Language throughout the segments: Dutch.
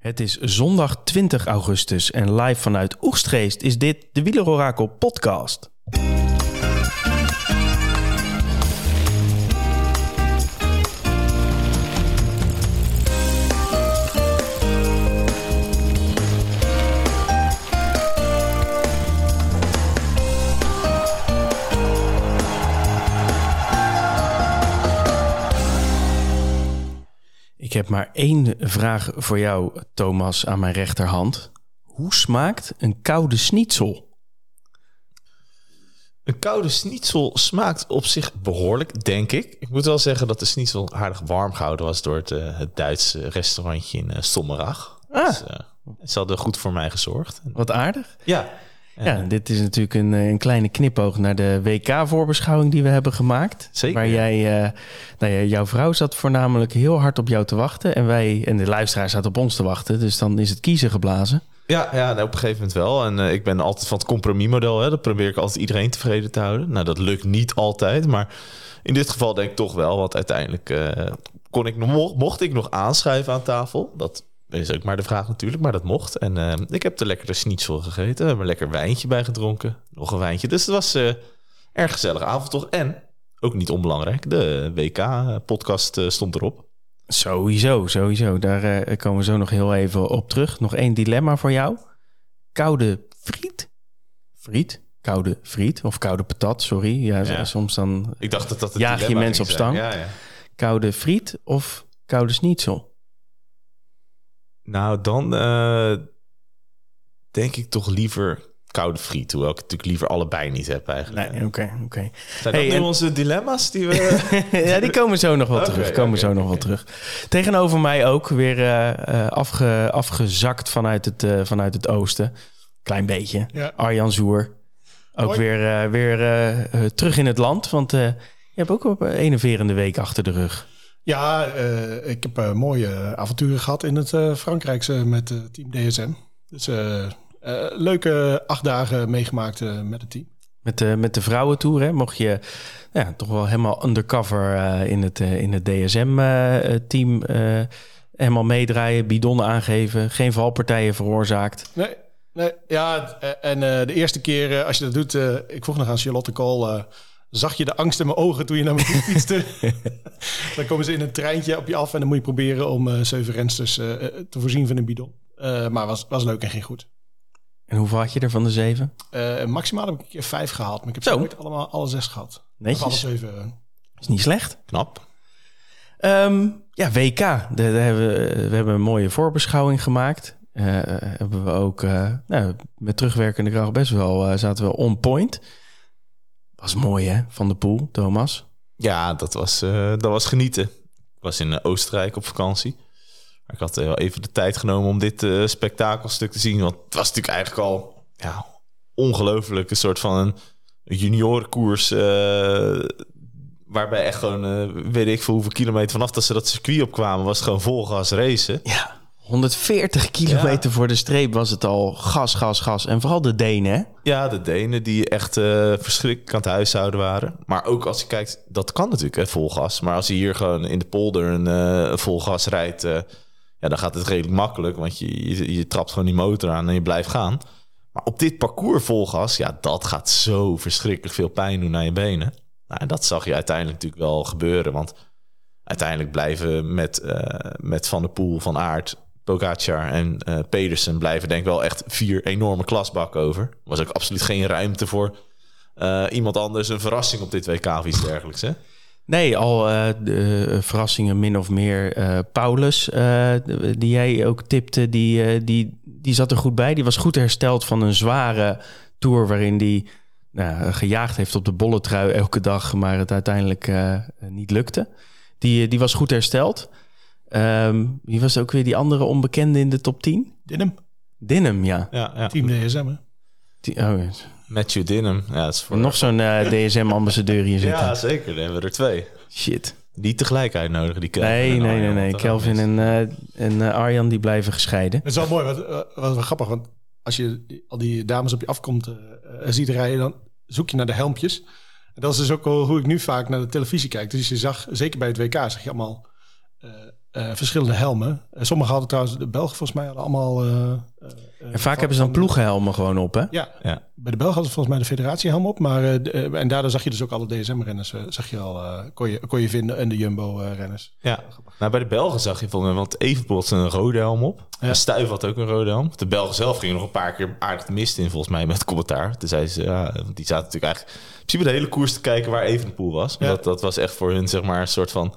Het is zondag 20 augustus en live vanuit Oegstgeest is dit de Wielerorakel podcast. Heb maar één vraag voor jou, Thomas, aan mijn rechterhand. Hoe smaakt een koude schnitzel? Een koude schnitzel smaakt op zich behoorlijk, denk ik. Ik moet wel zeggen dat de schnitzel aardig warm gehouden was door het, uh, het Duitse restaurantje in uh, Stommerach. Ah. Dus, uh, ze hadden goed voor mij gezorgd. Wat aardig. Ja. Ja, dit is natuurlijk een, een kleine knipoog naar de WK-voorbeschouwing die we hebben gemaakt. Zeker. Waar jij, uh, nou ja, jouw vrouw zat voornamelijk heel hard op jou te wachten. En wij en de luisteraar zaten op ons te wachten. Dus dan is het kiezen geblazen. Ja, ja op een gegeven moment wel. En uh, ik ben altijd van het compromismodel. Hè. Dat probeer ik altijd iedereen tevreden te houden. Nou, dat lukt niet altijd. Maar in dit geval denk ik toch wel. Want uiteindelijk uh, kon ik nog, mocht ik nog aanschuiven aan tafel. Dat is ook maar de vraag natuurlijk, maar dat mocht. En uh, ik heb de lekkere schnitzel gegeten. We hebben een lekker wijntje bij gedronken. Nog een wijntje. Dus het was uh, erg gezellige avond toch. En, ook niet onbelangrijk, de WK-podcast uh, stond erop. Sowieso, sowieso. Daar komen we zo nog heel even op terug. Nog één dilemma voor jou. Koude friet? Friet? Koude friet of koude patat, sorry. Ja, ja. soms dan ik dacht dat dat jaag je mensen op stang. Ja, ja. Koude friet of koude schnitzel? Nou, dan uh, denk ik toch liever koude friet. Hoewel ik het natuurlijk liever allebei niet heb eigenlijk. Nee, oké, oké. Okay. Zijn dat hey, nu en... onze dilemma's die we... ja, die komen zo nog wel okay, terug. Komen okay, zo nog wel terug. Tegenover mij ook weer uh, afge, afgezakt vanuit het, uh, vanuit het oosten. Klein beetje. Ja. Arjan Zoer. Ook Hoi. weer, uh, weer terug in het land. Want je hebt ook een enerverende week achter de rug. Ja, uh, ik heb uh, mooie avonturen gehad in het uh, Frankrijkse met team DSM. Dus leuke acht dagen meegemaakt met het team. Met de, met de vrouwentour, hè? mocht je ja, toch wel helemaal undercover in het, in het DSM-team helemaal meedraaien, bidonnen aangeven, geen valpartijen veroorzaakt. Nee, nee ja, en de eerste keer als je dat doet, ik vroeg nog aan Charlotte Kool zag je de angst in mijn ogen toen je naar me toe fietste. dan komen ze in een treintje op je af en dan moet je proberen om uh, zeven rensters uh, te voorzien van een bidon. Uh, maar was, was leuk en ging goed. En hoeveel had je er van de zeven? maximaal heb ik vijf gehaald, maar ik heb Zo. nooit allemaal alle zes gehad. Netjes. Alle zeven. Is niet slecht. Knap. Um, ja, WK. De, de hebben we, we hebben een mooie voorbeschouwing gemaakt. hebben we ook nou, met terugwerkende kracht best wel zaten we on point. Was mooi hè, van de pool, Thomas? Ja, dat was, uh, dat was genieten. Ik was in Oostenrijk op vakantie. Maar ik had uh, even de tijd genomen om dit uh, spektakelstuk te zien. Want het was natuurlijk eigenlijk al ja, ongelooflijk. Een soort van een juniorenkoers. waarbij echt gewoon, weet ik veel hoeveel kilometer vanaf dat ze dat circuit opkwamen, was het gewoon vol gas racen. Ja. 140 kilometer ja. voor de streep was het al gas, gas, gas. En vooral de Denen, hè? Ja, de Denen die echt uh, verschrikkelijk aan het huishouden waren. Maar ook als je kijkt, dat kan natuurlijk, hè, vol gas. Maar als je hier gewoon in de polder een uh, vol gas rijdt... Uh, ja, dan gaat het redelijk makkelijk. Want je, je, je, trapt gewoon die motor aan en je blijft gaan. Maar op dit parcours vol gas, ja, dat gaat zo verschrikkelijk veel pijn doen aan je benen. Nou, en dat zag je uiteindelijk natuurlijk wel gebeuren. Want uiteindelijk blijven met, met Van der Poel, Van Aert Pogacar en uh, Pedersen blijven denk ik wel echt vier enorme klasbakken over. Er was ook absoluut geen ruimte voor uh, iemand anders een verrassing op dit WK of iets dergelijks. Hè? Nee, al uh, de verrassingen min of meer. Paulus, die jij ook tipte, die, die, die zat er goed bij. Die was goed hersteld van een zware tour waarin die nou, gejaagd heeft op de bolle trui elke dag, maar het uiteindelijk niet lukte. Die, die was goed hersteld. Um, wie was ook weer die andere onbekende in de top 10? Dinham. Dinham, ja. ja, ja. Team DSM, hè? Oh, yes. Matthew Dinham. Ja, dat is voor... Nog zo'n uh, DSM-ambassadeur hier zitten. Ja, zeker. Dan hebben we er twee. Shit. Niet tegelijk uitnodigen, die Kelvin Nee, nee, nee. nee. Kelvin en, uh, en uh, Arjan, die blijven gescheiden. Het is wel mooi, wat, wat wel grappig. Want als je die, al die dames op je afkomt ziet rijden... dan zoek je naar de helmpjes. En dat is dus ook hoe ik nu vaak naar de televisie kijk. Dus je zag, zeker bij het WK, zag je allemaal eh, verschillende helmen. Uh, sommigen hadden trouwens, de Belgen volgens mij hadden allemaal... Uh, en vaak hebben ze dan ploeghelmen gewoon op, hè? Ja, ja, bij de Belgen hadden ze volgens mij de federatiehelm op. Maar, en daardoor zag je dus ook alle DSM-renners, zag je al, kon, je, kon je vinden. En de Jumbo-renners. ja, nou bij de Belgen zag je volgens mij, want Evenpoel een rode helm op. Ja. Stuif had ook een rode helm. De Belgen zelf gingen nog een paar keer aardig de mist in, volgens mij, met commentaar. Toen zei ze, ja, die zaten natuurlijk eigenlijk... In principe de hele koers te kijken waar Evenpoel was. Ja. Dat, dat was echt voor hun, zeg maar, een soort van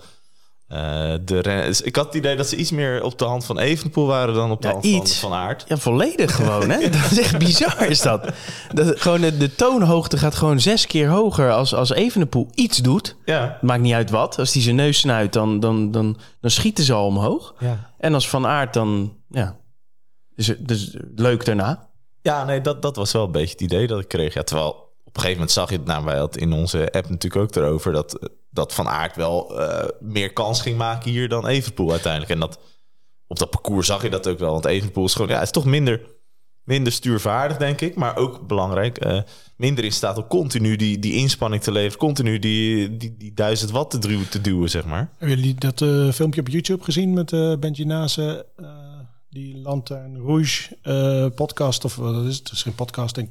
uh, de dus ik had het idee dat ze iets meer op de hand van Evenpoel waren dan op de hand van, van Aert. Ja, volledig gewoon. Hè? dat is echt bizar is dat. dat gewoon de, toonhoogte gaat gewoon zes keer hoger als, als Evenepoel iets doet. Ja. Maakt niet uit wat. Als hij zijn neus snuit, dan, dan, dan, dan schieten ze al omhoog. Ja. En als Van Aert dan... Ja, dus, dus leuk daarna. Ja, nee, dat, dat was wel een beetje het idee dat ik kreeg. Ja, terwijl op een gegeven moment zag je het, nou, wij hadden in onze app natuurlijk ook erover... dat dat Van Aert wel uh, meer kans ging maken hier dan Evenpoel uiteindelijk. En dat, op dat parcours zag je dat ook wel. Want Evenpoel is gewoon, ja, is toch minder, minder stuurvaardig, denk ik. Maar ook belangrijk, uh, minder in staat om continu die, die inspanning te leveren. Continu die, die, die duizend watt te, duwen, te duwen, zeg maar. Hebben jullie dat uh, filmpje op YouTube gezien met uh, Benji Nase? die Lantern Rouge podcast, of wat is het? Is geen podcast, denk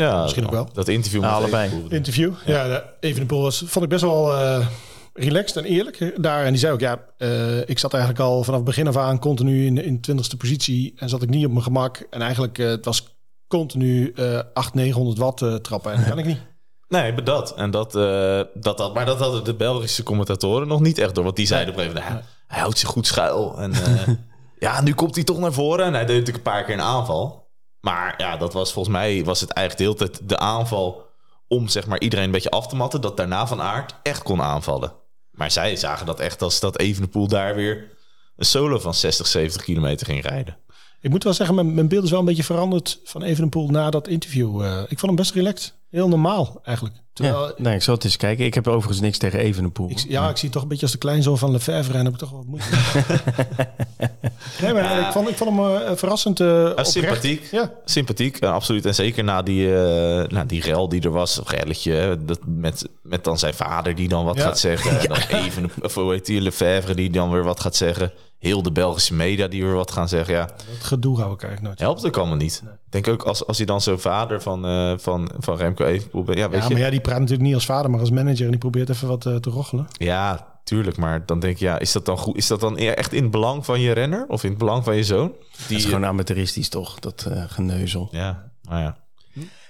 ja, misschien ook wel. Dat interview met allebei. Interview, ja. ja Evenepoel was, vond ik best wel uh, relaxed en eerlijk daar. En die zei ook, ja, uh, ik zat eigenlijk al vanaf het begin af aan continu in, in 20 positie. En zat ik niet op mijn gemak. En eigenlijk, uh, het was continu uh, 800, 900 watt trappen. En dat kan ik niet. Nee, maar dat. En dat, dat, dat, maar dat hadden de Belgische commentatoren nog niet echt door. Want die zeiden op een gegeven moment, hij houdt zich goed schuil. En ja, nu komt hij toch naar voren. En hij deed natuurlijk een paar keer een aanval. Maar ja, dat was volgens mij was het eigenlijk de hele tijd de aanval om zeg maar iedereen een beetje af te matten. Dat daarna Van Aert echt kon aanvallen. Maar zij zagen dat echt als dat Evenepoel daar weer een solo van 60, 70 kilometer ging rijden. Ik moet wel zeggen, mijn, mijn beeld is wel een beetje veranderd van Evenepoel na dat interview. Uh, ik vond hem best relaxed. Heel normaal eigenlijk. Terwijl, ja, nee, ik zal het eens kijken. Ik heb overigens niks tegen Evenepoel. Ik, ja, ik zie het toch een beetje als de kleinzoon van Lefebvre en heb ik toch wat moeite. nee, maar ik, vond, ik vond hem uh, verrassend uh, Sympathiek. Ja. Sympathiek, uh, absoluut. En zeker na die, nou, die rel die er was, of relletje, dat met, met dan zijn vader die dan wat ja. gaat zeggen. Ja. Dan even, of hoe heet die, Lefebvre die dan weer wat gaat zeggen heel de Belgische media die weer wat gaan zeggen. Ja, dat gedoe hou ik eigenlijk nooit. Helpt ook allemaal niet. Nee. Denk ook als, als hij dan zo'n vader van, uh, van, van Remco even Ja, weet ja, maar ja, die praat natuurlijk niet als vader, maar als manager en die probeert even wat uh, te rochelen. Ja, tuurlijk. Maar dan denk je, ja, is dat dan goed? Is dat dan echt in het belang van je renner of in het belang van je zoon? Die, dat is gewoon amateuristisch toch, dat uh, geneuzel. Ja, nou ja.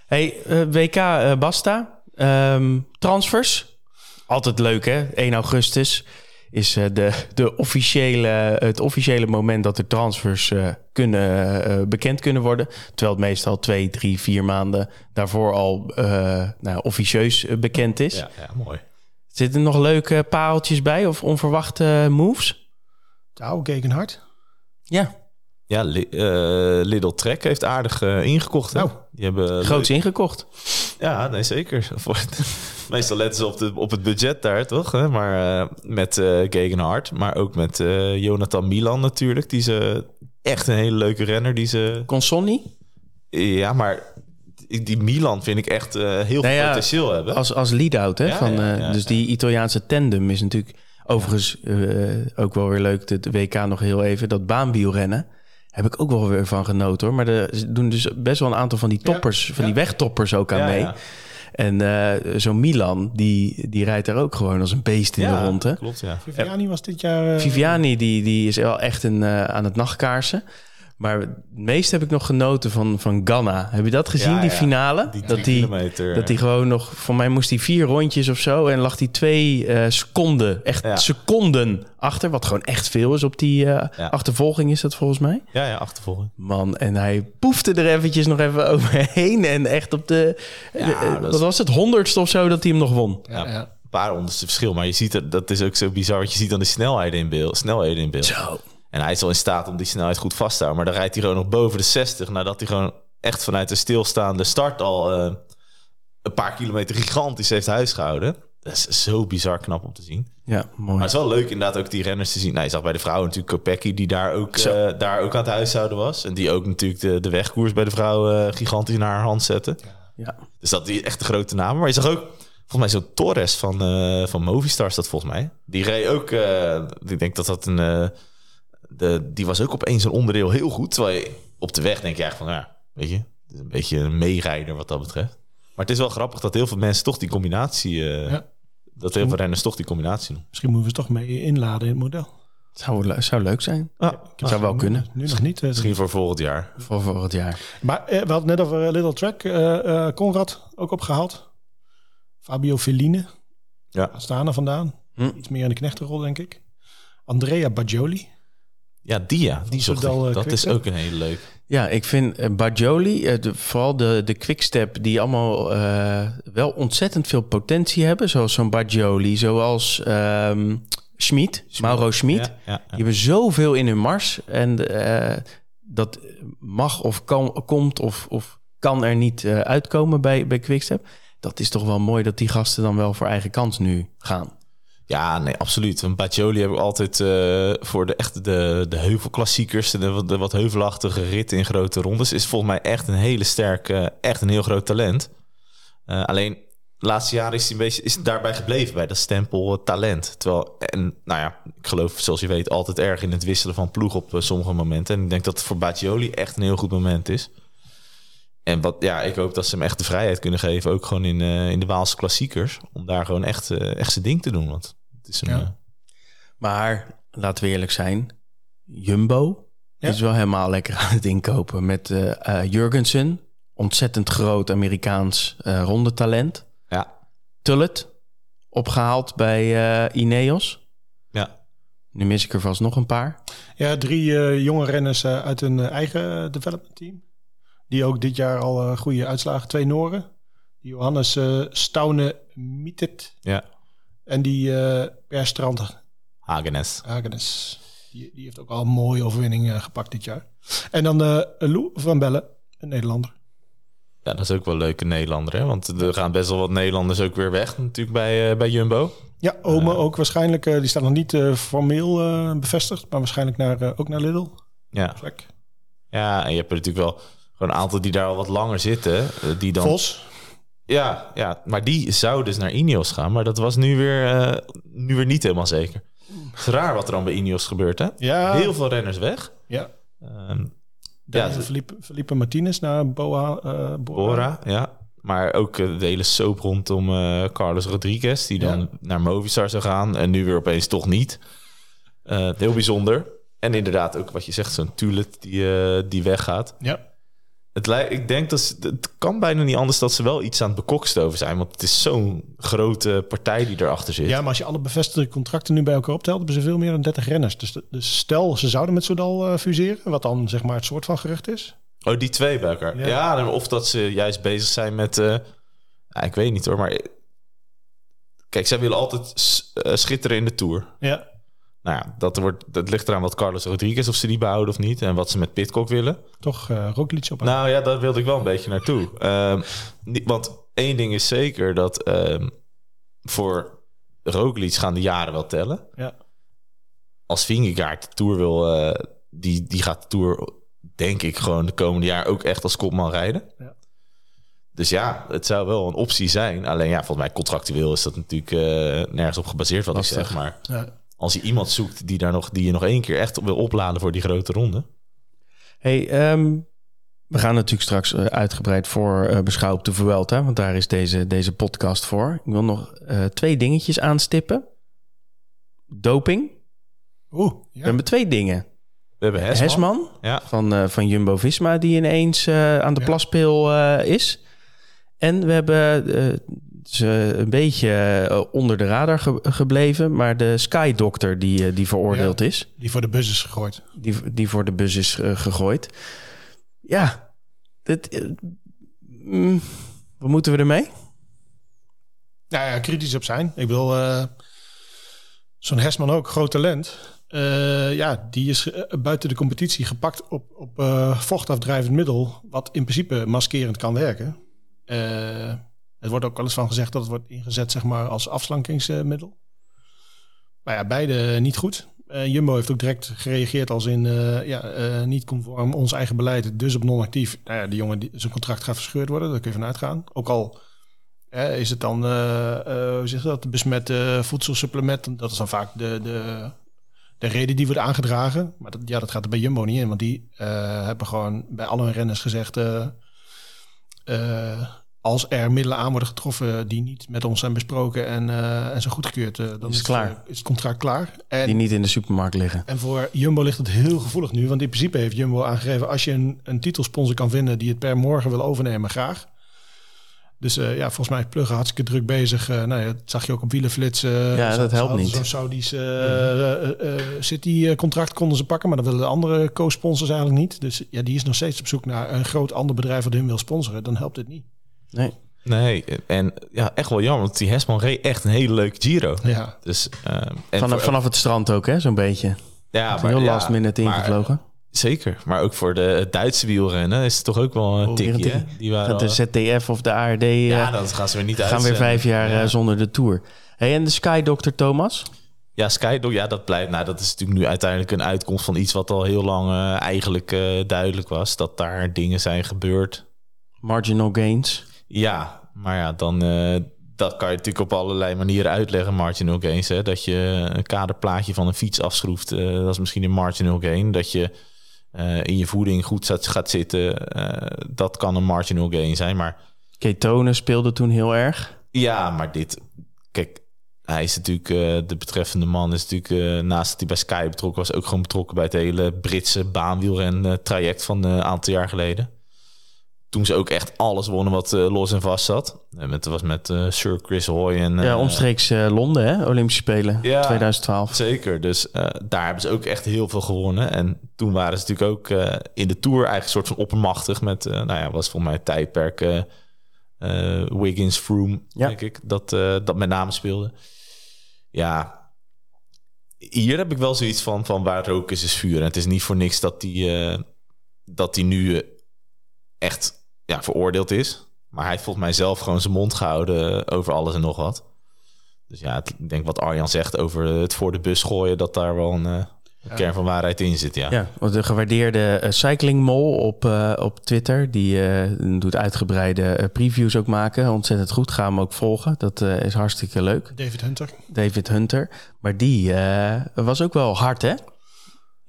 Hey, WK Basta. Um, transfers. Altijd leuk hè, 1 augustus is uh, de, de officiële, het officiële moment dat de transfers uh, kunnen, uh, bekend kunnen worden. Terwijl het meestal twee, drie, vier maanden daarvoor al nou, officieus bekend is. Ja, ja, mooi. Zitten er nog leuke paaltjes bij of onverwachte moves? Nou, Gegenhard. Ja. Ja, Lidl Trek heeft aardig ingekocht. Nou, Die hebben groots ingekocht. Ja, nee, zeker. Meestal letten ze op, de, op het budget daar, toch? Maar uh, met uh, Gegenhard, maar ook met uh, Jonathan Milan natuurlijk. Die ze echt een hele leuke renner. Die ze... Consonni? Ja, maar die Milan vind ik echt heel veel nou ja, potentieel hebben. Als, als lead-out, hè? Ja, van, ja, dus die Italiaanse tandem is natuurlijk... Overigens ook wel weer leuk, de WK nog heel even, dat baanwielrennen heb ik ook wel weer van genoten hoor. Maar er doen dus best wel een aantal van die toppers, van die wegtoppers ook aan mee. En uh, zo'n Milan, die, die rijdt daar ook gewoon als een beest in de ronde. Klopt, ja. Viviani was dit jaar... Uh... Viviani, die, die is wel echt een, uh, aan het nachtkaarsen. Maar het meest heb ik nog genoten van, van Ganna. Heb je dat gezien, die finale? Die dat die, dat die gewoon nog... Voor mij moest hij vier rondjes of zo... en lag hij twee uh, seconden, echt seconden achter... wat gewoon echt veel is op die uh, achtervolging is dat volgens mij. Ja, ja, achtervolging. Man, en hij poefde er eventjes nog even overheen... en echt op de... de wat was het, honderdste of zo dat hij hem nog won. Ja, paar honderdste verschil. Maar je ziet dat, dat is ook zo bizar... wat je ziet dan de snelheden in beeld. Snelheden in beeld. Zo. En hij is wel in staat om die snelheid goed vast te houden. Maar dan rijdt hij gewoon nog boven de 60. Nadat hij gewoon echt vanuit de stilstaande start al uh, een paar kilometer gigantisch heeft huisgehouden. Dat is zo bizar knap om te zien. Ja, mooi. Maar het is wel leuk inderdaad ook die renners te zien. Nou, je zag bij de vrouwen natuurlijk Kopecky die daar ook, uh, daar ook aan het huishouden was. En die ook natuurlijk de, de wegkoers bij de vrouwen uh, gigantisch naar haar hand zette. Ja. Dus dat die echt de grote namen. Maar je zag ook Volgens mij zo'n Torres van, eh van Movistar is dat volgens mij. Die reed ook... eh, ik denk dat dat een... eh, de, die was ook opeens een onderdeel heel goed. Terwijl je op de weg denk je eigenlijk van... Ja, weet je, het is een beetje een meerijder wat dat betreft. Maar het is wel grappig dat heel veel mensen toch die combinatie... eh, Ja. Dat heel veel renners toch die combinatie doen. Misschien moeten we ze toch mee inladen in het model. Zou, zou leuk zijn. Ah, Zou wel kunnen. Nu nog niet. eh, misschien voor volgend jaar. Voor volgend jaar. Maar eh, we hadden net over eh, Little Track. eh eh, Conrad ook opgehaald. Fabio Felline. Ja. Staan er vandaan. Hm. Iets meer in de knechtenrol, denk ik. Andrea Bajoli. Ja, die ja. Die zocht eh, Dat is ook een hele leuke. Ja, ik vind eh, Bajoli, eh, de- vooral de, de quickstep, die allemaal eh, wel ontzettend veel potentie hebben. Zoals zo'n Bajoli, zoals ehm Schmid, Mauro Schmid. Ja, ja, ja. Die hebben zoveel in hun mars. En eh, dat mag of kan, komt of, of kan er niet uitkomen bij, bij Quickstep. Dat is toch wel mooi dat die gasten dan wel voor eigen kans nu gaan. Ja, nee, absoluut. Een Bajoli heb ik altijd eh, voor de echte de, de heuvelklassiekers, de, de wat heuvelachtige ritten in grote rondes, is volgens mij echt een hele sterke, echt een heel groot talent. Eh, alleen laatste jaren is hij een beetje is daarbij gebleven bij dat stempel eh, talent. Terwijl, en nou ja, ik geloof zoals je weet altijd erg in het wisselen van ploeg op sommige momenten. En ik denk dat het voor Bajoli echt een heel goed moment is. En wat, ja, ik hoop dat ze hem echt de vrijheid kunnen geven, ook gewoon in, in de Waalse klassiekers, om daar gewoon echt, echt zijn ding te doen. Want is een, Ja. eh, Maar laten we eerlijk zijn, Jumbo Ja. is wel helemaal lekker aan het inkopen met eh eh, Jurgensen. Ontzettend groot Amerikaans eh rondetalent. ja, Tullet, opgehaald bij eh, Ineos. ja. Nu mis ik er vast nog een paar. Ja, drie eh, jonge renners uit hun eigen development team. Die ook dit jaar al eh, goede uitslagen. Twee Noren. Die Johannes eh Staune Mietet. Ja, En die eh Per Strand Hagenes. Hagenes. Die, die heeft ook al een mooie overwinning eh, gepakt dit jaar. En dan eh Lou van Bellen, een Nederlander. Ja, dat is ook wel een leuke Nederlander, hè? Want er gaan best wel wat Nederlanders ook weer weg natuurlijk bij, bij Jumbo. Ja, Ome ook waarschijnlijk. die staat nog niet formeel bevestigd. Maar waarschijnlijk naar, ook naar Lidl. Ja. Plek. ja, en je hebt er natuurlijk wel gewoon een aantal die daar al wat langer zitten. Die dan... Vos. Ja, ja, maar die zou dus naar Ineos gaan. Maar dat was nu weer, eh, nu weer niet helemaal zeker. Het is raar wat er dan bij Ineos gebeurt, hè? Ja. Heel veel renners weg. Ja. Ehm Ja, Ja, Felipe, Felipe Martinez naar Boa, eh, Bora. Bora, ja. Maar ook eh, de hele soap rondom Carlos Rodriguez, die dan Ja. naar Movistar zou gaan en nu weer opeens toch niet. Heel bijzonder. En inderdaad ook wat je zegt, zo'n Tulet die, die weggaat. Ja. Het lijkt, ik denk dat ze, het kan bijna niet anders dat ze wel iets aan het bekokstoven zijn, want het is zo'n grote partij die erachter zit. ja, maar als je alle bevestigde contracten nu bij elkaar optelt, hebben ze veel meer dan 30 renners. Dus, dus stel, ze zouden met Soudal eh, fuseren, wat dan zeg maar het soort van gerucht is. Oh, die twee bij elkaar. Ja. Ja, of dat ze juist bezig zijn met... eh, ik weet niet hoor, maar... Kijk, zij willen altijd eh, schitteren in de Tour. Ja. Nou ja, dat, wordt, dat ligt eraan wat Carlos Rodriguez of ze die behouden of niet. En wat ze met Pitcock willen. Toch uh, Roglic op. Nou ja, daar wilde ik wel een beetje naartoe. Niet- want één ding is zeker dat ehm, voor Roglic gaan de jaren wel tellen. Ja. Als Vingegaard de Tour wil, eh, die, die gaat de Tour denk ik gewoon de komende jaar ook echt als kopman rijden. Ja. Dus ja, het zou wel een optie zijn. Alleen ja, volgens mij contractueel is dat natuurlijk eh, nergens op gebaseerd wat Lastig. ik zeg. Maar Ja. Als je iemand zoekt die, daar nog, die je nog één keer echt wil opladen voor die grote ronde. Hey, ehm, we gaan natuurlijk straks eh, uitgebreid voor eh beschouwen op de Vuelta, want daar is deze, deze podcast voor. Ik wil nog eh, twee dingetjes aanstippen. Doping. Oeh, We ja. hebben twee dingen. We hebben Hesman. Hesman Ja. van, eh, van Jumbo-Visma, die ineens eh, aan de Ja. plaspeel eh, is. En we hebben eh, ze een beetje eh, onder de radar ge- gebleven, maar de Sky Doctor die, eh, die veroordeeld is. Die voor de bus is gegooid. die, die voor de bus is eh, gegooid. Ja, dit, eh, mm, wat moeten we ermee? Nou ja, kritisch op zijn. Ik wil eh, zo'n Hesman ook, groot talent. Eh, ja, die is eh, buiten de competitie gepakt op, op eh, vochtafdrijvend middel, wat in principe maskerend kan werken. Eh, het wordt ook wel eens van gezegd dat het wordt ingezet zeg maar, als afslankingsmiddel. Maar ja, beide niet goed. Eh, Jumbo heeft ook direct gereageerd als in eh, ja, eh, niet conform ons eigen beleid, dus op non-actief. Nou ja, die jongen, die, zijn contract gaat verscheurd worden, daar kun je van uitgaan. Ook al is het dan, eh, eh, hoe zeg je dat, besmette voedselsupplement? Dat is dan vaak de, de, de reden die wordt aangedragen. Maar dat, ja, dat gaat er bij Jumbo niet in. Want die eh, hebben gewoon bij alle renners gezegd... als er middelen aan worden getroffen die niet met ons zijn besproken en, eh, en zijn goedgekeurd, eh, dan Is klaar. Het, eh, is het contract klaar. En, Die niet in de supermarkt liggen. en voor Jumbo ligt het heel gevoelig nu. Want in principe heeft Jumbo aangegeven... als je een, een titelsponsor kan vinden die het per morgen wil overnemen, graag. Dus ja, volgens mij is Pluggen hartstikke druk bezig. Nou ja, dat zag je ook op eh, Ja, dat helpt niet. Zo'n Saudisch eh, City-contract konden ze pakken... maar dat willen de andere co-sponsors eigenlijk niet. Dus ja, die is nog steeds op zoek naar een groot ander bedrijf... dat hun wil sponsoren. Dan helpt dit niet. Nee. Nee, en ja, echt wel jammer, want die Hesman reed echt een hele leuke Giro. Ja, Dus, eh, en Vanaf, voor- vanaf het strand ook, hè? Zo'n beetje. ja, Heel ja, last minute maar- ingevlogen. Zeker, maar ook voor de Duitse wielrennen is het toch ook wel een Oh, een tikje. Die waren Gaat de ZTF of de ARD eh, ja, dan gaan ze weer niet uit. gaan weer vijf jaar Ja. eh, zonder de Tour. Hey, en de Sky Doctor Thomas? Ja, Skydog, ja, dat blijft. Nou, dat is natuurlijk nu uiteindelijk een uitkomst van iets wat al heel lang eh, eigenlijk eh, duidelijk was. Dat daar dingen zijn gebeurd. Marginal gains. Ja, maar ja, dan eh, dat kan je natuurlijk op allerlei manieren uitleggen, marginal gains. Hè? Dat je een kaderplaatje van een fiets afschroeft, eh, dat is misschien een marginal gain. Dat je eh, in je voeding goed gaat zitten, dat kan een marginal gain zijn. Maar Ketonen speelde toen heel erg. ja, maar dit, kijk, hij is natuurlijk, de betreffende man is natuurlijk, naast dat hij bij Sky betrokken was, ook gewoon betrokken bij het hele Britse baanwielren traject van een aantal jaar geleden. Toen ze ook echt alles wonnen wat eh, los en vast zat. En met, dat was met eh, Sir Chris Hoy en... ja, eh, omstreeks eh, Londen, hè? Olympische Spelen Ja. 2012. Zeker, dus eh, daar hebben ze ook echt heel veel gewonnen. En toen waren ze natuurlijk ook eh, in de Tour eigenlijk een soort van oppermachtig met, eh, nou ja, was volgens mij het tijdperk eh, eh, Wiggins, Froome, Ja. denk ik, dat, eh, dat met name speelde. Ja, hier heb ik wel zoiets van, van waar rook is, is vuur. En het is niet voor niks dat die, eh, dat die nu eh, echt ja, veroordeeld is. Maar hij heeft volgens mij zelf gewoon zijn mond gehouden eh, over alles en nog wat. Dus ja, het- ik denk wat Arjan zegt over het voor de bus gooien, dat daar wel een, eh, kern van waarheid in zit. Ja. Ja, want de gewaardeerde eh, Cycling Mol op, eh, op Twitter, die eh, doet uitgebreide previews ook maken. Ontzettend goed, ga hem ook volgen. Dat is hartstikke leuk. David Hunter. David Hunter. Maar die eh, was ook wel hard, hè?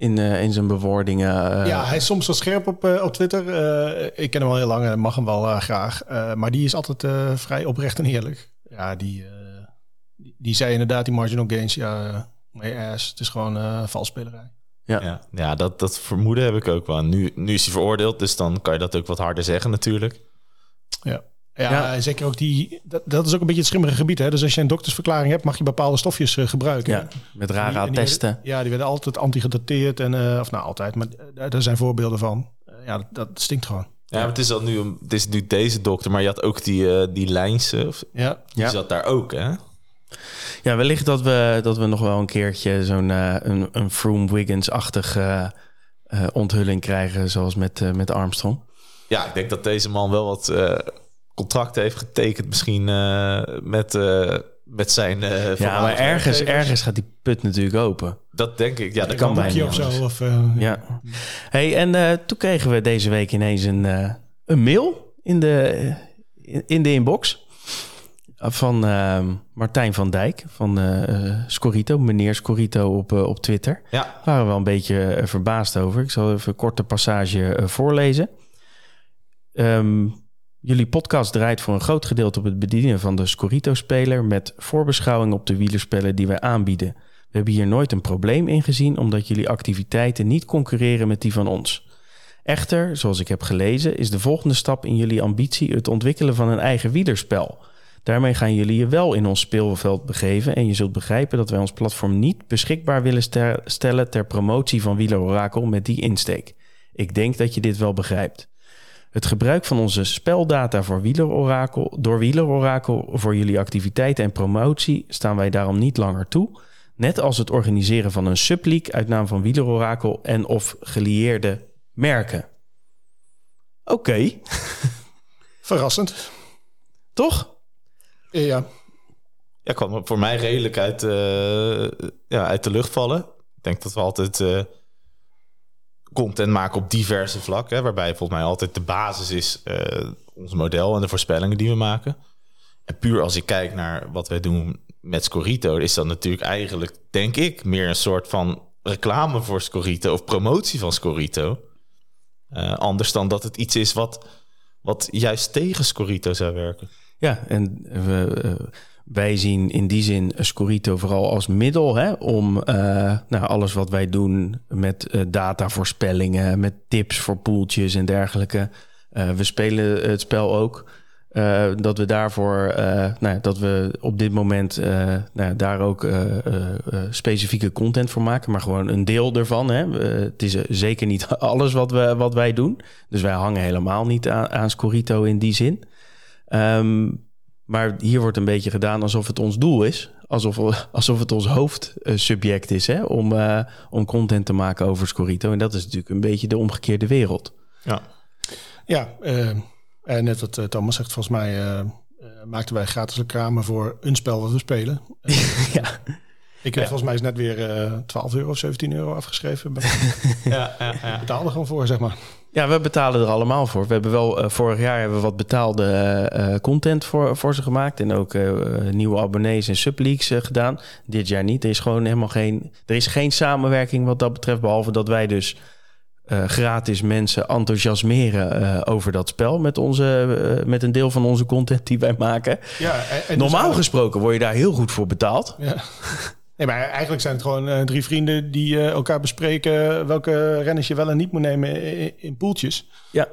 In, eh, in zijn bewoordingen. eh. Ja, hij is soms wel scherp op, eh, op Twitter. Eh, ik ken hem al heel lang en mag hem wel eh, graag. Eh, maar die is altijd eh, vrij oprecht en eerlijk. Ja, die, eh, die, die zei inderdaad, die marginal gains, ja, my ass. Het is gewoon eh valsspelerij. Ja. Ja, ja dat, dat vermoeden heb ik ook wel. Nu, nu is hij veroordeeld, dus dan kan je dat ook wat harder zeggen natuurlijk. Ja. Ja, zeker ook die... Dat, dat is ook een beetje het schimmige gebied, hè? Dus als je een doktersverklaring hebt, mag je bepaalde stofjes eh, gebruiken. ja, met rare en die attesten. werden- ja, die werden altijd antigedateerd en... eh, of nou, altijd, maar eh, daar zijn voorbeelden van. Ja, dat, dat stinkt gewoon. Ja, maar het is, al nu, het is nu deze dokter, maar je had ook die, eh die Lijnse, of- Ja, die Ja. zat daar ook, hè? Ja, wellicht dat we, dat we nog wel een keertje zo'n eh, een, een Froome-Wiggins-achtig eh, eh, onthulling krijgen, zoals met, met Armstrong. Ja, ik denk dat deze man wel wat contracten heeft getekend, misschien eh, met, eh, met zijn. eh, Ja, maar ergens, ergens gaat die put natuurlijk open. Dat denk ik. Ja, dat kan kan bijna of zo. Of, eh, Ja. Hey, en eh, toen kregen we deze week ineens een, eh, een mail in de, in, in de inbox. Van ehm, Martijn van Dijk van Scorito, meneer Scorito op, op Twitter. Ja, Daar waren we wel een beetje verbaasd over. Ik zal even een korte passage voorlezen. Ehm, jullie podcast draait voor een groot gedeelte op het bedienen van de Scorito-speler... met voorbeschouwing op de wielerspellen die wij aanbieden. We hebben hier nooit een probleem in gezien... omdat jullie activiteiten niet concurreren met die van ons. Echter, zoals ik heb gelezen, is de volgende stap in jullie ambitie... het ontwikkelen van een eigen wielerspel... Daarmee gaan jullie je wel in ons speelveld begeven en je zult begrijpen dat wij ons platform niet beschikbaar willen stellen ter promotie van Wieler Orakel met die insteek. Ik denk dat je dit wel begrijpt. Het gebruik van onze speldata voor Wieler Orakel, door Wieler Orakel voor jullie activiteiten en promotie staan wij daarom niet langer toe. Net als het organiseren van een subleague uit naam van Wieler Orakel en of gelieerde merken. Oké, verrassend. toch? Eh, Ja, ja kwam voor mij redelijk uit, eh, ja, uit de lucht vallen. Ik denk dat we altijd eh, content maken op diverse vlakken. Waarbij volgens mij altijd de basis is eh, ons model en de voorspellingen die we maken. En puur als ik kijk naar wat wij doen met Scorito, is dat natuurlijk eigenlijk, denk ik, meer een soort van reclame voor Scorito of promotie van Scorito. Uh, anders dan dat het iets is wat, wat juist tegen Scorito zou werken. Ja, en we, uh, wij zien in die zin Scorito vooral als middel hè, om uh, nou, alles wat wij doen met datavoorspellingen, met tips voor poeltjes en dergelijke. we spelen het spel ook. Uh, dat we daarvoor, uh, nou, dat we op dit moment uh, nou, daar ook specifieke content voor maken, maar gewoon een deel ervan. Hè. het is zeker niet alles wat, we, wat wij doen. Dus wij hangen helemaal niet aan, aan Scorito in die zin. Um, maar hier wordt een beetje gedaan alsof het ons doel is. Alsof, alsof het ons hoofdsubject is hè, om, om content te maken over Scorito. En dat is natuurlijk een beetje de omgekeerde wereld. Ja, ja en net wat eh, Thomas zegt, volgens mij uh, maakten wij gratis reclame voor een spel wat we spelen. ja. Ik heb volgens mij is net weer uh, 12 euro of 17 euro afgeschreven. ja, ja, ja. betaalde gewoon voor, zeg maar. Ja, we betalen er allemaal voor. We hebben wel vorig jaar hebben we wat betaalde content voor, voor ze gemaakt. En ook nieuwe abonnees en subleaks gedaan. Dit jaar niet. Er is gewoon helemaal geen. Er is geen samenwerking wat dat betreft. Behalve dat wij dus gratis mensen enthousiasmeren over dat spel met, onze, met een deel van onze content die wij maken. Ja, en, en Normaal dus gesproken word je daar heel goed voor betaald. Ja. Nee, maar eigenlijk zijn het gewoon drie vrienden die elkaar bespreken welke renners je wel en niet moet nemen in, in poeltjes. Ja,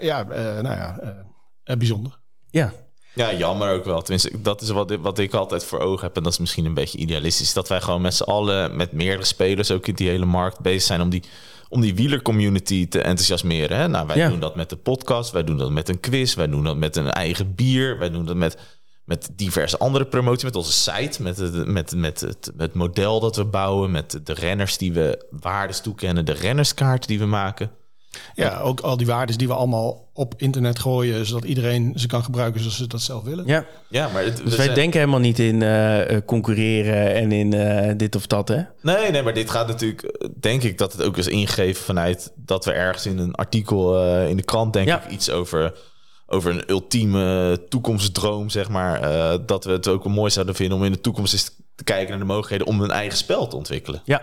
ja nou ja, bijzonder. Ja, ja, jammer ook wel. Tenminste, dat is wat, wat ik altijd voor ogen heb. En dat is misschien een beetje idealistisch. Dat wij gewoon met z'n allen, met meerdere spelers, ook in die hele markt bezig zijn om die om die wielercommunity te enthousiasmeren. Hè? Nou, wij doen dat met de podcast, wij doen dat met een quiz, wij doen dat met een eigen bier, wij doen dat met, met diverse andere promoties, met onze site, met, het, met, met het, het model dat we bouwen, met de renners die we waardes toekennen, de rennerskaart die we maken. Ja, ook al die waardes die we allemaal op internet gooien, zodat iedereen ze kan gebruiken zoals ze dat zelf willen. Ja, ja maar het, dus wij denken helemaal niet in uh, concurreren en in uh, dit of dat, hè? Nee, nee, maar dit gaat natuurlijk, denk ik, dat het ook is ingegeven vanuit dat we ergens in een artikel uh, in de krant, denk ja. ik, iets over, over een ultieme toekomstdroom, zeg maar. dat we het ook wel mooi zouden vinden om in de toekomst eens te kijken naar de mogelijkheden om een eigen spel te ontwikkelen. Ja.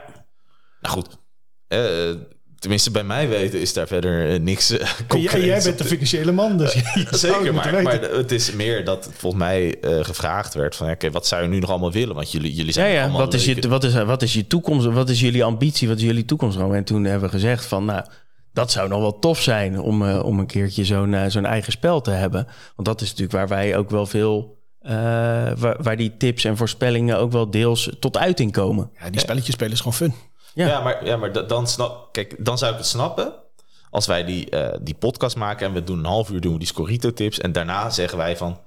Nou goed, Tenminste, bij mij weten is daar verder uh, niks. Uh, jij, jij bent de financiële man, dus zeker. Maar, maar, het is meer dat volgens mij gevraagd werd van, oké, wat zou je nu nog allemaal willen? Want jullie, jullie zijn ja, ja. allemaal. Wat is, je, wat, is, wat is je toekomst? Wat is jullie ambitie? Wat is jullie toekomst? En toen hebben we gezegd van, nou, dat zou nog wel tof zijn om, om een keertje zo'n zo'n eigen spel te hebben. Want dat is natuurlijk waar wij ook wel veel waar, waar, die tips en voorspellingen ook wel deels tot uiting komen. Ja, die spelletjes spelen is gewoon fun. Ja, ja maar, ja, maar dan, snap, kijk, dan zou ik het snappen als wij die, uh, die podcast maken en we doen een half uur doen we die Scorito tips en daarna zeggen wij van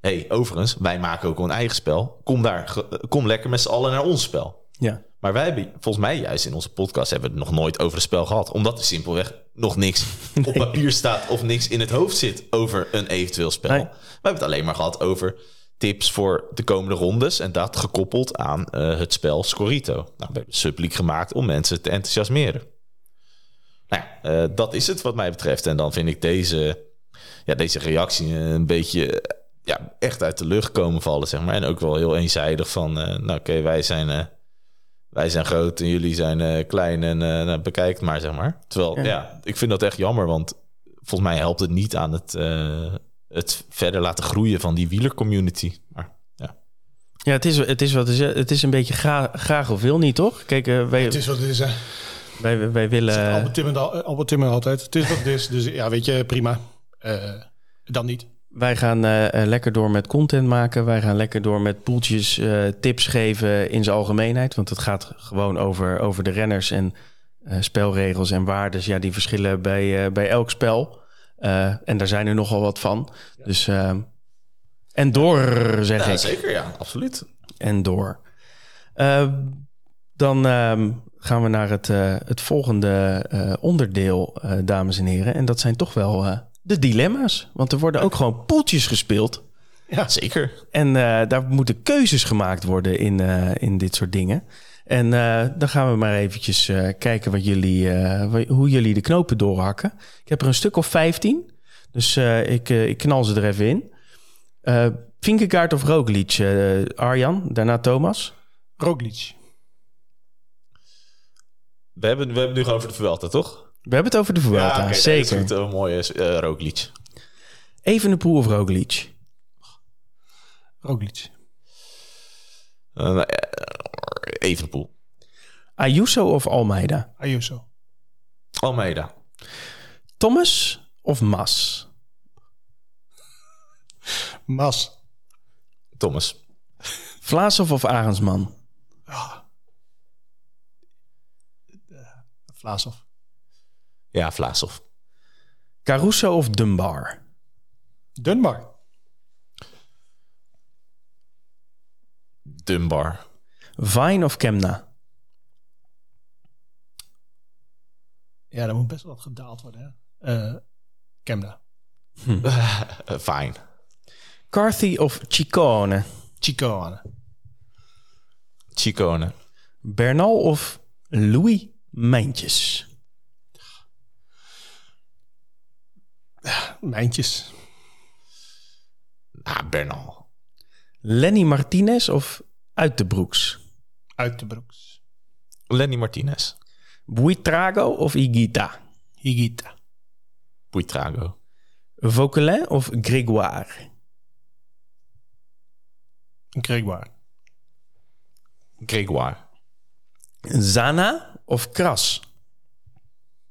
hey, overigens, wij maken ook een eigen spel. Kom daar, kom lekker met z'n allen naar ons spel. Ja. Maar wij hebben, volgens mij juist in onze podcast hebben we het nog nooit over het spel gehad. Omdat er simpelweg nog niks op papier staat of niks in het hoofd zit over een eventueel spel. Nee. We hebben het alleen maar gehad over tips voor de komende rondes. En dat gekoppeld aan uh, het spel Scorito. Nou, we hebben Subliek gemaakt om mensen te enthousiasmeren. Nou ja, uh, dat is het wat mij betreft. En dan vind ik deze, ja, deze reactie een beetje ja, echt uit de lucht komen vallen, zeg maar. En ook wel heel eenzijdig van, uh, nou oké, wij zijn... wij zijn groot en jullie zijn klein en nou, bekijk het maar, zeg maar. Terwijl, ja. ja. ik vind dat echt jammer, want volgens mij helpt het niet aan het, het verder laten groeien van die wielercommunity. Maar ja. Ja, het is, het is wat is, het is een beetje graag, graag of wil niet, toch? Kijk, uh, wij, het is wat het is, hè. Wij, wij willen... Albert Timmer, Albert Timmer altijd. Het is wat het is. Dus ja, weet je, prima. Uh, dan niet. Wij gaan uh, lekker door met content maken. Wij gaan lekker door met poeltjes, uh, tips geven in zijn algemeenheid. Want het gaat gewoon over, over de renners en spelregels en waardes. Ja, die verschillen bij, bij elk spel. En daar zijn er nogal wat van. Ja. Dus en door, zeg ja, ik. Zeker, ja, absoluut. En door. Dan um, gaan we naar het, het volgende onderdeel, dames en heren. En dat zijn toch wel de dilemma's. Want er worden ook gewoon poeltjes gespeeld. Ja, zeker. En daar moeten keuzes gemaakt worden in, in dit soort dingen. En uh, dan gaan we maar eventjes uh, kijken wat jullie, uh, hoe jullie de knopen doorhakken. Ik heb er een stuk of 15. Dus ik, ik knal ze er even in. Vinkegaard of Roglic? eh, Arjan, daarna Thomas. Roglic. We hebben, we hebben het nu gewoon over de Vuelta, toch? We hebben het over de Vuelta, oké, dat is zeker. Een mooie eh Roglic. Evenepoel of Roglic? Roglic. Uh, Evenpoel. Ayuso of Almeida? Ayuso. Almeida. Thomas of Mas? Mas. Thomas. Vlaasov of Arendsman? Vlaasov. Ja, Vlaasov. Caruso of Dunbar? Dunbar. Dunbar. Vine of Kemna? Ja, daar moet best wel wat gedaald worden. Hè? Eh, Kemna. Fijn. Carthy of Ciccone? Chicone. Chicone. Bernal of Louis Mijntjes? Mijntjes. Ah, Bernal. Lenny Martinez of Uit de Broeks? Uit de broeks. Lenny Martinez. Buitrago of Igita? Higita. Buitrago. Vauquelin of Grégoire? Gregoire. Grégoire. Zana of Kras?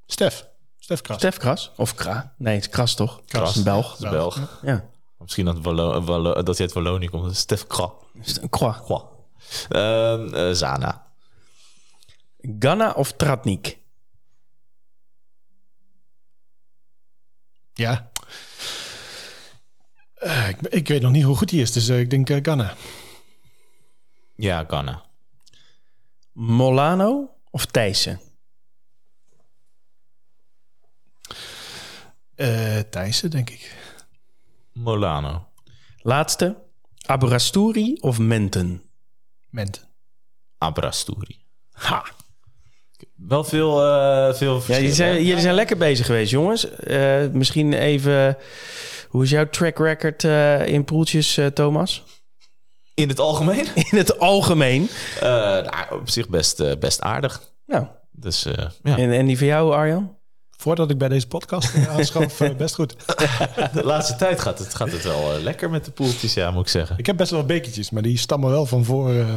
Stef. Stef Kras. Stef Kras? Of Kra? Nee, het is Kras toch? Kras. Een Belg. Is Belg. Ja. Misschien dat, Wallo Wallo dat hij uit Wallonië komt. Stef Kra. Croix. Kwa. Ehm, eh, Zana. Ganna of Tratnik? Ja. Eh, ik, ik weet nog niet hoe goed hij is, dus eh, ik denk Ganna. Ja, Ghana. Molano of Thijssen? Eh Thijssen, denk ik. Molano. Laatste. Abrasturi of Menten? Ment. Abrasturi. Ha. Wel veel, eh veel Ja, verschillen, jullie zijn, jullie zijn lekker bezig geweest, jongens. Eh, misschien even... Hoe is jouw track record eh, in poeltjes, eh, Thomas? In het algemeen? In het algemeen. Eh, nou, op zich best, best aardig. Nou, Dus eh, ja, en, en die van jou, Arjan? Voordat ik bij deze podcast eh, aanschaf, eh, best goed. de laatste tijd gaat het, gaat het wel eh, lekker met de poeltjes, ja, moet ik zeggen. Ik heb best wel wat bekertjes, maar die stammen wel van voor, eh,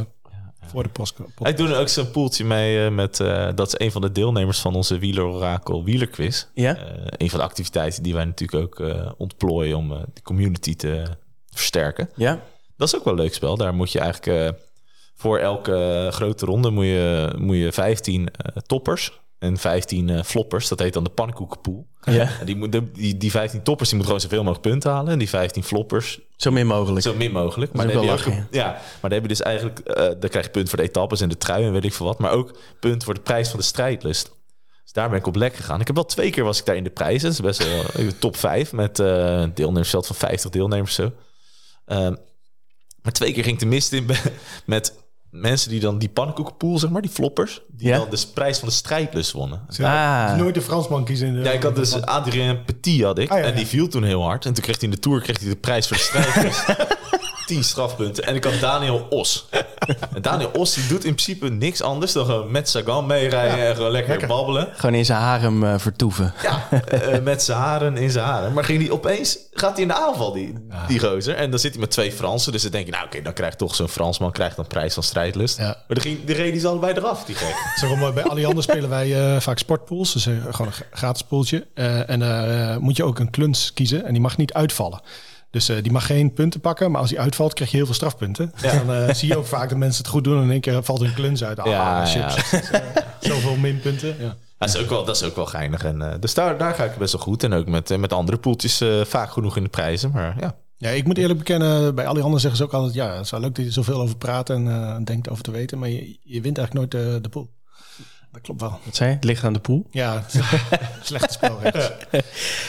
voor de post. Ik doe er ook zo'n poeltje mee eh, met... eh, dat is een van de deelnemers van onze wielerorakel wielerquiz. Ja? Eh, een van de activiteiten die wij natuurlijk ook eh, ontplooien... om de community te versterken. Ja? Dat is ook wel een leuk spel. Daar moet je eigenlijk eh, voor elke grote ronde moet je, moet je 15 eh, toppers en 15 eh, floppers. Dat heet dan de pannenkoekenpool. Ja. En die, moet, de- die, die 15 toppers die moeten gewoon zoveel mogelijk punten halen. En die 15 floppers Zo min mogelijk. zo min mogelijk. Maar dan, ook heb je wel ook, ja, maar dan heb je dus eigenlijk... dan krijg je punt voor de etappes en de trui en weet ik veel wat. Maar ook punt voor de prijs van de strijdlust. Dus daar ben ik op lek gegaan. Ik heb wel twee keer was ik daar in de prijzen. Dat is best wel eh, top 5 met een deelnemersveld van 50 deelnemers zo. Ehm, maar twee keer ging ik de mist in met mensen die dan die pannenkoekenpool, zeg maar, die floppers, die Ja. dan de prijs van de strijdlust wonnen. Ah. Nooit de Fransman kiezen. In de, Ja, ik had dus Adrien Petit had ik. Ah, ja, en ja. die viel toen heel hard. En toen kreeg hij in de Tour kreeg hij de prijs voor de strijd. 10 strafpunten. En ik had Daniel Os. En Daniel Os die doet in principe niks anders dan gewoon met Sagan meerijden en gewoon lekker, lekker. babbelen. Gewoon in zijn harem eh, vertoeven. Ja, eh, met zijn haren in zijn haren. Maar ging hij opeens, gaat hij in de aanval, die, die gozer. En dan zit hij met twee Fransen. Dus dan denk je, nou oké, dan krijgt toch zo'n Fransman krijgt dan prijs van strijdlust. Ja. Maar dan ging, die reden ze allebei eraf, die gek. Zeg bij Alliander spelen wij eh, vaak sportpools. Dus eh, gewoon een gratis pooltje. Eh, en eh, moet je ook een kluns kiezen. En die mag niet uitvallen. Dus eh, die mag geen punten pakken. Maar als die uitvalt, krijg je heel veel strafpunten. Dan eh, zie je ook vaak dat mensen het goed doen. En in één keer valt een kluns uit. Ah, Ja, shit. ja. Zoveel minpunten. Ja. Dat is ook wel, dat is ook wel geinig. En, eh, dus daar, daar ga ik best wel goed. En ook met, eh, met andere poeltjes eh, vaak genoeg in de prijzen. Maar ja, ja, ik moet eerlijk bekennen. Bij Alliander zeggen ze ook altijd... Ja, het is wel leuk dat je zoveel over praat en eh, denkt over te weten. Maar je, je wint eigenlijk nooit de, de pool. Dat klopt wel. Wat zei je? Het ligt aan de poel. Ja, slechte spelregels.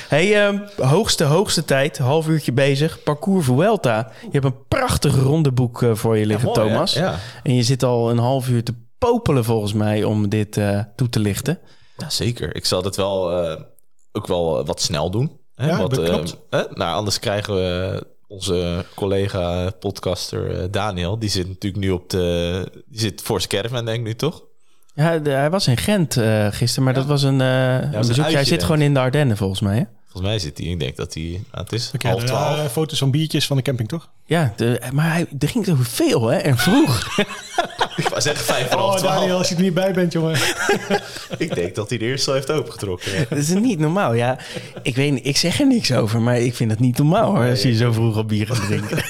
Hey, ehm, hoogste, hoogste tijd. Half uurtje bezig. Parcours Vuelta. Je hebt een prachtig rondeboek eh, voor je liggen, mooi? Thomas. Ja. En je zit al een half uur te popelen volgens mij om dit eh, toe te lichten. Ja, zeker. Ik zal dat wel eh, ook wel wat snel doen. Hè? Ja, wat, dat eh, klopt. hè? Nou, anders krijgen we onze collega podcaster Daniel, die zit natuurlijk nu op de... Die zit voor caravan, denk ik nu, toch? Ja, de- hij was in Gent eh, gisteren, maar dat was een, eh een een bezoek. Hij uitje, zit denk gewoon in de Ardennen, volgens mij. Hè? Volgens mij zit hij, ik denk dat hij... Nou, het is Ik half heb twaalf. eh, foto's van biertjes van de camping, toch? Ja, de, maar hij drinkt ook veel, hè? En vroeg. Ik wou zeggen vijf voor half Oh, twaalf. Daniel, als je er niet bij bent, jongen. Ik denk dat hij de eerste al heeft opengetrokken. ja. dat is niet normaal. Ja, ik weet niet, ik zeg er niks over, maar ik vind het niet normaal hoor, als je zo vroeg al bier gaat drinken.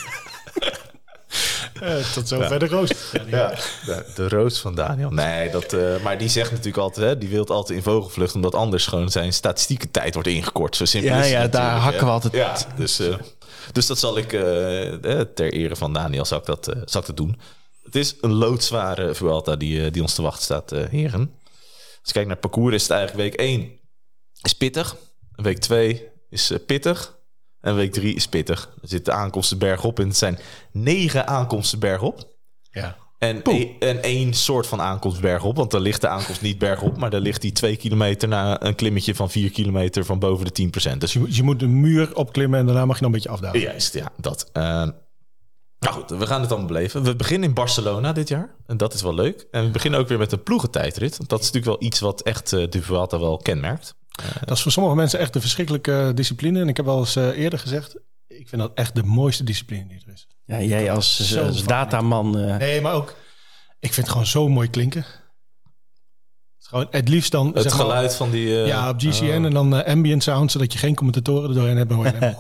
Eh, tot zover de roost. Ja, de, de roos van Daniel. Nee, dat, eh, maar die zegt natuurlijk altijd, hè, die wil altijd in vogelvlucht, omdat anders gewoon zijn statistieke tijd wordt ingekort. Zo simpel Ja, is het ja, daar hakken we altijd- Ja, dus, eh, dus dat zal ik, ter ere van Daniel, zal ik dat, eh, zal ik dat doen. Het is een loodzware Vuelta die, die ons te wachten staat, eh, heren. Als je kijkt naar het parcours, is het eigenlijk week 1 is pittig. Week 2 is pittig. En week 3 is pittig. Er zitten aankomsten bergop en het zijn negen aankomsten bergop. Ja. En, e- en één soort van aankomst bergop. Want dan ligt de aankomst niet bergop. Maar dan ligt die twee kilometer na een klimmetje van vier kilometer van boven de 10%. Dus Je, moet- je moet een muur opklimmen en daarna mag je nog een beetje afdalen. juist, ja, dat. Eh, nou goed, we gaan het allemaal beleven. We beginnen in Barcelona dit jaar. En dat is wel leuk. En we beginnen ook weer met een ploegentijdrit. Want dat is natuurlijk wel iets wat echt eh, de Vuelta wel kenmerkt. Dat is voor sommige mensen echt een verschrikkelijke discipline. En ik heb al eens eh, eerder gezegd, ik vind dat echt de mooiste discipline die er is. Ja, jij als, van- dataman. eh, Nee, maar ook, ik vind het gewoon zo mooi klinken. Het, is gewoon, het liefst dan... Het zeg maar, geluid van die... eh, Ja, op GCN en dan eh, ambient sound, zodat je geen commentatoren er doorheen hebt. maar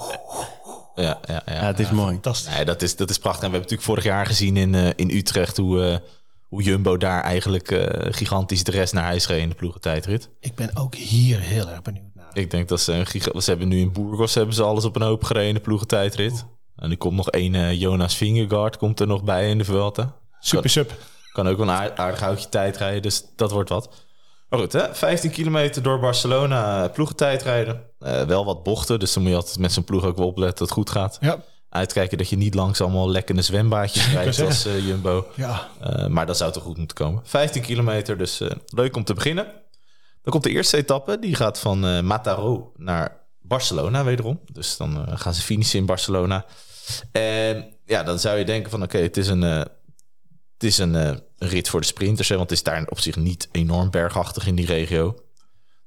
Ja, ja, ja. ja, het is mooi. Fantastisch. Nee, dat is, dat is prachtig. En we hebben natuurlijk vorig jaar gezien in, eh, in Utrecht hoe, eh, hoe Jumbo daar eigenlijk eh, gigantisch de rest naar huis reed in de ploegentijdrit. Ik ben ook hier heel erg benieuwd naar. Ik denk dat ze een giga- Ze hebben nu in Burgos hebben ze alles op een hoop gereden in de ploegentijdrit. En er komt nog één eh, Jonas Vingegaard komt er nog bij in de Vuelta. Super sub. Kan ook wel een aard- aardig houtje tijd rijden, dus dat wordt wat. Maar goed, hè? 15 kilometer door Barcelona eh, ploegentijd rijden. Eh, wel wat bochten, dus dan moet je altijd met zo'n ploeg ook wel opletten dat het goed gaat. Ja, Uitkijken dat je niet langs allemaal lekkende zwembaadjes rijdt als eh, Jumbo. ja. Eh, maar dat zou toch goed moeten komen. 15 kilometer, dus eh, leuk om te beginnen. Dan komt de eerste etappe. Die gaat van Mataró naar Barcelona wederom. Dus dan gaan ze finishen in Barcelona. En ja, dan zou je denken van oké, het is een, het is een rit voor de sprinters. Hè, want het is daar op zich niet enorm bergachtig in die regio.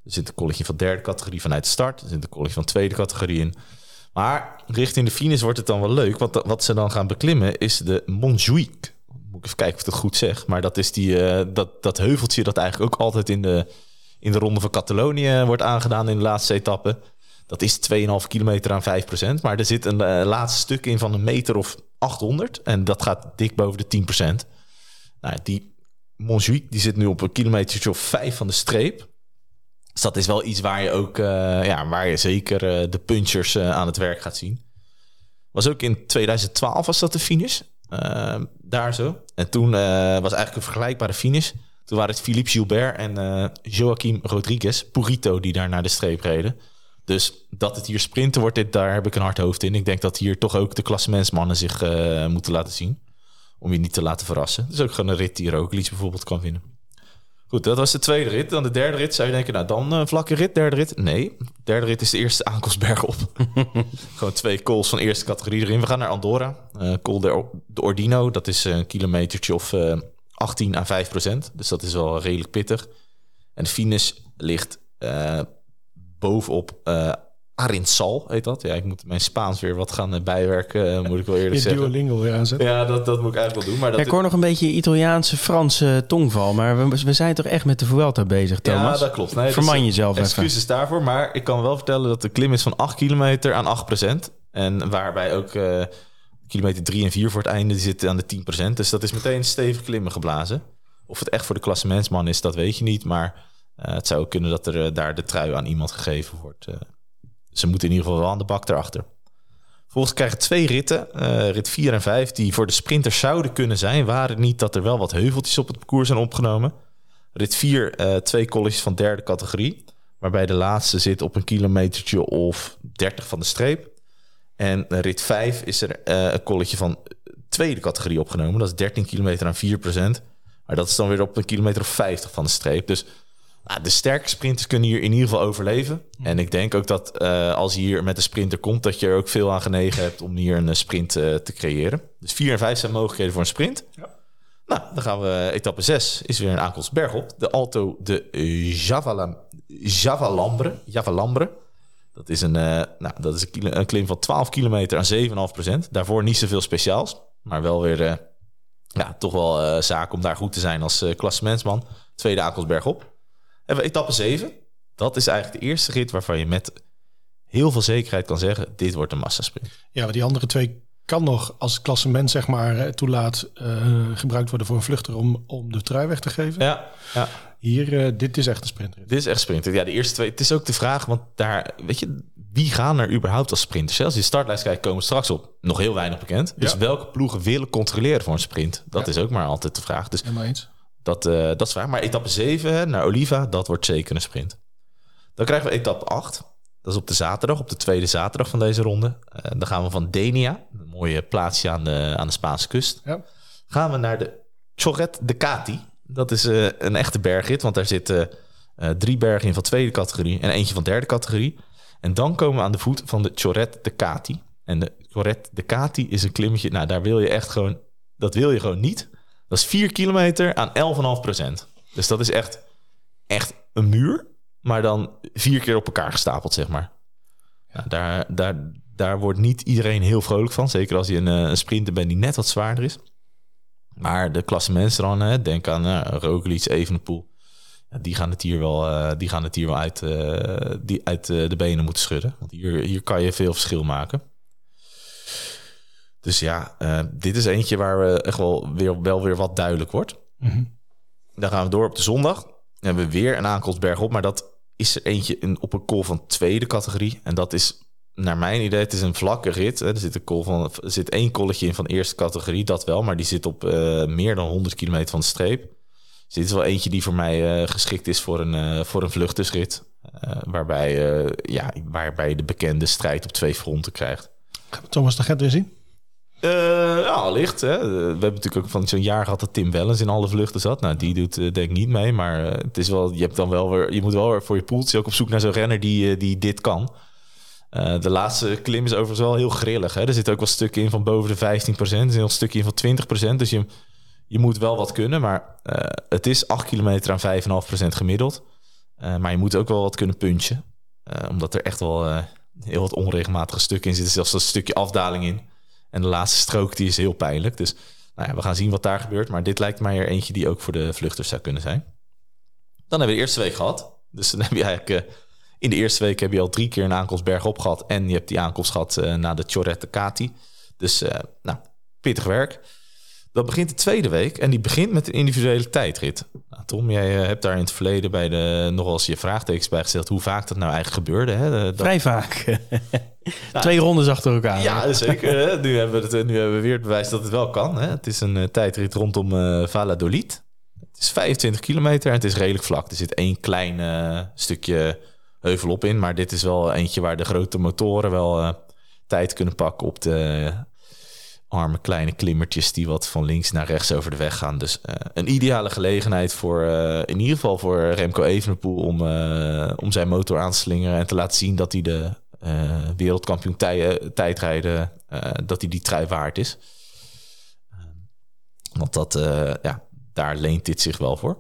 Er zit een colletje van derde categorie vanuit de start. Er zit een colletje van tweede categorie in. Maar richting de finish wordt het dan wel leuk. Want wat ze dan gaan beklimmen is de Montjuïc. Moet ik even kijken of ik het goed zeg. Maar dat is die, eh, dat, dat heuveltje dat eigenlijk ook altijd in de, in de ronde van Catalonië wordt aangedaan in de laatste etappe. Dat is 2,5 kilometer aan 5%. Maar er zit een eh, laatste stuk in van een meter of 800. En dat gaat dik boven de 10%. Nou, die Montjuïc die zit nu op een kilometertje of 5 van de streep. Dus dat is wel iets waar je ook, eh, ja, waar je zeker eh, de punchers eh, aan het werk gaat zien. Was ook in 2012 was dat de finish. eh, daar zo. En toen was eigenlijk een vergelijkbare finish. Toen waren het Philippe Gilbert en Joaquim Rodriguez, Purito, die daar naar de streep reden. Dus dat het hier sprinten wordt, dit, daar heb ik een hard hoofd in. Ik denk dat hier toch ook de klassementsmannen zich moeten laten zien. Om je niet te laten verrassen. Dus ook gewoon een rit die Roglic bijvoorbeeld kan winnen. Goed, dat was de tweede rit. Dan de derde rit zou je denken, nou dan een vlakke rit, derde rit. Nee, de derde rit is de eerste aankomstberg op. Gewoon twee calls van eerste categorie erin. We gaan naar Andorra. Eh Col de, de Ordino, dat is een kilometertje of eh 18 à 5 procent. Dus dat is wel redelijk pittig. En de finish ligt eh, bovenop eh Arinsal, heet dat. Ja, ik moet mijn Spaans weer wat gaan eh, bijwerken, eh, moet ik wel eerlijk Je zeggen. Duolingo weer aanzetten. Ja, dat, dat moet ik eigenlijk wel doen. Maar dat Ja, ik hoor nog een beetje Italiaanse, Franse tongval, maar we, we zijn toch echt met de Vuelta bezig, Thomas? Ja, dat klopt. Nee, Verman dus, jezelf even. Excuses daarvoor, maar ik kan wel vertellen dat de klim is van 8 kilometer aan 8% En waarbij ook eh, kilometer 3 en 4 voor het einde die zitten aan de 10% Dus dat is meteen stevig klimmen geblazen. Of het echt voor de klassementsman is, dat weet je niet. Maar eh, het zou ook kunnen dat er eh, daar de trui aan iemand gegeven wordt. Eh. ze moeten in ieder geval wel aan de bak erachter. Volgens krijgen twee ritten, eh, rit 4 en 5, die voor de sprinters zouden kunnen zijn. Waren niet dat er wel wat heuveltjes op het parcours zijn opgenomen. Rit 4, eh, twee colleges van derde categorie. Waarbij de laatste zit op een kilometertje of 30 van de streep. En rit 5 is er eh, een colletje van tweede categorie opgenomen. Dat is 13 kilometer aan 4% Maar dat is dan weer op een kilometer of 50 van de streep. Dus Nou, de sterke sprinters kunnen hier in ieder geval overleven. En ik denk ook dat eh, als je hier met een sprinter komt, dat je er ook veel aan genegen hebt om hier een eh, sprint eh, te creëren. Dus 4 en 5 zijn mogelijkheden voor een sprint. Ja. Nou, dan gaan we etappe 6 is weer een aankomst bergop. De Alto de Javalam, Javalambre. Javalambre. Dat is een, nou, dat is een, klim van 12 kilometer aan 7,5 procent. Daarvoor niet zoveel speciaals, maar wel weer ja, toch wel zaak om daar goed te zijn als klassementsman. Tweede aankomst bergop. Hebben we etappe 7. Dat is eigenlijk de eerste rit waarvan je met heel veel zekerheid kan zeggen... dit wordt een massasprint. Ja, maar die andere twee kan nog als klassement zeg maar eh, toelaat eh, gebruikt worden voor een vluchter om, om de trui weg te geven. Ja, ja. Hier, eh, dit is echt een sprintrit. Dit is echt sprinten. Ja, de eerste twee. Het is ook de vraag, want daar, weet je, wie gaan er überhaupt als sprinters? Als je de startlijst kijkt, komen straks op. Nog heel weinig bekend. Dus Ja. welke ploegen willen controleren voor een sprint? Dat Ja. is ook maar altijd de vraag. Dus Helemaal eens. Dat, eh, dat is vraag. Maar etappe 7 hè, naar Oliva, dat wordt zeker een sprint. Dan krijgen we etappe 8. Dat is op de zaterdag, op de tweede zaterdag van deze ronde. Eh, dan gaan we van Denia, een mooie plaatsje aan de, aan de Spaanse kust Ja. gaan we naar de Choret de Cati. Dat is eh, een echte bergrit, want daar zitten drie bergen in van tweede categorie en eentje van derde categorie. En dan komen we aan de voet van de Choret de Cati. En de Choret de Cati is een klimmetje, nou daar wil je echt gewoon, dat wil je gewoon niet. Dat is 4 kilometer aan 11,5 procent. Dus dat is echt, echt een muur, maar dan vier keer op elkaar gestapeld, zeg maar. Ja, daar, daar, daar wordt niet iedereen heel vrolijk van. Zeker als je een, eh, een sprinter bent die net wat zwaarder is. Maar de klassementsrannen, denk aan uh, Roglic, Evenepoel. Ja, die gaan het hier wel, eh, die gaan het hier wel uit, die uit de benen moeten schudden. Want hier, hier kan je veel verschil maken. Dus ja, eh, dit is eentje waar we echt wel weer, wel weer wat duidelijk wordt. Mhm. Dan gaan we door op de zondag. Dan hebben we weer een aankomst bergop. Maar dat is er eentje in, op een call van tweede categorie. En dat is, naar mijn idee, het is een vlakke rit. Hè. Er zit, een call van, er zit één colletje in van eerste categorie, dat wel. Maar die zit op eh, meer dan 100 kilometer van de streep. Dus dit is wel eentje die voor mij eh, geschikt is voor een, voor een vluchtersrit. Waarbij, ja, waarbij je de bekende strijd op twee fronten krijgt. Gaan we Thomas de Gent weer zien? Eh, ja, allicht. Hè. Eh, We hebben natuurlijk ook van zo'n jaar gehad dat Tim Wellens in alle vluchten zat. Nou, die doet eh, denk ik niet mee. Maar het is wel, je, hebt dan wel weer, je moet wel weer voor je poeltje ook op zoek naar zo'n renner die, die dit kan. De laatste klim is overigens wel heel grillig. Hè. Er zit ook wel stukken in van boven de 15%. Er zit een stukje in van 20%. Dus je, je moet wel wat kunnen. Maar het is 8 kilometer aan 5,5% gemiddeld. Maar je moet ook wel wat kunnen. Eh, omdat er echt wel heel wat onregelmatige stukken in zitten. Zelfs een stukje afdaling in. En de laatste strook die is heel pijnlijk. Dus nou ja, we gaan zien wat daar gebeurt. Maar dit lijkt mij er eentje die ook voor de vluchters zou kunnen zijn. Dan hebben we de eerste week gehad. Dus dan heb je eigenlijk... eh, in de eerste week heb je al drie keer een aankomst bergop gehad. En je hebt die aankomst gehad eh, naar de Chorette Cati. Dus eh, nou, pittig werk. Dan begint de tweede week. En die begint met een individuele tijdrit. Nou, Tom, jij eh, hebt daar in het verleden bij de, nog wel eens je vraagtekens bij gesteld. Hoe vaak dat nou eigenlijk gebeurde. Hè? Dat, Vrij vaak. Twee rondes achter elkaar. ja, zeker. nu, hebben we het, nu hebben we weer het bewijs dat het wel kan. Hè? Het is een eh, tijdrit rondom eh Valladolid. Het is 25 kilometer en het is redelijk vlak. Er zit één klein stukje heuvel op in. Maar dit is wel eentje waar de grote motoren wel tijd kunnen pakken op de arme kleine klimmertjes die wat van links naar rechts over de weg gaan. Dus eh, een ideale gelegenheid voor eh, in ieder geval voor Remco Evenepoel om, eh, om zijn motor aan te slingeren en te laten zien dat hij de wereldkampioen tij- tijdrijden, dat hij die trui waard is. Want dat, ja, daar leent dit zich wel voor.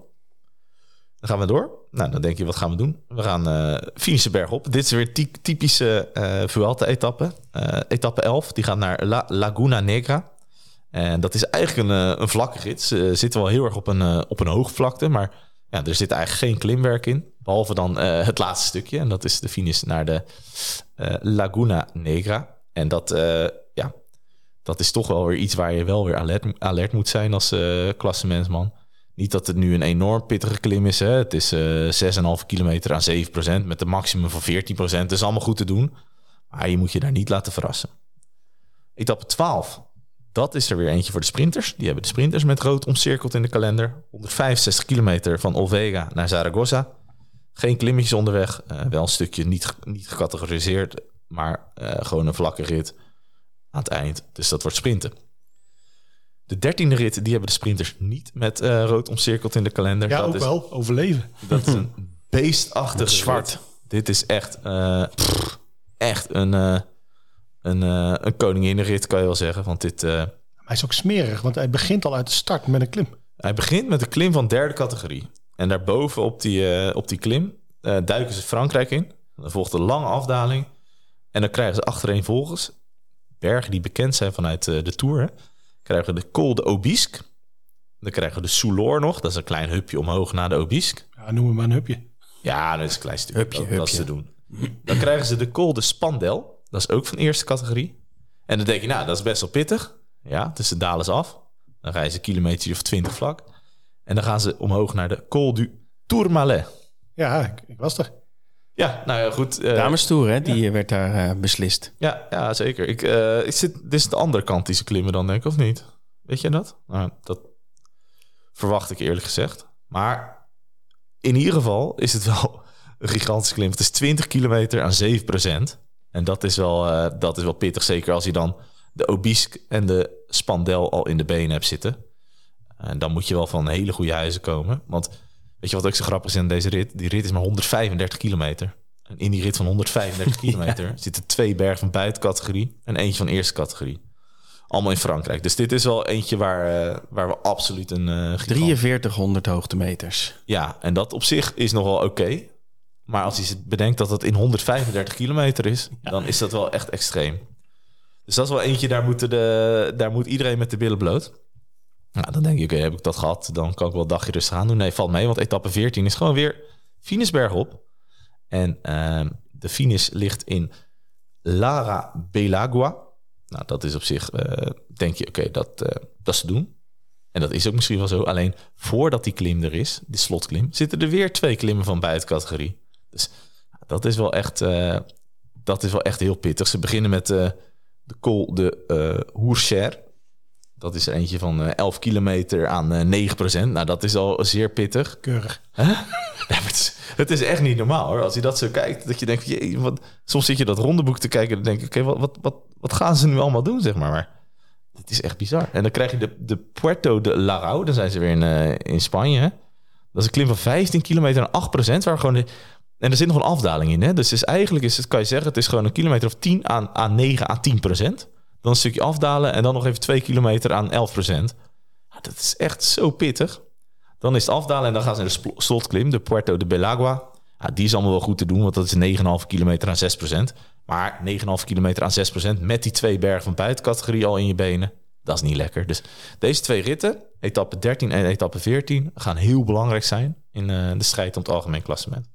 Dan gaan we door. Nou, dan denk je, wat gaan we doen? We gaan uh, finishen bergop. Dit is weer ty typische uh, Vuelta-etappe. Uh, etappe 11, die gaat naar La Laguna Negra. En dat is eigenlijk een, een vlakke rit. Ze zitten wel heel erg op een, op een hoogvlakte, maar ja, er zit eigenlijk geen klimwerk in. Behalve dan het laatste stukje. En dat is de finish naar de Laguna Negra. En dat, ja, dat is toch wel weer iets waar je wel weer alert, alert moet zijn als klassementsman. Niet dat het nu een enorm pittige klim is. Hè. Het is uh, 6,5 kilometer aan 7% met een maximum van 14%. Dat is allemaal goed te doen. Maar je moet je daar niet laten verrassen. Etappe 12. Dat is er weer eentje voor de sprinters. Die hebben de sprinters met rood omcirkeld in de kalender. 165 kilometer van Olvega naar Zaragoza. Geen klimmetjes onderweg. Uh, wel een stukje niet, niet gecategoriseerd. Maar uh, gewoon een vlakke rit aan het eind. Dus dat wordt sprinten. De dertiende rit, die hebben de sprinters niet met eh, rood omcirkeld in de kalender. Ja, dat ook is, wel. Overleven. Dat is een beestachtige Zwart. rit. Dit is echt, eh, pff, echt een, eh een, een koninginnenrit, kan je wel zeggen. Want dit, Hij is ook smerig, want hij begint al uit de start met een klim. hij begint met een klim van derde categorie. En daarboven op die, op die klim duiken ze Frankrijk in. Dan volgt een lange afdaling. En dan krijgen ze achtereenvolgens bergen die bekend zijn vanuit de Tour. Hè. Krijgen we de Col de Obisque. Dan krijgen we de Soulor nog. Dat is een klein hupje omhoog naar de Obisque. Ja, noem hem maar een hupje. Ja, dat is een klein stukje. Hupje, dat, dat is te hupje. doen. Dan krijgen ze de Col de Spandel. Dat is ook van eerste categorie. En dan denk je, nou, dat is best wel pittig. Ja, dus de dalen ze af. Dan ga je ze een kilometer of twintig vlak. En dan gaan ze omhoog naar de Col du Tourmalet. Ja, ik, ik was er. Ja, nou ja, goed. eh, Damestoer, hè? Die werd daar eh, beslist. ja, ja, zeker. Ik, eh, dit, dit is de andere kant die ze klimmen dan, denk ik, of niet? Weet je dat? Nou, dat verwacht ik eerlijk gezegd. Maar in ieder geval is het wel een gigantische klim. Het is 20 kilometer aan 7% En dat is, wel, dat is wel pittig, zeker als je dan de Obisque en de Spandel al in de benen hebt zitten. En dan moet je wel van hele goede huizen komen. Want weet je wat ook zo grappig is aan deze rit? Die rit is maar 135 kilometer. En in die rit van 135 kilometer zitten twee bergen van buitencategorie en eentje van eerste categorie. Allemaal in Frankrijk. Dus dit is wel eentje waar, eh, waar we absoluut een... eh, gigant- 4300 hoogtemeters. Ja, en dat op zich is nog wel oké. Maar als je bedenkt dat het in 135 kilometer is, dan is dat wel echt extreem. Dus dat is wel eentje, daar, moeten de, daar moet iedereen met de billen bloot. Nou, dan denk je, oké, heb ik dat gehad? Dan kan ik wel een dagje rustig aan doen. Nee, valt mee, want etappe 14 is gewoon weer Finisberg op. En ehm, de finish ligt in Lara Belagua. Nou, dat is op zich, eh, denk je, oké, dat, eh, dat te doen. En dat is ook misschien wel zo. Alleen voordat die klim er is, die slotklim, zitten er weer twee klimmen van buitencategorie. Dus dat is wel echt, eh, dat is wel echt heel pittig. Ze beginnen met de Col de Hoercher. Dat is eentje van eh 11 kilometer aan eh 9% Nou, dat is al zeer pittig. Keurig. Het, is, het is echt niet normaal hoor. Als je dat zo kijkt, dat je denkt, jee, wat, soms zit je dat rondeboek te kijken en dan denk ik, oké, wat, wat, wat, wat gaan ze nu allemaal doen, zeg maar. Maar het is echt bizar. En dan krijg je de, de Puerto de Larau, dan zijn ze weer in, eh, in Spanje. Hè? Dat is een klim van 15 kilometer en 8 procent, waar gewoon de, en er zit nog een afdaling in. Hè? Dus, dus eigenlijk is het, kan je zeggen, het is gewoon een kilometer of 10 aan, aan 9 à 10 procent. Dan een stukje afdalen en dan nog even 2 kilometer aan 11 procent. Dat is echt zo pittig. Dan is het afdalen en dan gaan ze naar de slotklim, de Puerto de Belagua. Die is allemaal wel goed te doen, want dat is 9,5 kilometer aan 6% Maar 9,5 kilometer aan 6% met die twee bergen van buitencategorie al in je benen, dat is niet lekker. Dus deze twee ritten, etappe 13 en etappe 14, gaan heel belangrijk zijn in eh, de strijd om het algemeen klassement.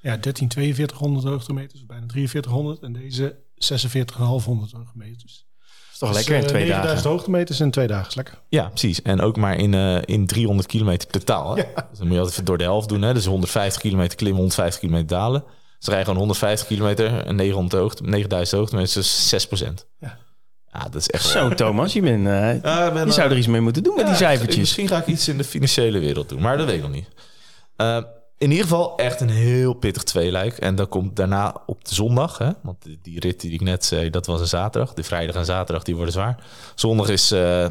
Ja, 13, 4200 hoogtemeters, bijna 4300. En deze 46,500 hoogtemeters. is toch Dus, lekker in eh, twee 9000 dagen. hoogtemeters in twee dagen. Is lekker. Ja, precies. En ook maar in, eh, in 300 kilometer totaal. Hè? Dus dan moet je altijd even door de helft doen. Hè? Dus 150 kilometer klimmen, 150 kilometer dalen. Dus dan rij je gewoon 150 kilometer en 900 hoogte, 9000 hoogtemeters, dus 6 procent. Ja. Ja, dat is echt... Zo, Thomas, je, bent, eh, Ja, ik ben, je zou eh, er iets mee moeten doen met die Ja, cijfertjes. Misschien ga ik iets in de financiële wereld doen, maar dat weet ik nog niet. Eh, in ieder geval echt een heel pittig tweeluik. En dan komt daarna op de zondag, hè, want die, die rit die ik net zei, dat was een zaterdag. De vrijdag en zaterdag, die worden zwaar. Zondag is eh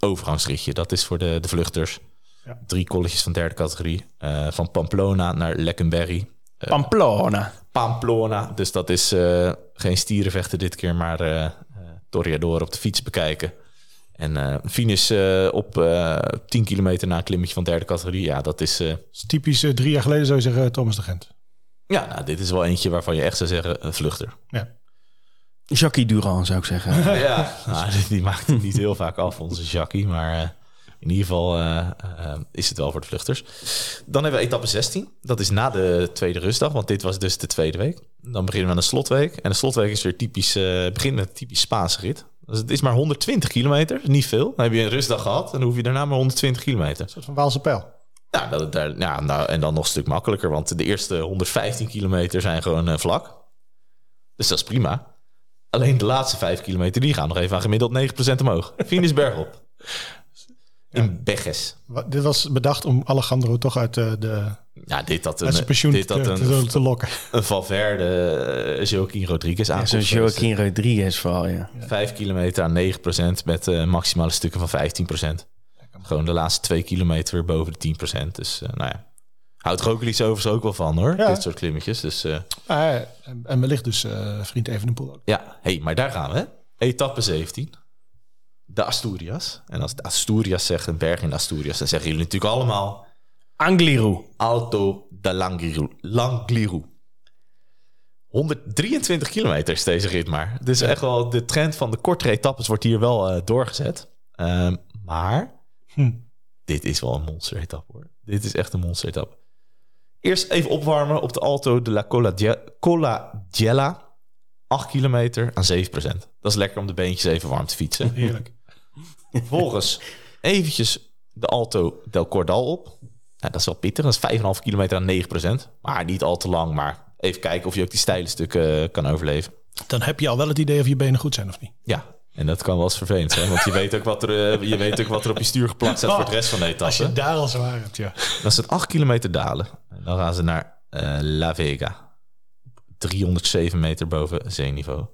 overgangsritje, dat is voor de, de vluchters. Ja. Drie kolletjes van derde categorie. eh, van Pamplona naar Lekkenberry. Pamplona. Pamplona, dus dat is eh, geen stierenvechten dit keer, maar eh eh, Toreador op de fiets bekijken. En eh finish eh, op eh 10 kilometer na een klimmetje van derde categorie. Ja, dat is... eh, typisch eh, drie jaar geleden zou je zeggen Thomas de Gent. ja, nou, dit is wel eentje waarvan je echt zou zeggen, een vluchter. Ja. Jackie Durand, zou ik zeggen. ja, nou, die- die maakt het niet heel vaak af, onze Jackie. Maar eh, in ieder geval is het wel voor de vluchters. Dan hebben we etappe 16. Dat is na de tweede rustdag, want dit was dus de tweede week. Dan beginnen we aan de slotweek. En de slotweek is weer typisch, eh begint met een typisch Spaanse rit. Dus het is maar 120 kilometer, niet veel. Dan heb je een rustdag gehad en dan hoef je daarna maar 120 kilometer. Een soort van Waalse pijl. Nou, dat, daar, ja, nou, en dan nog een stuk makkelijker, want de eerste 115 kilometer zijn gewoon eh, vlak. Dus dat is prima. Alleen de laatste 5 kilometer, die gaan nog even aan gemiddeld 9% omhoog. Finisberg op. In Beges. Dit was bedacht om Alejandro toch uit eh, de, Ja, dit zijn een, pensioen dit te, had te, een, te lokken. een Valverde, eh, Joaquin Rodriguez Ja, aankomst. Zo'n Joaquin Rodriguez vooral, ja. 5 kilometer aan 9% met eh, maximale stukken van 15%. Gewoon de laatste twee kilometer weer boven de 10%. Dus nou ja. Houdt Roglic overigens ook wel van hoor, Ja. dit soort klimmetjes. Dus eh, Ah, en, wellicht dus eh, vriend Evenepoel ook. ja, hey, maar daar gaan we. hè. Etappe 17. De Asturias. En als het Asturias zegt, een berg in Asturias, dan zeggen jullie natuurlijk allemaal Angliru. Alto de Langliru. Langliru. 123 kilometer is deze rit maar. Dus echt wel de trend van de kortere etappes wordt hier wel eh, doorgezet. Ehm, maar Hm. dit is wel een monster etappe hoor. Dit is echt een monster etappe. Eerst even opwarmen op de Alto de la Cola Gela. 8 kilometer aan 7%. Dat is lekker om de beentjes even warm te fietsen. Heerlijk. Vervolgens eventjes de Alto del Cordal op. Nou, dat is wel pittig. Dat is 5,5 kilometer aan 9%. Maar niet al te lang. Maar even kijken of je ook die steile stukken eh, kan overleven. Dan heb je al wel het idee of je benen goed zijn of niet. Ja, en dat kan wel eens vervelend zijn. Want je weet ook wat er, eh, je weet ook wat er op je stuur geplakt staat voor de rest van de Als je etappe. daar al zwaar hebt, ja. Dan is het 8 kilometer dalen. En dan gaan ze naar eh, La Vega. 307 meter boven zeeniveau.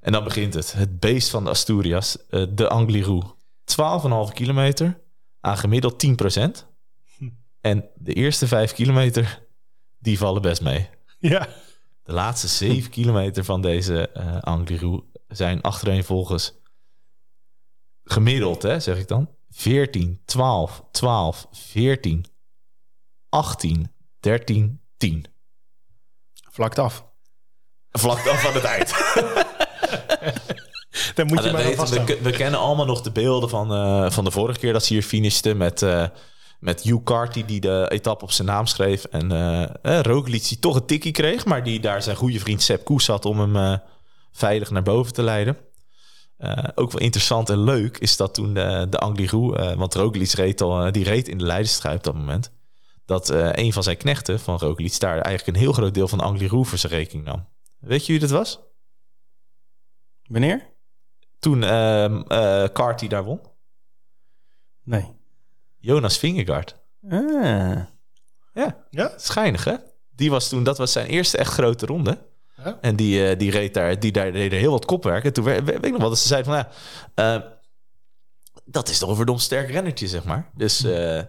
En dan begint het. Het beest van de Asturias. eh, de Angliru. 12,5 kilometer. Aan gemiddeld 10%. En de eerste 5 kilometer, die vallen best mee. Ja. De laatste 7 kilometer van deze eh Angliru zijn achtereenvolgens gemiddeld, hè, zeg ik dan. 14, 12, 12, 14, 18, 13, 10. Vlakt af. Vlak af van het eind. Dan moet je Ja, maar we, wel weten, we, vasthouden. we kennen allemaal nog de beelden van, eh, van de vorige keer dat ze hier finishten met, eh met Hugh Carty die de etappe op zijn naam schreef. En eh eh, Roglic die toch een tikkie kreeg, maar die daar zijn goede vriend Sepp Koes had om hem eh, veilig naar boven te leiden. Eh, ook wel interessant en leuk is dat toen de, de Angliru, eh, want Roglic reed, al, eh, die reed in de leiderstrui op dat moment, dat eh, een van zijn knechten van Roglic daar eigenlijk een heel groot deel van de Angliru voor zijn rekening nam. Weet je wie dat was? Wanneer? Toen ehm eh, Carty daar won. Nee. Jonas Vingegaard. Ah. Ja, Ja? schijnig hè? Die was toen, dat was zijn eerste echt grote ronde. Ja. En die, eh, die reed daar, die daar deed er heel wat kopwerk. En toen we- we- weet ik nog wel dat ze zeiden van, ja, eh, dat is toch een verdomd sterk rennertje, zeg maar. Dus eh,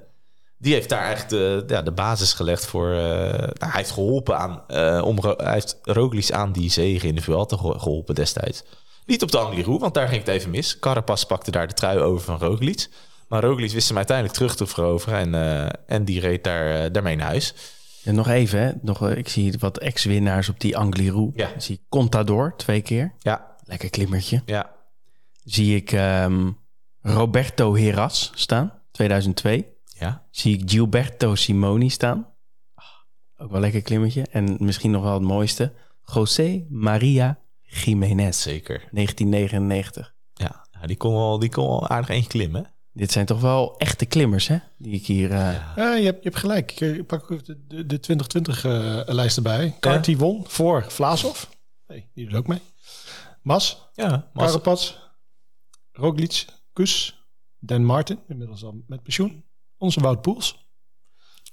die heeft daar eigenlijk de, ja, de basis gelegd voor... eh, nou, hij heeft geholpen aan, eh, om, hij heeft Roglic aan die zege in de Vuelta ge- geholpen destijds. Niet op de Angliru, want daar ging het even mis. Carapaz pakte daar de trui over van Roglic. Maar Roglic wist hem uiteindelijk terug te veroveren en, eh, en die reed daar, eh, daarmee naar huis. En nog even, hè. Nog, eh, ik zie wat ex-winnaars op die Angliru. Ja. Ik zie Contador twee keer. Ja, Lekker klimmertje. ja. Zie ik ehm, Roberto Heras staan, 2002. Ja, Zie ik Gilberto Simoni staan. Ah, Ook wel lekker klimmetje. En misschien nog wel het mooiste. José Maria Jiménez, zeker. 1999. Ja, ja, die kon wel, die kon wel aardig eentje klimmen. hè? Dit zijn toch wel echte klimmers, hè? Die ik hier... eh, Ja, je, hebt, je hebt gelijk. Ik eh, pak ook de, de, de 2020-lijst erbij. Carty won voor Vlaasov. Nee, die doet ook mee. Mas, Ja, Carapaz, Roglic, Kus, Dan Martin, inmiddels al met pensioen. Onze Wout Poels.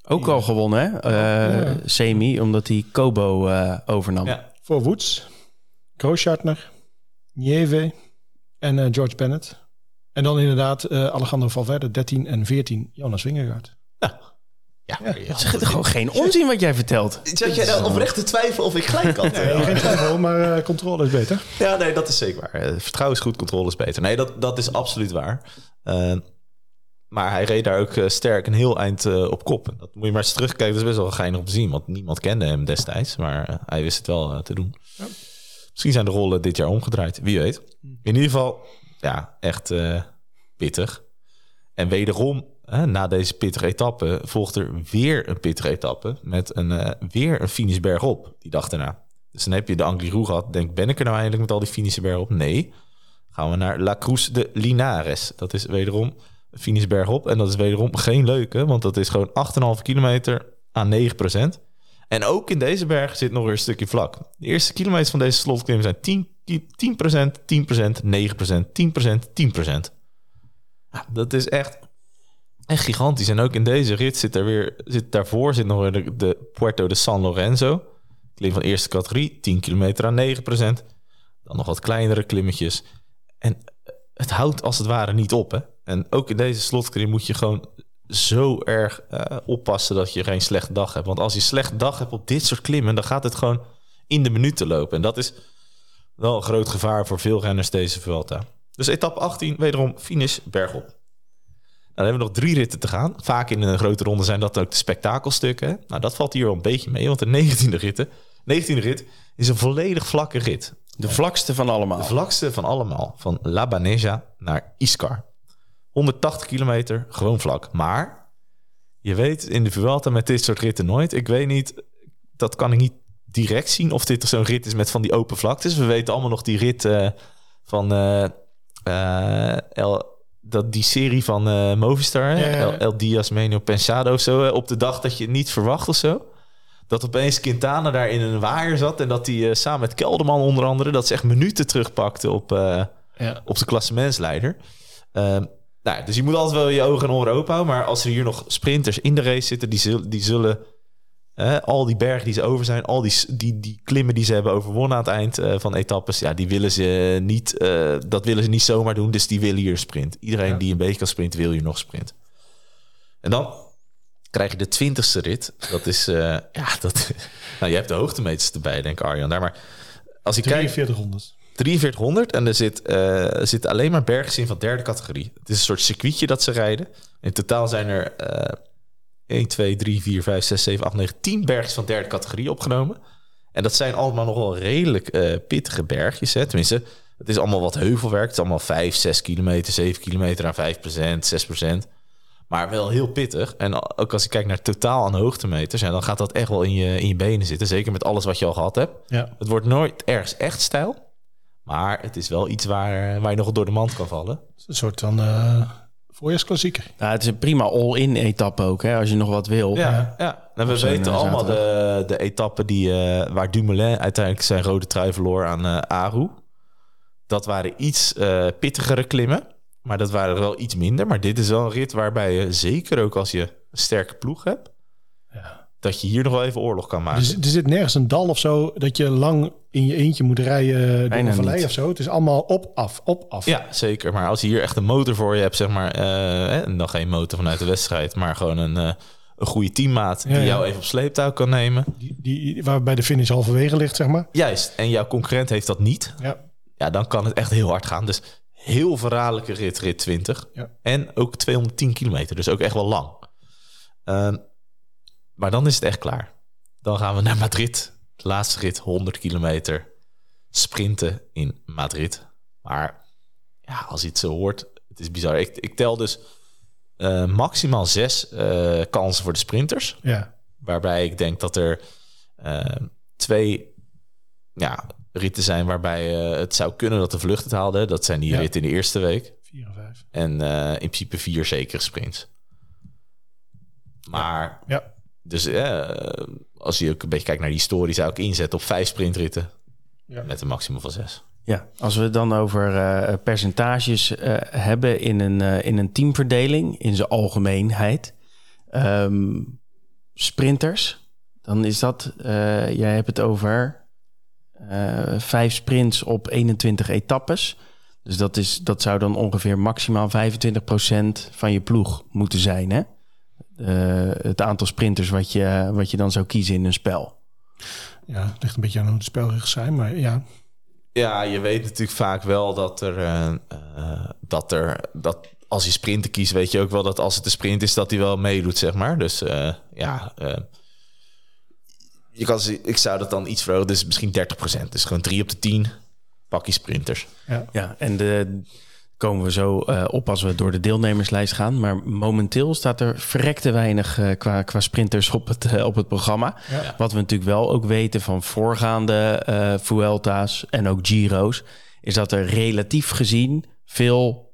ook al gewonnen, hè? Eh, Ja. Semi, omdat hij Kobo eh, overnam. ja, Voor Woods, Grooschartner, Nieve en eh, George Bennett. En dan inderdaad eh, Alejandro Valverde, 13 en 14, Jonas Wingegaard. ja, ja, Het is gewoon geen onzin wat jij vertelt. Zat jij nou oprecht te twijfelen of ik gelijk had? Nee, geen twijfel, maar eh, controle is beter. Ja, nee, dat is zeker waar. Vertrouwen is goed, controle is beter. Nee, dat, dat is absoluut waar. Eh, maar hij reed daar ook sterk een heel eind eh, op kop. Dat moet je maar eens terugkijken. Dat is best wel geinig om te zien. Want niemand kende hem destijds. Maar hij wist het wel te doen. Misschien zijn de rollen dit jaar omgedraaid. Wie weet. In ieder geval, ja, echt eh, pittig. En wederom, hè, na deze pittige etappe... volgt er weer een pittige etappe... met een, eh, weer een finish bergop die dag daarna. Dus dan heb je de Angliru gehad. Denk, ben ik er nou eindelijk met al die finishen bergop? Nee. Gaan we naar La Cruz de Linares. Dat is wederom een finish bergop. En dat is wederom geen leuke, want dat is gewoon 8,5 kilometer aan 9 En ook in deze berg zit nog weer een stukje vlak. De eerste kilometers van deze slotklim zijn 10, ki- 10%, 10%, 9%, 10%, 10%. Ja, dat is echt Echt gigantisch. En ook in deze rit zit er weer, zit daarvoor zit nog weer de, de Puerto de San Lorenzo. Klim van eerste categorie, 10 kilometer aan 9%. Dan nog wat kleinere klimmetjes. En het houdt als het ware niet op. Hè? En ook in deze slotklim moet je gewoon zo erg eh, oppassen dat je geen slechte dag hebt. Want als je een slechte dag hebt op dit soort klimmen, dan gaat het gewoon in de minuten lopen. En dat is wel een groot gevaar voor veel renners deze Vuelta. Dus etappe 18, wederom finish bergop. Nou, dan hebben we nog drie ritten te gaan. Vaak in een grote ronde zijn dat ook de spektakelstukken. Nou, dat valt hier wel een beetje mee, want de 19e, ritten, 19e rit is een volledig vlakke rit. De vlakste van allemaal. De vlakste van allemaal. Van La Baneja naar Iscar. 180 kilometer, gewoon vlak. Maar je weet in de Vuelta met dit soort ritten nooit. Ik weet niet, dat kan ik niet direct zien of dit zo'n rit is met van die open vlaktes. We weten allemaal nog die rit uh, van uh, uh, El, dat, die serie van Movistar. Ja, ja. El, El Diaz Menio Pensado of zo. op de dag dat je het niet verwacht of zo. Dat opeens Quintana daar in een waaier zat. En dat hij samen met Kelderman onder andere... dat ze echt minuten terugpakte op, op de klassementsleider. Nou, dus je moet altijd wel je ogen en oren open houden. Maar als er hier nog sprinters in de race zitten, die zullen, die zullen al die bergen die ze over zijn, al die, die, die klimmen die ze hebben overwonnen aan het eind uh, van etappes, ja, die willen ze niet, uh, dat willen ze niet zomaar doen. Dus die willen hier sprint. Iedereen ja. die een beetje kan sprinten, wil hier nog sprint. En dan krijg je de twintigste rit. Dat is, uh, ja, dat. nou, je hebt de hoogtemeters erbij, denk ik, Arjan. Daar maar als ik 4300. 4300 en er zit, uh, zit alleen maar bergjes in van derde categorie. Het is een soort circuitje dat ze rijden. In totaal zijn er uh, 1, 2, 3, 4, 5, 6, 7, 8, 9, 10 bergjes van derde categorie opgenomen. En dat zijn allemaal nog wel redelijk uh, pittige bergjes. Hè? Tenminste, het is allemaal wat heuvelwerk. Het is allemaal 5, 6 kilometer, 7 kilometer aan 5 procent, 6 procent. Maar wel heel pittig. En ook als je kijkt naar totaal aan hoogtemeters, ja, dan gaat dat echt wel in je, in je benen zitten. Zeker met alles wat je al gehad hebt. Ja. Het wordt nooit ergens echt stijl. Maar het is wel iets waar, waar je nog door de mand kan vallen. Een soort van uh, voorjaarsklassieker. Nou, het is een prima all-in etappe ook, hè, als je nog wat wil. Ja, ja. Nou, we weten allemaal de, de etappe die, uh, waar Dumoulin uiteindelijk zijn rode trui verloor aan uh, Aru. Dat waren iets uh, pittigere klimmen, maar dat waren er wel iets minder. Maar dit is wel een rit waarbij je, zeker ook als je een sterke ploeg hebt... Dat je hier nog wel even oorlog kan maken. Dus er zit nergens een dal of zo dat je lang in je eentje moet rijden door Bijna een vallei niet. of zo. Het is allemaal op, af, op, af. Ja, zeker. Maar als je hier echt een motor voor je hebt, zeg maar, uh, en dan geen motor vanuit de wedstrijd, maar gewoon een, uh, een goede teammaat die Ja, ja. jou even op sleeptouw kan nemen. Die, die, waar bij de finish halverwege ligt, zeg maar. Juist. En jouw concurrent heeft dat niet. Ja. Ja, dan kan het echt heel hard gaan. Dus heel verraderlijke rit, rit 20. Ja. En ook 210 kilometer, dus ook echt wel lang. Um, maar dan is het echt klaar. Dan gaan we naar Madrid. De laatste rit, 100 kilometer. Sprinten in Madrid. Maar ja, als je het zo hoort, het is bizar. Ik, ik tel dus uh, maximaal zes uh, kansen voor de sprinters. Ja. Waarbij ik denk dat er uh, twee ja, ritten zijn waarbij het zou kunnen dat de vlucht het haalde. Dat zijn die Ja. ritten in de eerste week. Vier en vijf. En eh, in principe vier zekere sprints. Maar, Ja. Dus eh, als je ook een beetje kijkt naar die historie, zou ik inzetten op vijf sprintritten Ja. met een maximum van zes. Ja, als we het dan over eh, percentages eh, hebben in een, eh, in een teamverdeling, in zijn algemeenheid. Ehm, sprinters, dan is dat, eh, jij hebt het over eh, vijf sprints op 21 etappes. Dus dat, is, dat zou dan ongeveer maximaal 25% van je ploeg moeten zijn, hè? Eh, het aantal sprinters wat je, wat je dan zou kiezen in een spel. ja, het ligt een beetje aan hoe de spelregels zijn. Maar ja, Ja, je weet natuurlijk vaak wel dat er, eh, eh, dat er, dat als je sprinten kiest, weet je ook wel dat als het een sprint is, dat hij wel meedoet, zeg maar. Dus eh, ja, eh, je kan, ik zou dat dan iets verhogen, dus misschien 30%. Dus gewoon 3 op de 10 pak je sprinters. ja. Ja, en de komen we zo eh, op als we door de deelnemerslijst gaan. Maar momenteel staat er verrekte weinig eh, qua, qua sprinters op het, eh, op het programma. Ja. Wat we natuurlijk wel ook weten van voorgaande Vuelta's en ook Giro's... is dat er relatief gezien veel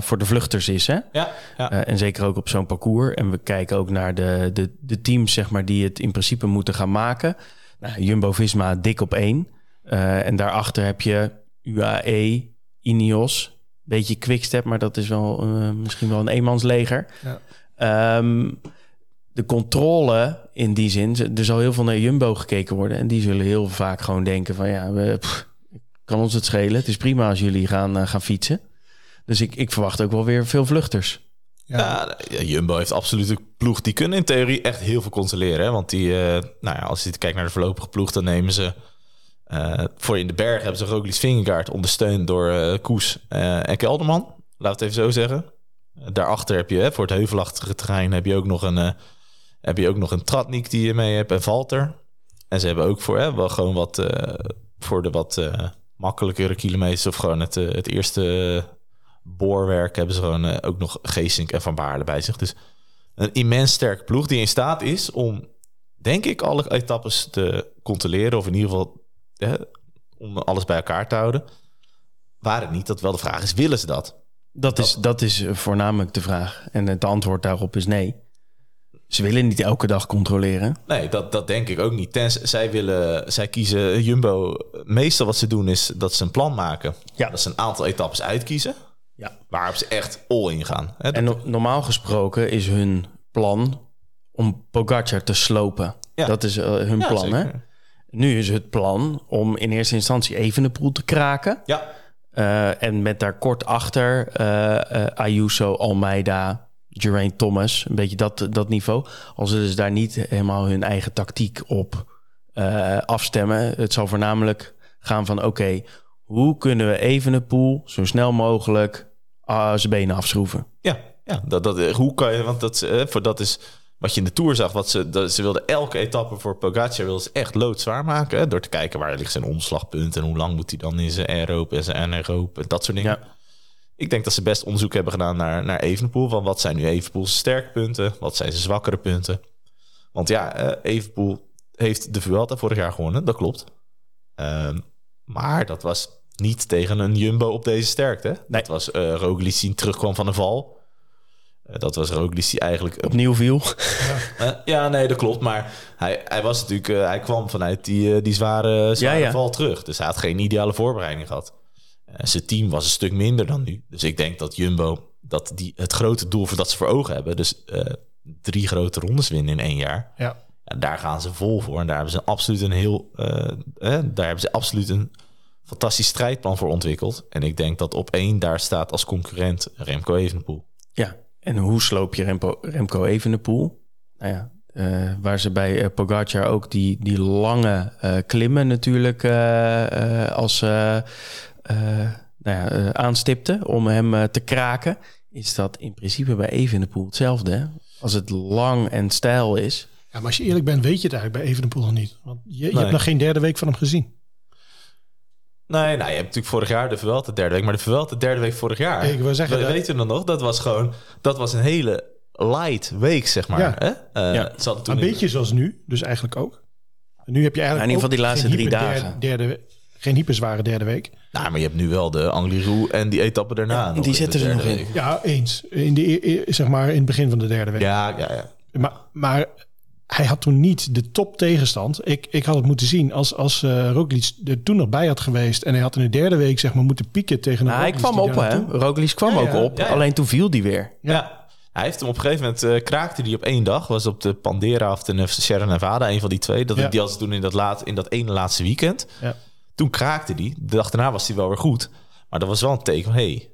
voor de vluchters is. Hè? Ja, ja. En zeker ook op zo'n parcours. En we kijken ook naar de, de, de teams zeg maar, die het in principe moeten gaan maken. Nou, Jumbo-Visma dik op één. En daarachter heb je UAE, Ineos, beetje Quickstep, maar dat is wel eh, misschien wel een eenmansleger. Ja. Ehm, de controle in die zin, er zal heel veel naar Jumbo gekeken worden. En die zullen heel vaak gewoon denken van ja, we, pff, kan ons het schelen. Het is prima als jullie gaan, eh, gaan fietsen. Dus ik, ik verwacht ook wel weer veel vluchters. Ja, ja, Jumbo heeft absoluut een ploeg. Die kunnen in theorie echt heel veel controleren. Hè? Want die, eh, nou ja, als je kijkt naar de voorlopige ploeg, dan nemen ze... eh, voor in de berg hebben ze Roglic Vingegaard ondersteund door eh, Koes eh, en Kelderman. Laat het even zo zeggen. Daarachter heb je, hè, voor het heuvelachtige terrein, heb je ook nog een, heb je ook nog een Tratnik die je mee hebt en Valter. En ze hebben ook voor, hè, gewoon wat, voor de wat makkelijkere kilometers of gewoon het, het eerste boorwerk hebben ze gewoon ook nog Geesink en Van Baarle bij zich. Dus een immens sterke ploeg die in staat is om, denk ik, alle etappes te controleren. Of in ieder geval hè, om alles bij elkaar te houden. Waar het niet, dat wel de vraag is, willen ze dat? Dat is, dat is voornamelijk de vraag. En het antwoord daarop is nee. Ze willen niet elke dag controleren. Nee, dat, dat denk ik ook niet. Zij, willen, zij kiezen Jumbo. Meestal wat ze doen is dat ze een plan maken. Ja. Dat ze een aantal etappes uitkiezen. Ja. Waarop ze echt all in gaan. En no- normaal gesproken is hun plan om Pogacar te slopen. Ja. Dat is eh, hun Ja, plan. Hè? Nu is het plan om in eerste instantie even de poel te kraken. Ja, Eh, en met daar kort achter eh, eh, Ayuso, Almeida, Geraint Thomas. Een beetje dat, dat niveau. Als ze dus daar niet helemaal hun eigen tactiek op afstemmen. Het zal voornamelijk gaan van... oké, hoe kunnen we even de poel zo snel mogelijk zijn benen afschroeven? ja, ja dat, dat, hoe kan je... Want dat, voor dat is wat je in de Tour zag. Wat ze, dat, ze wilden elke etappe voor Pogacar wilden ze echt loodzwaar maken. Hè, door te kijken waar ligt zijn omslagpunt... en hoe lang moet hij dan in zijn aeroop en zijn anaeroop... en dat soort dingen. Ja. Ik denk dat ze best onderzoek hebben gedaan naar, naar Evenepoel. Van wat zijn nu Evenepoel's sterke punten? Wat zijn zijn zwakkere punten? Want ja, eh Evenepoel heeft de Vuelta vorig jaar gewonnen. Dat klopt. Ehm, maar dat was niet tegen een Jumbo op deze sterkte. hè? Dat was eh Roglic die terugkwam van de val. Eh, dat was Roglic die eigenlijk... Opnieuw viel. Eh, ja, nee, dat klopt. Maar hij, hij was natuurlijk... eh, hij kwam vanuit die, die zware, zware Ja, ja. val terug. Dus hij had geen ideale voorbereiding gehad. Eh, zijn team was een stuk minder dan nu. Dus ik denk dat Jumbo... dat die het grote doel voor dat ze voor ogen hebben... dus eh, drie grote rondes winnen in één jaar... Ja. Ja, daar gaan ze vol voor. En daar hebben ze absoluut een heel... eh, eh, daar hebben ze absoluut een fantastisch strijdplan voor ontwikkeld. En ik denk dat op één daar staat als concurrent Remco Evenepoel. Ja, en hoe sloop je Remco, Remco Evenepoel? Nou ja, eh, waar ze bij eh, Pogacar ook die, die lange eh, klimmen natuurlijk eh, eh, als nou ja, eh, aanstipten om hem te kraken, is dat in principe bij Evenepoel hetzelfde. Hè? Als het lang en stijl is. Ja, maar als je eerlijk bent, weet je het eigenlijk bij Evenepoel nog niet. Want je, je Nee. hebt nog geen derde week van hem gezien. Nee, nou, je hebt natuurlijk vorig jaar de Vuelta de derde week, maar de Vuelta de derde week vorig jaar. Ik wil zeggen we dat- weten dan nog, dat was gewoon, dat was een hele light week, zeg maar. Ja. Hè? Eh, Ja. ze toen Een beetje zoals nu, dus eigenlijk ook. En nu heb je eigenlijk Ja, in ieder geval die laatste geen drie hyper dagen. Derde, derde, geen hyperzware derde week. Nou, maar je hebt nu wel de Angliru en die etappe daarna. die ze derde nog in. Ja, eens. In de, e- e- zeg maar in het begin van de derde week. Ja, ja, ja. Maar, maar hij had toen niet de top tegenstand. Ik, ik had het moeten zien als, als eh Roglic er toen nog bij had geweest... en hij had in de derde week zeg maar moeten pieken tegen een Nou, hij Roglic kwam die op, hè? Roglic kwam Ja, ook ja. op, Ja, ja. alleen toen viel die weer. Ja. Hij heeft hem op een gegeven moment eh, kraakte die op één dag. Was op de Pandera of de Sierra Nevada, een van die twee. Dat Ja. die had ze toen in dat, laat, in dat ene laatste weekend. Ja. Toen kraakte die. De dag daarna was hij wel weer goed. Maar dat was wel een teken van, hé, hey,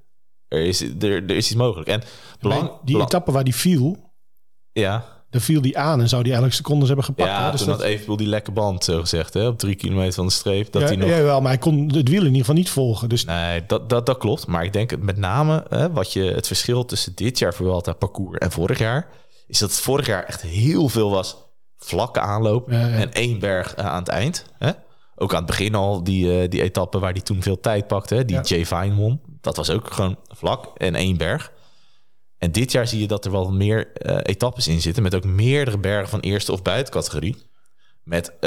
er, is, er, er is iets mogelijk. En belang, die belang- etappe waar die viel, ja, daar viel die aan... en zou die eigenlijk secondes hebben gepakt. ja hè? Dus toen dat- had Evenpoel die lekke band, zo gezegd, hè, op drie kilometer van de streep. Dat ja, hij nog... ja, wel, maar hij kon het wiel in ieder geval niet volgen. Dus Nee, dat, dat, dat klopt. Maar ik denk het met name hè, wat je, het verschil tussen dit jaar Vuelta parcours en vorig jaar... is dat het vorig jaar echt heel veel was vlakke aanloop Ja, ja. en één berg eh, aan het eind. Hè? Ook aan het begin al die, eh, die etappe waar hij toen veel tijd pakte. Hè? Die Ja. Jay Vine won. Dat was ook gewoon vlak en één berg. En dit jaar zie je dat er wel meer eh, etappes in zitten... met ook meerdere bergen van eerste of buitencategorie. Met eh,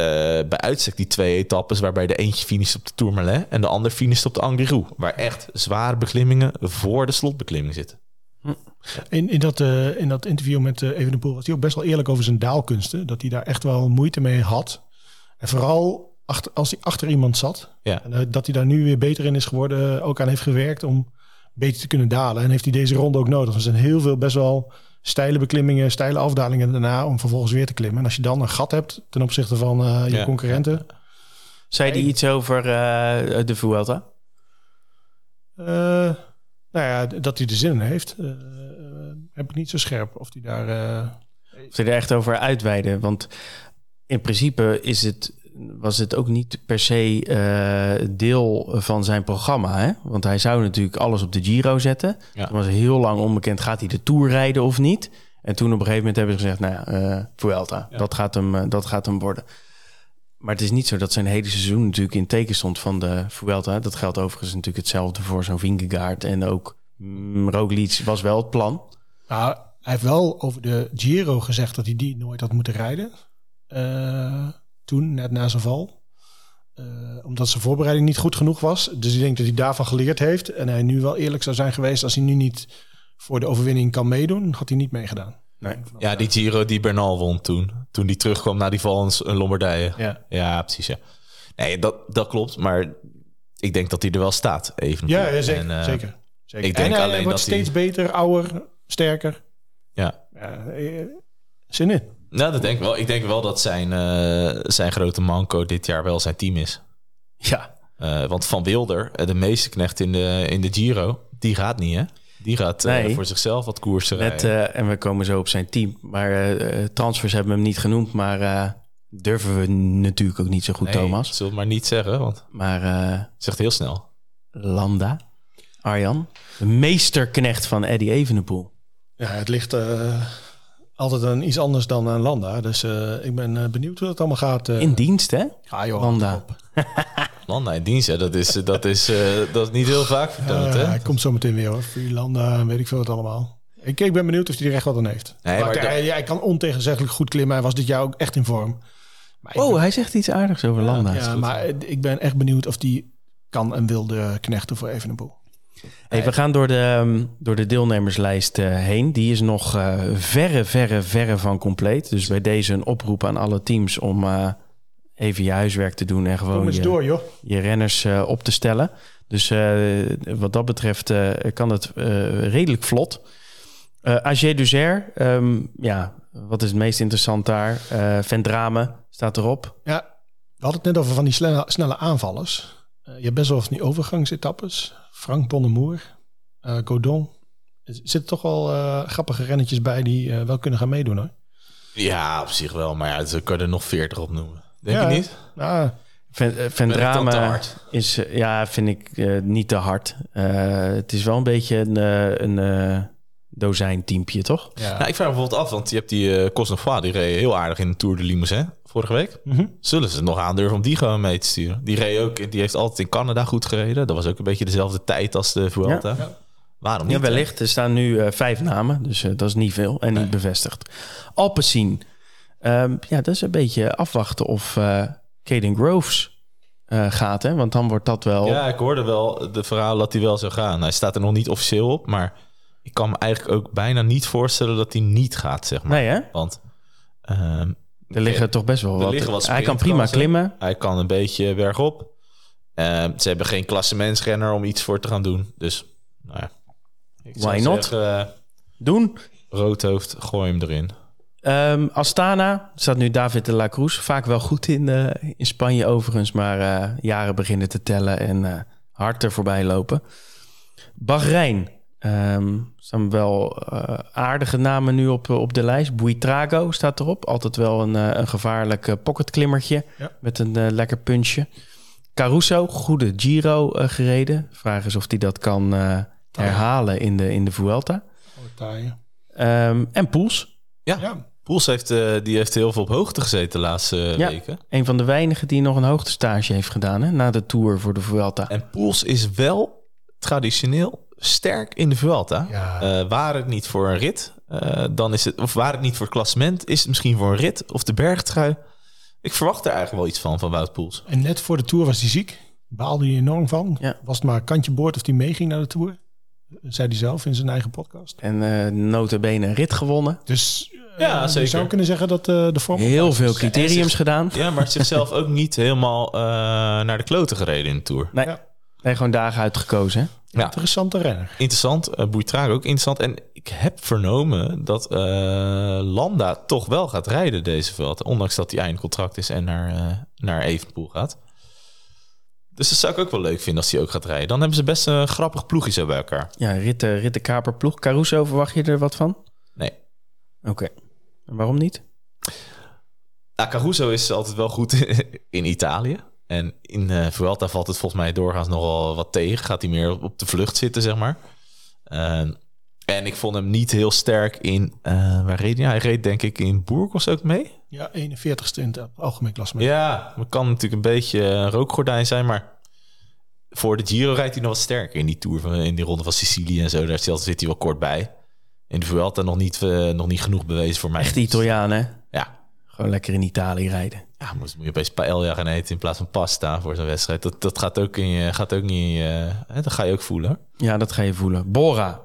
bij uitstek die twee etappes... waarbij de eentje finisht op de Tourmalet... en de ander finisht op de Angliru. Waar echt zware beklimmingen voor de slotbeklimming zitten. in, in, dat, eh, in dat interview met uh, Evenepoel was hij ook best wel eerlijk over zijn daalkunsten. Dat hij daar echt wel moeite mee had. En vooral achter, als hij achter iemand zat. Ja. En, dat hij daar nu weer beter in is geworden. Ook aan heeft gewerkt om beter te kunnen dalen. En heeft hij deze ronde ook nodig. Er zijn heel veel best wel steile beklimmingen, steile afdalingen daarna om vervolgens weer te klimmen. En als je dan een gat hebt ten opzichte van eh, je Ja. concurrenten, Zei hij iets over eh, de Vuelta? eh, nou ja, dat hij er zin in heeft, heb ik niet zo scherp. Of hij daar, Of hij er echt over uitweiden? Want in principe is het, was het ook niet per se eh, deel van zijn programma. Hè? Want hij zou natuurlijk alles op de Giro zetten. Ja. Toen was heel lang onbekend, gaat hij de Tour rijden of niet? En toen op een gegeven moment hebben ze gezegd, nou ja, eh, Vuelta, Ja. dat, gaat hem, eh, dat gaat hem worden. Maar het is niet zo dat zijn hele seizoen natuurlijk in teken stond van de Vuelta. Dat geldt overigens natuurlijk hetzelfde voor zo'n Vingegaard. En ook mm, Roglic was wel het plan. Nou, hij heeft wel over de Giro gezegd dat hij die nooit had moeten rijden. Eh, toen, net na zijn val. Eh, omdat zijn voorbereiding niet goed genoeg was. Dus ik denk dat hij daarvan geleerd heeft. En hij nu wel eerlijk zou zijn geweest als hij nu niet voor de overwinning kan meedoen, had hij niet meegedaan. Nee. Ja, die Giro die Bernal won toen. Toen die terugkwam na die val in Lombardije. Ja, Ja, precies. Ja. Nee, dat, dat klopt. Maar ik denk dat hij er wel staat. Even. ja, ja, zeker. En, eh, zeker, zeker. ik denk en hij alleen wordt dat hij- steeds beter, ouder, sterker. Ja. Ja, eh, zin in. Nou, dat denk ik wel. Ik denk wel dat zijn, eh, zijn grote manco dit jaar wel zijn team is. Ja, Eh, want Van Wilder, eh, de meeste knecht in de, in de Giro, die gaat niet, hè? Die gaat eh, voor zichzelf wat koersen Net, rijden. eh, en we komen zo op zijn team. Maar transfers hebben we hem niet genoemd. Maar eh, durven we natuurlijk ook niet zo goed, Nee, Thomas. Zullen we maar niet zeggen, want Maar eh, het zegt heel snel. Landa, Arjan, de meesterknecht van Eddie Evenepoel. Ja, het ligt eh, altijd aan iets anders dan aan Landa. Dus eh, ik ben eh, benieuwd hoe dat allemaal gaat. eh. In dienst, hè? Ja, joh, Landa. op. Landa in dienst, hè, dat, is, dat, is, eh, dat is niet heel vaak vertoond, hè? hij komt zo meteen weer hoor. Freelanda en weet ik veel wat allemaal. Ik, ik ben benieuwd of hij er echt wat aan heeft. Nee, maar maar hij, kan ontegenzeggelijk goed klimmen. Hij was dit jaar ook echt in vorm. Maar Oh, ben- hij zegt iets aardigs over Landa. ja, maar ik ben echt benieuwd of die kan en wil de knechten voor Evenepoel. Hey, we gaan door de, ehm, door de deelnemerslijst eh, heen. Die is nog eh, verre, verre, verre van compleet. Dus bij deze een oproep aan alle teams om eh, even je huiswerk te doen en Kom gewoon eens je, door, joh. je renners eh, op te stellen. Dus eh, wat dat betreft eh, kan het eh, redelijk vlot. Eh AG Duzer, ehm, ja, wat is het meest interessant daar? Eh Vendrame staat erop. Ja, we hadden het net over van die snelle, snelle aanvallers. Je hebt best wel van die overgangsetappes. Frank Bonnemoer, eh Godon. Er zitten toch wel eh, grappige rennetjes bij die eh, wel kunnen gaan meedoen hoor. Ja, op zich wel. Maar ja, ze kunnen er nog 40 op noemen. Denk Ja. je niet? Nou, Ven, Ben ik dan Vendrame te hard? is, ja, vind ik eh, niet te hard. Eh, het is wel een beetje een, eh, een eh dozijnteampje, toch? ja. Nou, ik vraag me bijvoorbeeld af, want je hebt die uh, Cosnefroid, die reed heel aardig in de Tour de Limousin vorige week. Mhm. Zullen ze het nog aandurven om die gewoon mee te sturen? Die reed ook, die heeft altijd in Canada goed gereden. Dat was ook een beetje dezelfde tijd als de Vuelta. Ja. Ja. Waarom niet? Ja, wellicht. Er staan nu eh, vijf namen, dus eh, dat is niet veel en niet bevestigd. Alpecin. Ehm, ja, dat is een beetje afwachten of eh Caden Groves gaat, hè? Want dan wordt dat wel... Ja, ik hoorde wel de verhaal dat hij wel zou gaan. Hij staat er nog niet officieel op, maar ik kan me eigenlijk ook bijna niet voorstellen dat hij niet gaat, zeg maar. Nee, hè? Want ehm, Er liggen toch best wel wat... Hij kan prima klimmen. hij kan een beetje bergop. Ehm, ze hebben geen klassementsrenner om iets voor te gaan doen. Dus, nou ja. Why not? zeggen, eh, Doen. roodhoofd, gooi hem erin. Ehm, Astana staat nu David de la Cruz. Vaak wel goed in, eh, in Spanje overigens, maar jaren beginnen te tellen en eh, hard er voorbij lopen. Bahrein. Ehm staan wel eh, aardige namen nu op, op de lijst. Buitrago staat erop. Altijd wel een, eh, een gevaarlijk eh, pocketklimmertje Ja. met een eh, lekker puntje. Caruso, goede Giro eh, gereden. Vraag is of hij dat kan eh, herhalen in de, in de Vuelta. Oh. Ehm, en Poels. Ja, Ja. Poels heeft, eh, die heeft heel veel op hoogte gezeten de laatste eh, Ja. weken. Een van de weinigen die nog een hoogtestage heeft gedaan hè, na de Tour voor de Vuelta. En Poels is wel traditioneel sterk in de Vuelta. Ja. Eh, waar het niet voor een rit, eh, dan is het, of waar het niet voor het klassement, is het misschien voor een rit of de bergtrui. Ik verwacht er eigenlijk wel iets van, van Wout Poels. En net voor de Tour was hij ziek. Baalde hij enorm van. Ja. Was het maar een kantje boord of hij meeging naar de Tour. Zei hij zelf in zijn eigen podcast. En eh notabene een rit gewonnen. Dus Ja, je zeker. zou kunnen zeggen dat eh, de vorm... Heel veel criteriums zich- gedaan. Ja, maar zichzelf ook niet helemaal eh, naar de kloten gereden in de Tour. Nee, Ja. nee, gewoon dagen uitgekozen. Ja, Interessante renner. interessant. Uh, ook interessant. En ik heb vernomen dat eh, Landa toch wel gaat rijden deze veld. Ondanks dat hij eindcontract is en naar, eh naar Evenpoel gaat. Dus dat zou ik ook wel leuk vinden als hij ook gaat rijden. Dan hebben ze best een grappig ploegje zo bij elkaar. Ja, Ritten, Ritten Kaper, ploeg. Caruso, verwacht je er wat van? Nee. Oké. En waarom niet? Nou, Caruso is altijd wel goed in Italië. En in eh Vuelta valt het volgens mij doorgaans nogal wat tegen. Gaat hij meer op de vlucht zitten, zeg maar. Ehm, en ik vond hem niet heel sterk in... eh, waar reed hij? Hij reed denk ik in Burgos ook mee. Ja, 41ste in het algemeen klassement. Ja, het kan natuurlijk een beetje een rookgordijn zijn, maar voor de Giro rijdt hij nog wat sterker in die Tour, van, in die ronde van Sicilië en zo. Daar zit hij wel kort bij. In de Vuelta nog niet, eh, nog niet genoeg bewezen voor mij. Echt Italiaan, hè? Ja, Gewoon lekker in Italië rijden. Ja moet, moet je opeens paella gaan eten in plaats van pasta voor zo'n wedstrijd. Dat, dat gaat ook in je, gaat ook niet, je- hè, dat ga je ook voelen. Ja, dat ga je voelen. Bora.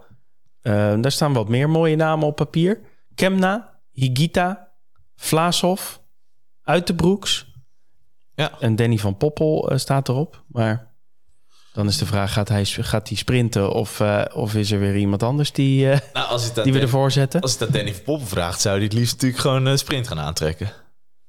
Eh, daar staan wat meer mooie namen op papier. Kemna, Higita, Vlaasov, Uitenbroeks. Ja. En Danny van Poppel eh, staat erop. Maar dan is de vraag, gaat hij, gaat hij sprinten of, eh, of is er weer iemand anders die, eh, Nou, als die we ervoor zetten? Als het aan Danny van Poppen vraagt, zou hij het liefst natuurlijk gewoon een sprint gaan aantrekken.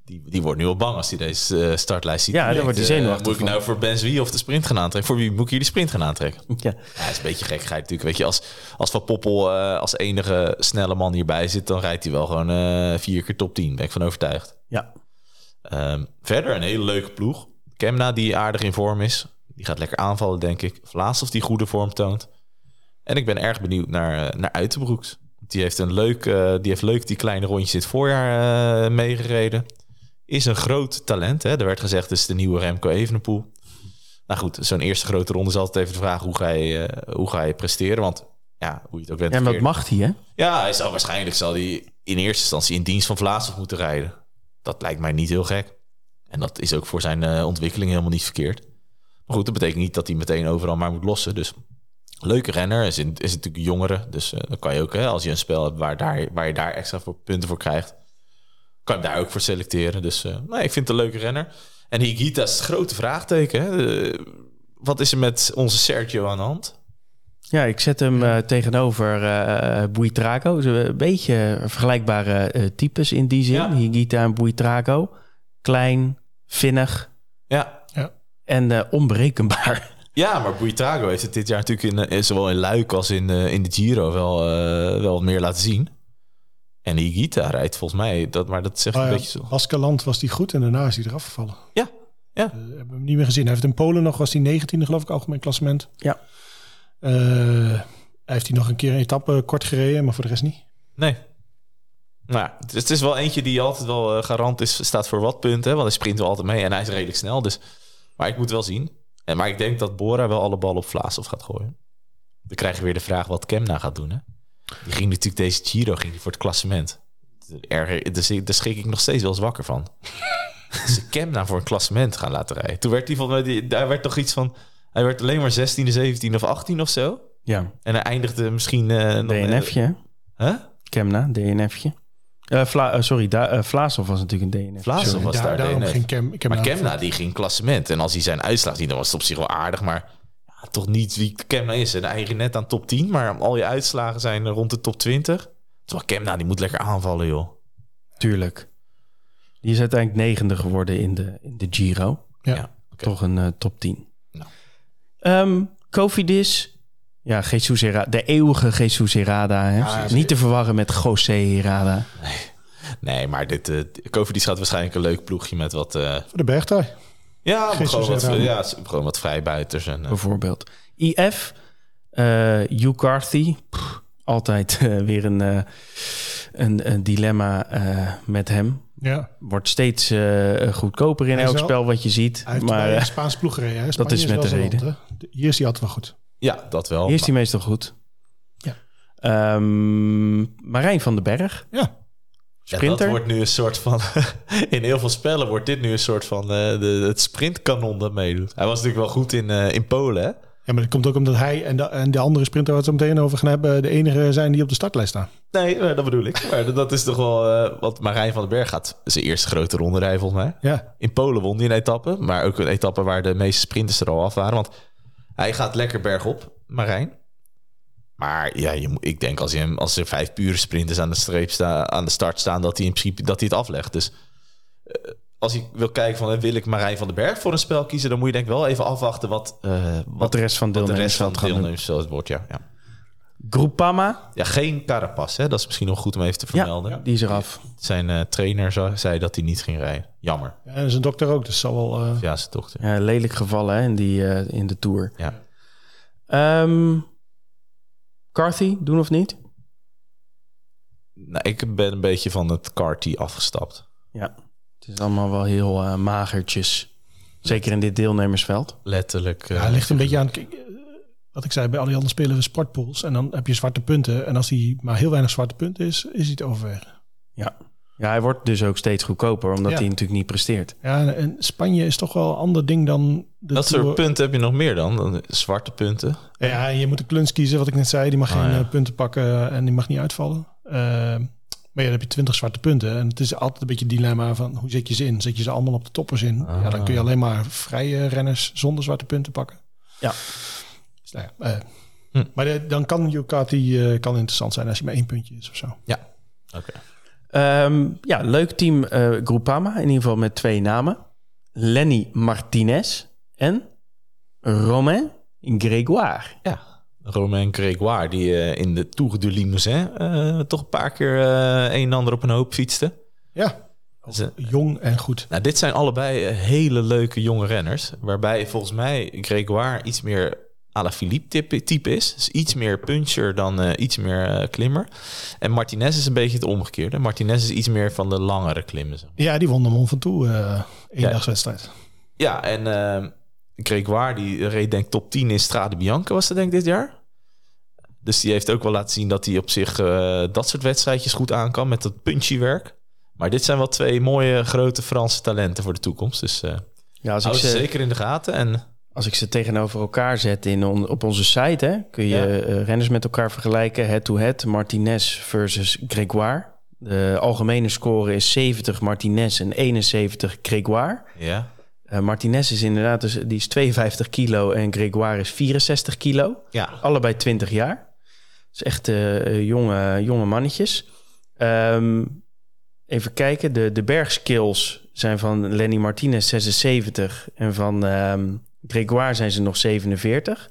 Die, die wordt nu al bang als hij deze eh, startlijst ziet. Ja, Die wordt hij eh, zenuwachtig Moet ik nou voor Ben Zwie of de sprint gaan aantrekken? Voor wie moet ik hier de sprint gaan aantrekken? Ja. Ja, dat is een beetje gekkigheid natuurlijk. Weet je, als, als Van Poppel eh, als enige snelle man hierbij zit, dan rijdt hij wel gewoon vier keer top 10. Ben ik van overtuigd. ja. Ehm, verder een hele leuke ploeg. Kemna die aardig in vorm is. Die gaat lekker aanvallen, denk ik. Vlaasov die goede vorm toont. En ik ben erg benieuwd naar, naar Uitenbroeks. Die heeft, een leuk, die heeft leuk die kleine rondjes dit voorjaar meegereden. Is een groot talent. Hè? Er werd gezegd, het is de nieuwe Remco Evenepoel. Nou goed, zo'n eerste grote ronde is altijd even de vraag... hoe ga je, eh, hoe ga je presteren? Want ja, hoe je het ook bent En wat verkeerd- mag hij, hè? ja, hij zal waarschijnlijk zal hij in eerste instantie in dienst van Vlaasov moeten rijden. Dat lijkt mij niet heel gek. En dat is ook voor zijn eh, ontwikkeling helemaal niet verkeerd. Maar goed, dat betekent niet dat hij meteen overal maar moet lossen. Dus leuke renner, is, in, is natuurlijk een jongere. Dus eh, dan kan je ook, hè, als je een spel hebt waar, daar, waar je daar extra voor punten voor krijgt, kan daar ook voor selecteren. Dus eh, nee, ik vind het een leuke renner. En Higita is het grote vraagteken. Hè? Eh, wat is er met onze Sergio aan de hand? Ja, ik zet hem eh, tegenover eh Buitrago. Hebben Een beetje vergelijkbare eh, types in die zin. Ja. Higita en Buitrago. Klein, vinnig Ja, en eh, onberekenbaar. Ja, maar Buitrago heeft het dit jaar natuurlijk in, zowel in Luik als in, eh, in de Giro wel, eh, wel meer laten zien. En Higuita rijdt volgens mij, dat, maar dat zegt Oh een ja, beetje zo. Baskeland was die goed en daarna is hij eraf gevallen. Ja, ja. Eh, hebben we hem niet meer gezien. Hij heeft in Polen nog, was hij 19e geloof ik, algemeen klassement. Ja. Eh, hij heeft hij nog een keer een etappe kort gereden, maar voor de rest niet. Nee. Nou, ja, het is, het is wel eentje die altijd wel eh, garant is, staat voor wat punten. hè, Want hij sprint wel altijd mee en hij is redelijk snel. Dus, maar ik moet wel zien. En, maar ik denk dat Bora wel alle ballen op Vlaasov gaat gooien. Dan krijg je weer de vraag wat Kemna gaat doen. Hè? Die ging natuurlijk deze Giro ging die voor het klassement. Erger, dus daar schrik ik nog steeds wel eens wakker van. Ze Kemna voor een klassement gaan laten rijden. Toen werd hij volgens mij, die- daar werd toch iets van... Hij werd alleen maar 16, 17 of 18 of zo. Ja, En hij eindigde misschien... eh nog- DNF'je. Huh? Kemna, DNF'je. Eh Vla, eh, sorry, da, eh, Vlaasov was natuurlijk een DNF. Vlaasov Sorry. was Daar- DNF. ging Kem, Kem Maar Kemna die ging klassement. En als hij zijn uitslag ziet, dan was het op zich wel aardig. Maar toch niet wie Kemna is. En eigen net aan top 10. Maar al je uitslagen zijn rond de top 20. Terwijl Kemna die moet lekker aanvallen, joh. Tuurlijk. Die is uiteindelijk negende geworden in de, in de Giro. Ja. Toch een eh, top 10. Nou. Ehm, Cofidis. Ja, Jesus de eeuwige Jesus Herrada. Hè? Ja, Niet te verwarren met José Herrada. Nee, maar dit, uh, gaat waarschijnlijk een leuk ploegje met wat... eh, Voor de bergtrui. Ja, gewoon wat, ja, gewoon wat vrijbuiters. En, eh, bijvoorbeeld. IF, eh Hugh Carthy. Pff, altijd eh, weer een, eh, een, een dilemma eh, met hem. Ja. Wordt steeds eh, goedkoper in elk wel- spel wat je ziet. Hij heeft Maar eh, Spaans ploeg gereden. hè. Spanje is met de reden. land, Hier is hij altijd wel goed. ja, dat wel. hier is hij meestal goed. Ja. Ehm, Marijn van den Berg, Ja. Ja, sprinter. dat wordt nu een soort van... in heel veel spellen wordt dit nu een soort van... eh, de, het sprintkanon dat meedoet. Hij was natuurlijk wel goed in, eh, in Polen, hè? ja, maar dat komt ook omdat hij en de, en de andere sprinter waar we het zo meteen over gaan hebben... de enige zijn die op de startlijst staan. Nee, eh, dat bedoel ik. Maar dat is toch wel... eh wat Marijn van den Berg gaat zijn eerste grote ronde rijden, volgens mij. Ja. In Polen won hij een etappe. Maar ook een etappe waar de meeste sprinters er al af waren. Want hij gaat lekker bergop, Marijn. Maar ja, je, ik denk als, je hem, als er vijf pure sprinters aan de, streep sta, aan de start staan, dat hij in principe dat hij het aflegt. Dus eh, als je wil kijken van eh, wil ik Marijn van den Berg voor een spel kiezen, dan moet je denk ik wel even afwachten wat, eh, wat, Wat de rest van de deelnemers rest van de deelnemers het wordt. Ja, ja. Groupama, ja, geen Carapaz, hè? dat is misschien nog goed om even te vermelden. die is eraf. Zijn eh, trainer zei dat hij niet ging rijden. Jammer. Ja, en zijn dokter ook, dus zal wel... eh, Ja, zijn dochter. Ja, lelijk gevallen hè, in, die, eh, in de Tour. Ja. Ehm Carthy, doen of niet? Nou, ik ben een beetje van het karty afgestapt. Ja, het is allemaal wel heel eh, magertjes. Zeker in dit deelnemersveld. Letterlijk. eh, Ja, het ligt een beetje aan. kijk, eh, Wat ik zei, bij Allianz spelen we sportpools. En dan heb je zwarte punten. En als die maar heel weinig zwarte punten is, is hij te overwegen. Ja. Ja, hij wordt dus ook steeds goedkoper, omdat Ja. hij natuurlijk niet presteert. Ja, en- Spanje is toch wel een ander ding dan de Dat soort punten heb je nog meer dan? dan zwarte punten. Ja, je moet de kluns kiezen, wat ik net zei. Die mag Oh, geen ja. eh, punten pakken en die mag niet uitvallen. Eh, maar ja, dan heb je 20 zwarte punten. En het is altijd een beetje een dilemma van hoe zet je ze in? Zet je ze allemaal op de toppers in? Ja, dan kun je alleen maar vrije renners zonder zwarte punten pakken. Ja. Dus, nou ja, eh, Hm. Maar de- dan kan Ducati eh kan interessant zijn als je maar één puntje is of zo. Ja. Oké. Ehm, ja, leuk team eh Groupama. In ieder geval met twee namen. Lenny Martinez en Romain Grégoire. Ja. Romain Grégoire, die eh, in de Tour de Limousin eh, toch een paar keer eh, een en ander op een hoop fietste. Ja, jong en goed. nou, dit zijn allebei hele leuke jonge renners. Waarbij volgens mij Grégoire iets meer à la Philippe type, type is. Dus iets meer puncher dan eh, iets meer eh, klimmer. En Martinez is een beetje het omgekeerde. Martinez is iets meer van de langere klimmen. zeg maar. Ja, die won de Mont Ventoux eh eendagswedstrijd. Ja, en eh Grégoire die reed denk ik top 10 in Strade Bianca was dat denk ik dit jaar. Dus die heeft ook wel laten zien dat hij op zich eh, dat soort wedstrijdjes goed aan kan met dat punchy werk. Maar dit zijn wel twee mooie grote Franse talenten voor de toekomst. Dus eh Ja, als ik, ze, zeker in de gaten. En als ik ze tegenover elkaar zet in on- op onze site, hè, kun je Ja. eh, renners met elkaar vergelijken. Head-to-head, Martinez versus Grégoire. De algemene score is 70 Martinez en 71 Grégoire. ja, Eh, Martinez is inderdaad, dus, die is 52 kilo en Grégoire is 64 kilo. ja. Allebei 20 jaar. Dus echt eh, jonge, jonge mannetjes. Ehm, even kijken, de, de bergskills zijn van Lenny Martinez 76 en van ehm Grégoire zijn ze nog 47.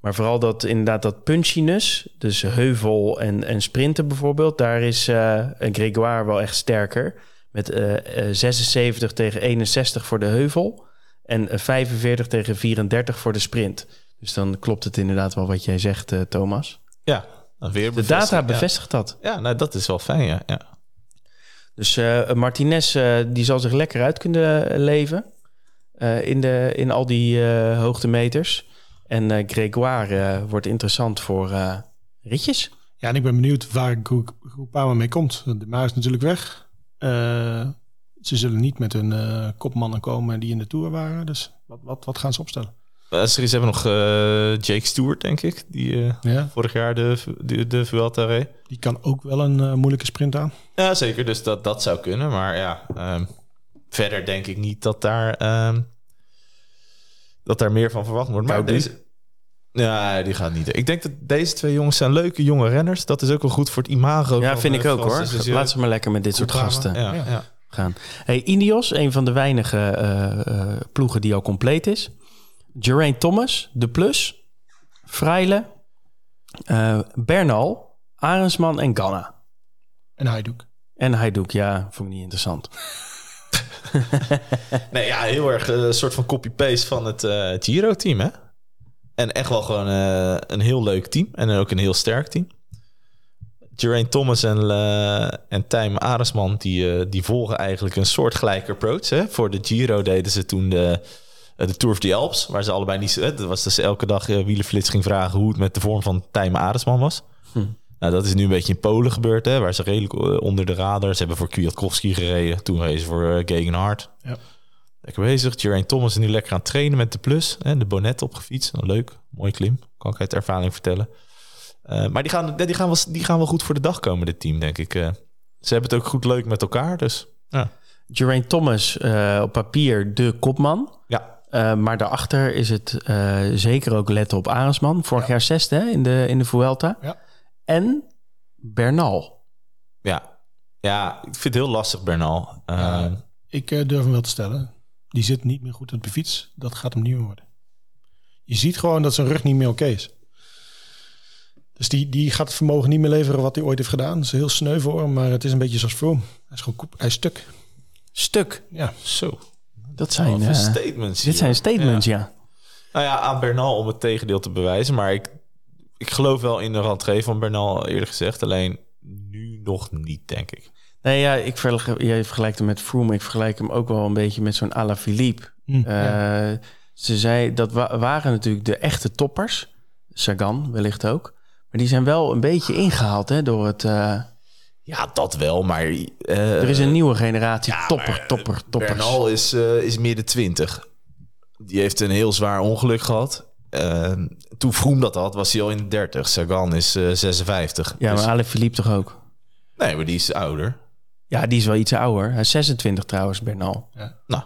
Maar vooral dat inderdaad dat punchiness, dus heuvel en, en sprinten bijvoorbeeld, daar is eh Grégoire wel echt sterker. Met eh, eh, 76 tegen 61 voor de heuvel en eh, 45 tegen 34 voor de sprint. Dus dan klopt het inderdaad wel wat jij zegt, eh, Thomas. ja. Weer De data ja. bevestigt dat. Ja, nou dat is wel fijn, ja. ja. Dus eh, Martinez eh, die zal zich lekker uit kunnen leven eh, in, de, in al die eh, hoogtemeters. En eh Grégoire eh, wordt interessant voor eh, ritjes. Ja, en ik ben benieuwd waar Groupama mee komt. De Maar is natuurlijk weg. Eh, ze zullen niet met hun eh, kopmannen komen die in de Tour waren. Dus wat, wat, wat gaan ze opstellen? Series hebben we nog eh, Jake Stewart, denk ik. Die eh, Ja, vorig jaar de, de, de Vuelta reed. die kan ook wel een moeilijke sprint aan. Ja, zeker. Dus dat, dat zou kunnen. Maar ja, ehm, verder denk ik niet dat daar, ehm, dat daar meer van verwacht wordt. Maar deze... Ja, die gaat niet. Ik denk dat deze twee jongens zijn leuke jonge renners. Dat is ook wel goed voor het imago. ja, van, vind ik eh, ook hoor. Laat ze maar lekker met dit soort gasten Ja, Ja. ja. gaan. Hey, Ineos, een van de weinige eh, eh, ploegen die al compleet is. Geraint Thomas, De Plus, Freile, eh, Bernal, Arendsman en Ganna. En Hajduk. En Hajduk, ja, vond ik niet interessant. Nee, ja, heel erg een soort van copy-paste van het eh, Giro-team, hè? En echt wel gewoon eh, een heel leuk team. En ook een heel sterk team. Geraint Thomas en, eh en Aresman, die, eh, die volgen eigenlijk een soortgelijke approach. Hè? Voor de Giro deden ze toen de, eh, de Tour of the Alps, waar ze allebei niet... eh, Dat was dus elke dag uh, ging vragen hoe het met de vorm van Tijm Aresman was. Hm. Nou, dat is nu een beetje in Polen gebeurd, hè, waar ze redelijk eh, onder de radar... Ze hebben voor Kwiatkowski gereden, toen reden ze voor uh, Gegenhard. Ja. Lekker bezig. Geraint Thomas is nu lekker aan het trainen met de Plus. Hè, de Bonnet opgefietst. Nou, leuk, mooi klim. Kan ik uit ervaring vertellen. Uh, maar die gaan, die, gaan wel, die gaan wel goed voor de dag komen, dit team, denk ik. Uh, ze hebben het ook goed leuk met elkaar, dus ja. Geraint Thomas uh, op papier de kopman. Ja. Eh, maar daarachter is het eh, zeker ook letten op Arendsman. Vorig jaar zesde hè, in de, in de Vuelta. Ja. En Bernal. Ja. ja, ik vind het heel lastig, Bernal. Uh, Ja. Ik eh, durf hem wel te stellen. Die zit niet meer goed op de fiets. Dat gaat hem niet meer worden. Je ziet gewoon dat zijn rug niet meer oké is. Dus die, die gaat het vermogen niet meer leveren wat hij ooit heeft gedaan. Dat is heel sneu voor hem, maar het is een beetje zoals Froome. Hij is gewoon koep, hij is stuk. Stuk. Ja, Zo. Dat zijn, eh, statements. dit hier. zijn statements, ja. Nou ja, aan Bernal om het tegendeel te bewijzen. Maar ik, ik geloof wel in de rentree van Bernal, eerlijk gezegd. Alleen nu nog niet, denk ik. Nee, ja, ik vergelijk, jij vergelijkt hem met Froome. Ik vergelijk hem ook wel een beetje met zo'n Alaphilippe. Hm, Eh, Ze zei, dat wa- waren natuurlijk de echte toppers. Sagan wellicht ook. Maar die zijn wel een beetje ingehaald hè, door het... eh, Ja, dat wel, maar... eh, er is een nieuwe generatie ja, topper, maar, topper, toppers. Bernal is, is midden twintig. Die heeft een heel zwaar ongeluk gehad. Eh, toen Vroom dat had, was hij al in de 30. Sagan is eh 56. Ja, Dus- maar Alaphilippe toch ook? Nee, maar die is ouder. Ja, die is wel iets ouder. Hij is 26 trouwens, Bernal. Nou,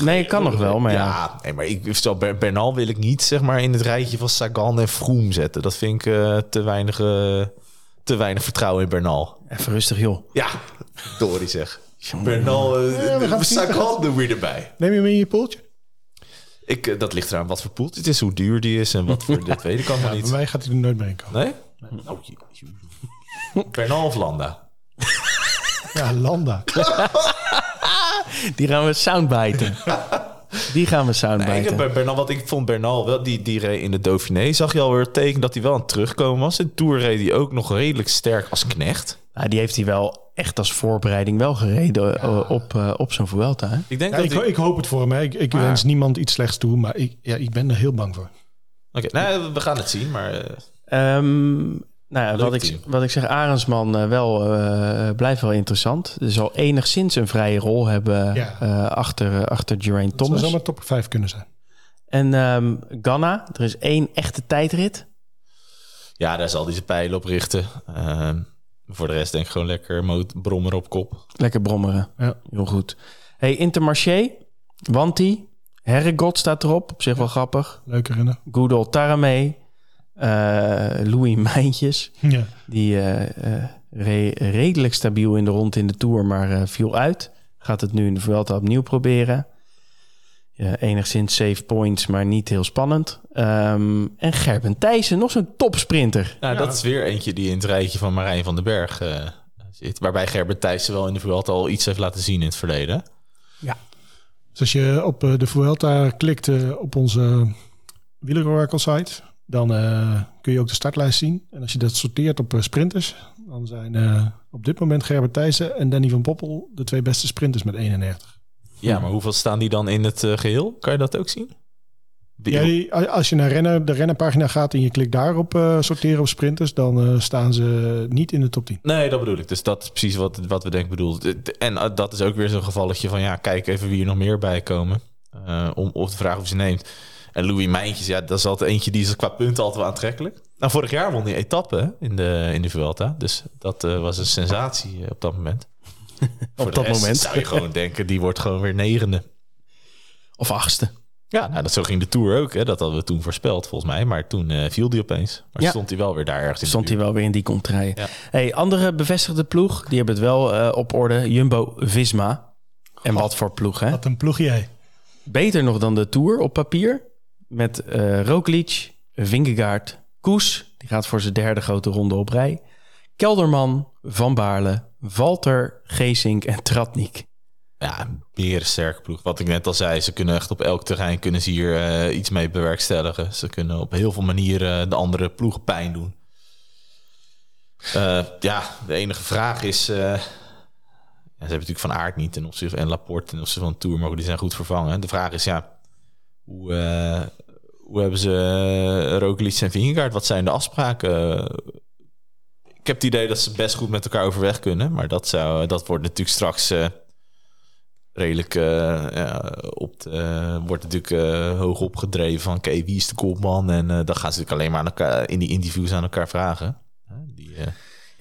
Nee, kan nog wel, maar ja. ja, nee, maar ik stel Ber- Bernal wil ik niet zeg maar in het rijtje van Sagan en Vroom zetten. Dat vind ik eh, te weinig eh, te weinig vertrouwen in Bernal. Even rustig, joh. Ja, Dory zeg. Bernal, eh. Sagan doen we erbij. Neem je hem in je poeltje? Ik, eh, dat ligt eraan wat voor poel het is, hoe duur die is en wat voor dat weet ik allemaal Bij niet. mij gaat hij er nooit meer in komen. Nee? Oh, of Landa? Ja, Landa. Die gaan we soundbiten. Die gaan we Nee, ik soundbiten. heb bij Bernal, wat ik vond Bernal wel, die, die reed in de Dauphiné, zag je alweer het teken dat hij wel aan het terugkomen was. In Tour reed hij ook nog redelijk sterk als knecht. Nou, die heeft hij wel echt als voorbereiding wel gereden eh, op, eh, op zo'n Vuelta. Hè? Ik denk Ja, dat ik, hoop het voor hem. hè. Ik, ik Maar- wens niemand iets slechts toe, maar ik, ja, ik ben er heel bang voor. Oké, nou, we gaan het zien, maar... eh, Ehm, nou ja, wat ik, wat ik zeg, Arendsman eh, wel, eh, blijft wel interessant. Er zal enigszins een vrije rol hebben Ja. eh, achter, achter Geraint Het zou Thomas. zomaar top 5 kunnen zijn. En ehm Ganna, er is één echte tijdrit. ja, daar zal hij zijn pijlen op richten. Ehm, voor de rest denk ik gewoon lekker brommer op kop. Lekker brommeren. Ja. Heel goed. Hey, Intermarché, Wanti, Herregot staat erop. Op zich wel grappig. Leuke rennen. Good old Taramee. eh, Louis Mijntjes. Ja. Die eh, eh, re- redelijk stabiel in de rond in de Tour, maar eh, viel uit. Gaat het nu in de Vuelta opnieuw proberen. Ja, enigszins safe points, maar niet heel spannend. Ehm, en Gerben Thijssen, nog zo'n topsprinter. Nou, Ja. dat is weer eentje die in het rijtje van Marijn van den Berg eh, zit. Waarbij Gerbert Thijssen wel in de Vuelta al iets heeft laten zien in het verleden. Dus als je op eh, de Vuelta klikt eh, op onze Wieleroracle site, dan eh, kun je ook de startlijst zien. En als je dat sorteert op sprinters, dan zijn eh, op dit moment Gerbert Thijssen en Danny van Poppel de twee beste sprinters met 31. Ja, maar hoeveel staan die dan in het eh, geheel? Kan je dat ook zien? Die- Ja, die- als je naar renner, de rennenpagina gaat en je klikt daarop eh, sorteren op sprinters, dan eh, staan ze niet in de top 10. Nee, dat bedoel ik. Dus dat is precies wat, wat we denk ik bedoelen. En dat is ook weer zo'n gevalletje van... ja, kijk even wie er nog meer bij komen. om of te vragen of ze neemt. En Louis Mijntjes, ja, dat is altijd eentje... die is qua punten altijd wel aantrekkelijk. Nou, vorig jaar won die etappe in de, in de Vuelta. Dus dat was een sensatie op dat moment. De dat moment. zou je gewoon denken... die wordt gewoon weer negende. Of achtste. Ja, nou, dat zo ging de Tour ook. Hè. Dat hadden we toen voorspeld, volgens mij. Maar toen eh, viel die opeens. Maar Ja. stond hij wel weer daar ergens in Stond hij wel weer in die contraille. Ja. Hey, andere bevestigde ploeg, die hebben het wel eh, op orde. Jumbo-Visma. En wat voor ploeg, hè? Wat een ploegje jij. Beter nog dan de Tour op papier. Met eh Roglic, Vingegaard, Koes. Die gaat voor zijn derde grote ronde op rij. Kelderman, Van Baarle, Walter, Geesink en Tratnik. Ja, een berensterke ploeg. Wat ik net al zei, ze kunnen echt op elk terrein kunnen ze hier eh, iets mee bewerkstelligen. Ze kunnen op heel veel manieren de andere ploegen pijn doen. Eh, ja, de enige vraag is... eh, ja, ze hebben natuurlijk Van Aert niet ten opzichte, en Laporte ten opzichte van Tour, maar die zijn goed vervangen. De vraag is, ja, hoe, eh, hoe hebben ze Roglic en Vingegaard? Wat zijn de afspraken? Ik heb het idee dat ze best goed met elkaar overweg kunnen, maar dat, zou, dat wordt natuurlijk straks... eh, redelijk eh, ja, op de, wordt natuurlijk eh, hoog opgedreven van oké, wie is de kopman? En dan gaan ze natuurlijk alleen maar aan elkaar, in die interviews aan elkaar vragen. Die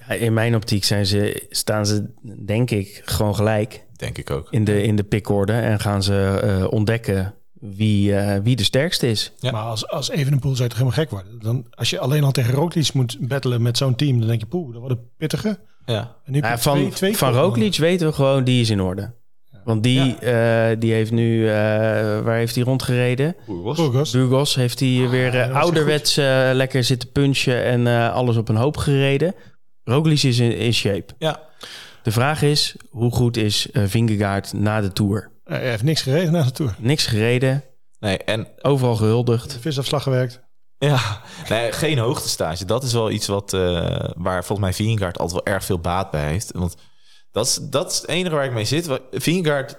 Ja, in mijn optiek zijn ze, staan ze, denk ik, gewoon gelijk denk ik ook. in de, in de pickorde. En gaan ze ontdekken wie, eh, wie de sterkste is. Ja. Maar als, als Evenepoel zou je toch helemaal gek worden. Dan, als je alleen al tegen Roglic moet battelen met zo'n team, dan denk je, poeh, dat wordt een pittige. Ja. En nu Ja, van twee, twee van. Roglic weten we gewoon, die is in orde. Want die, eh, die heeft nu, eh, waar heeft hij rondgereden? Burgos. Burgos heeft hij weer Ah, hij ouderwets eh, lekker zitten punchen en eh, alles op een hoop gereden. Roglic is in, in shape. Ja. De vraag is, hoe goed is Vingegaard na de Tour? Hij heeft niks gereden na de Tour. Niks gereden, Nee, en overal gehuldigd. Visafslag gewerkt. Ja, nee, geen hoogtestage. Dat is wel iets wat, eh, waar volgens mij Vingegaard altijd wel erg veel baat bij heeft. Want dat is, dat is het enige waar ik mee zit. Vingegaard,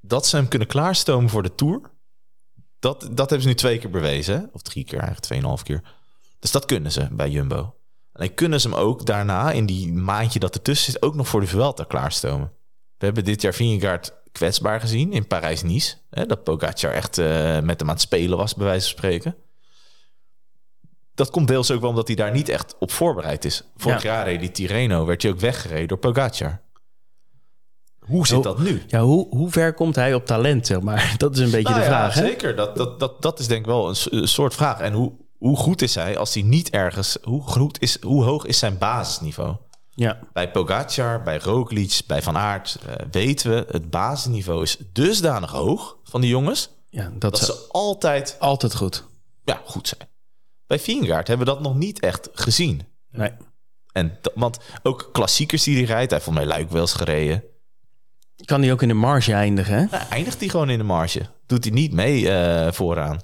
dat ze hem kunnen klaarstomen voor de Tour... Dat, dat hebben ze nu twee keer bewezen. Of drie keer eigenlijk, tweeënhalf keer. Dus dat kunnen ze bij Jumbo. En kunnen ze hem ook daarna, in die maandje dat ertussen zit... ook nog voor de Vuelta klaarstomen. We hebben dit jaar Vingegaard kwetsbaar gezien in Parijs-Nice. Dat Pogacar echt eh, met hem aan het spelen was, bij wijze van spreken dat komt deels ook wel omdat hij daar niet echt op voorbereid is. Vorig Ja. jaar reed die Tirreno, werd hij ook weggereden door Pogacar. Hoe zit dat nu? Ja, hoe, hoe ver komt hij op talent, zeg maar? Dat is een beetje Nou de ja, vraag, hè? zeker. Dat, dat, dat, dat is denk ik wel een, een soort vraag. En hoe, hoe goed is hij als hij niet ergens... Hoe, goed is, hoe hoog is zijn basisniveau? Ja, Bij Pogacar, bij Roglic, bij Van Aert eh, weten we... het basisniveau is dusdanig hoog van die jongens... ja dat, dat ze altijd altijd goed. ja, goed zijn. Bij Vingegaard hebben we dat nog niet echt gezien. Nee. En want ook klassiekers die hij rijdt, hij heeft voor mij Luik wel eens gereden. Kan hij ook in de marge eindigen, hè? Nou, eindigt hij gewoon in de marge. Doet hij niet mee eh, vooraan.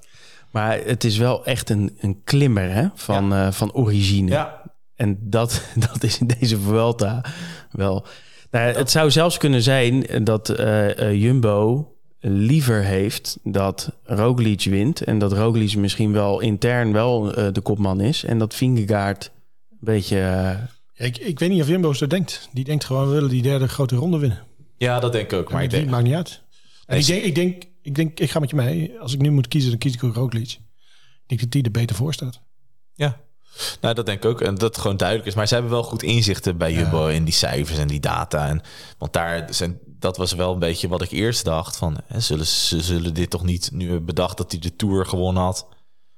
Maar het is wel echt een, een klimmer, hè? Van, eh, van origine. Ja, En dat, dat is in deze Vuelta wel... Nou, het zou zelfs kunnen zijn dat eh, eh, Jumbo liever heeft dat Roglic wint... en dat Roglic misschien wel intern wel eh, de kopman is... en dat Vingegaard een beetje... ik, ik weet niet of Jumbo zo denkt. Die denkt gewoon, we willen die derde grote ronde winnen. ja dat denk ik ook. Maar Maar ik denk, maakt niet uit. En Nee, ik, denk, ik, denk, ik denk, ik ga met je mee. Als ik nu moet kiezen, dan kies ik ook Roglic. Ik denk dat die er beter voor staat. ja. Nou, dat denk ik ook. En dat het gewoon duidelijk is. Maar ze hebben wel goed inzichten bij Jumbo in die cijfers en die data. En, want daar zijn, dat was wel een beetje wat ik eerst dacht. Van, hè, zullen ze zullen dit toch niet nu bedacht dat hij de Tour gewonnen had?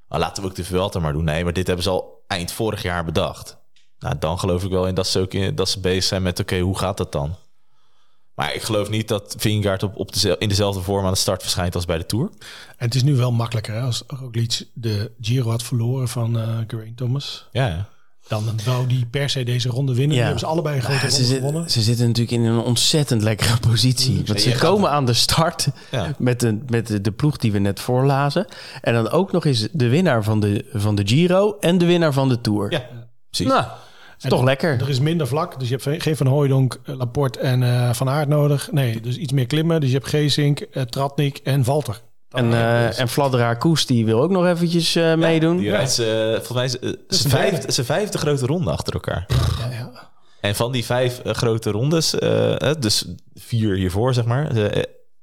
Nou, laten we ook de Vuelta maar doen. Nee, maar dit hebben ze al eind vorig jaar bedacht. Nou, dan geloof ik wel in dat ze, ook in, dat ze bezig zijn met... oké, hoe gaat dat dan? Maar ik geloof niet dat Vingegaard op, op in dezelfde vorm aan de start verschijnt als bij de Tour. En het is nu wel makkelijker. Hè? Als Roglic de Giro had verloren van eh Geraint Thomas. Ja, ja. Dan wou die per se deze ronde winnen. Ja. Die hebben ze allebei een grote Ja, ronde zit- gewonnen. ze zitten natuurlijk in een ontzettend lekkere positie. Want Ja, ze komen aan de start Ja. met, de, met de, de ploeg die we net voorlazen. En dan ook nog eens de winnaar van de, van de Giro en de winnaar van de Tour. ja precies. Nou, is toch lekker. Er is minder vlak, dus je hebt geen Van Hooijdonk, eh, Laporte en eh, Van Aert nodig. Nee, dus iets meer klimmen. Dus je hebt Geesink, eh, Tratnik en Valter. En, eh en Fladderaar Koes, die wil ook nog eventjes eh, meedoen. Die rijdt ze, volgens mij zijn de vijf, derde. zijn vijfde grote ronde achter elkaar. Ja, ja. En van die vijf grote rondes, dus vier hiervoor zeg maar,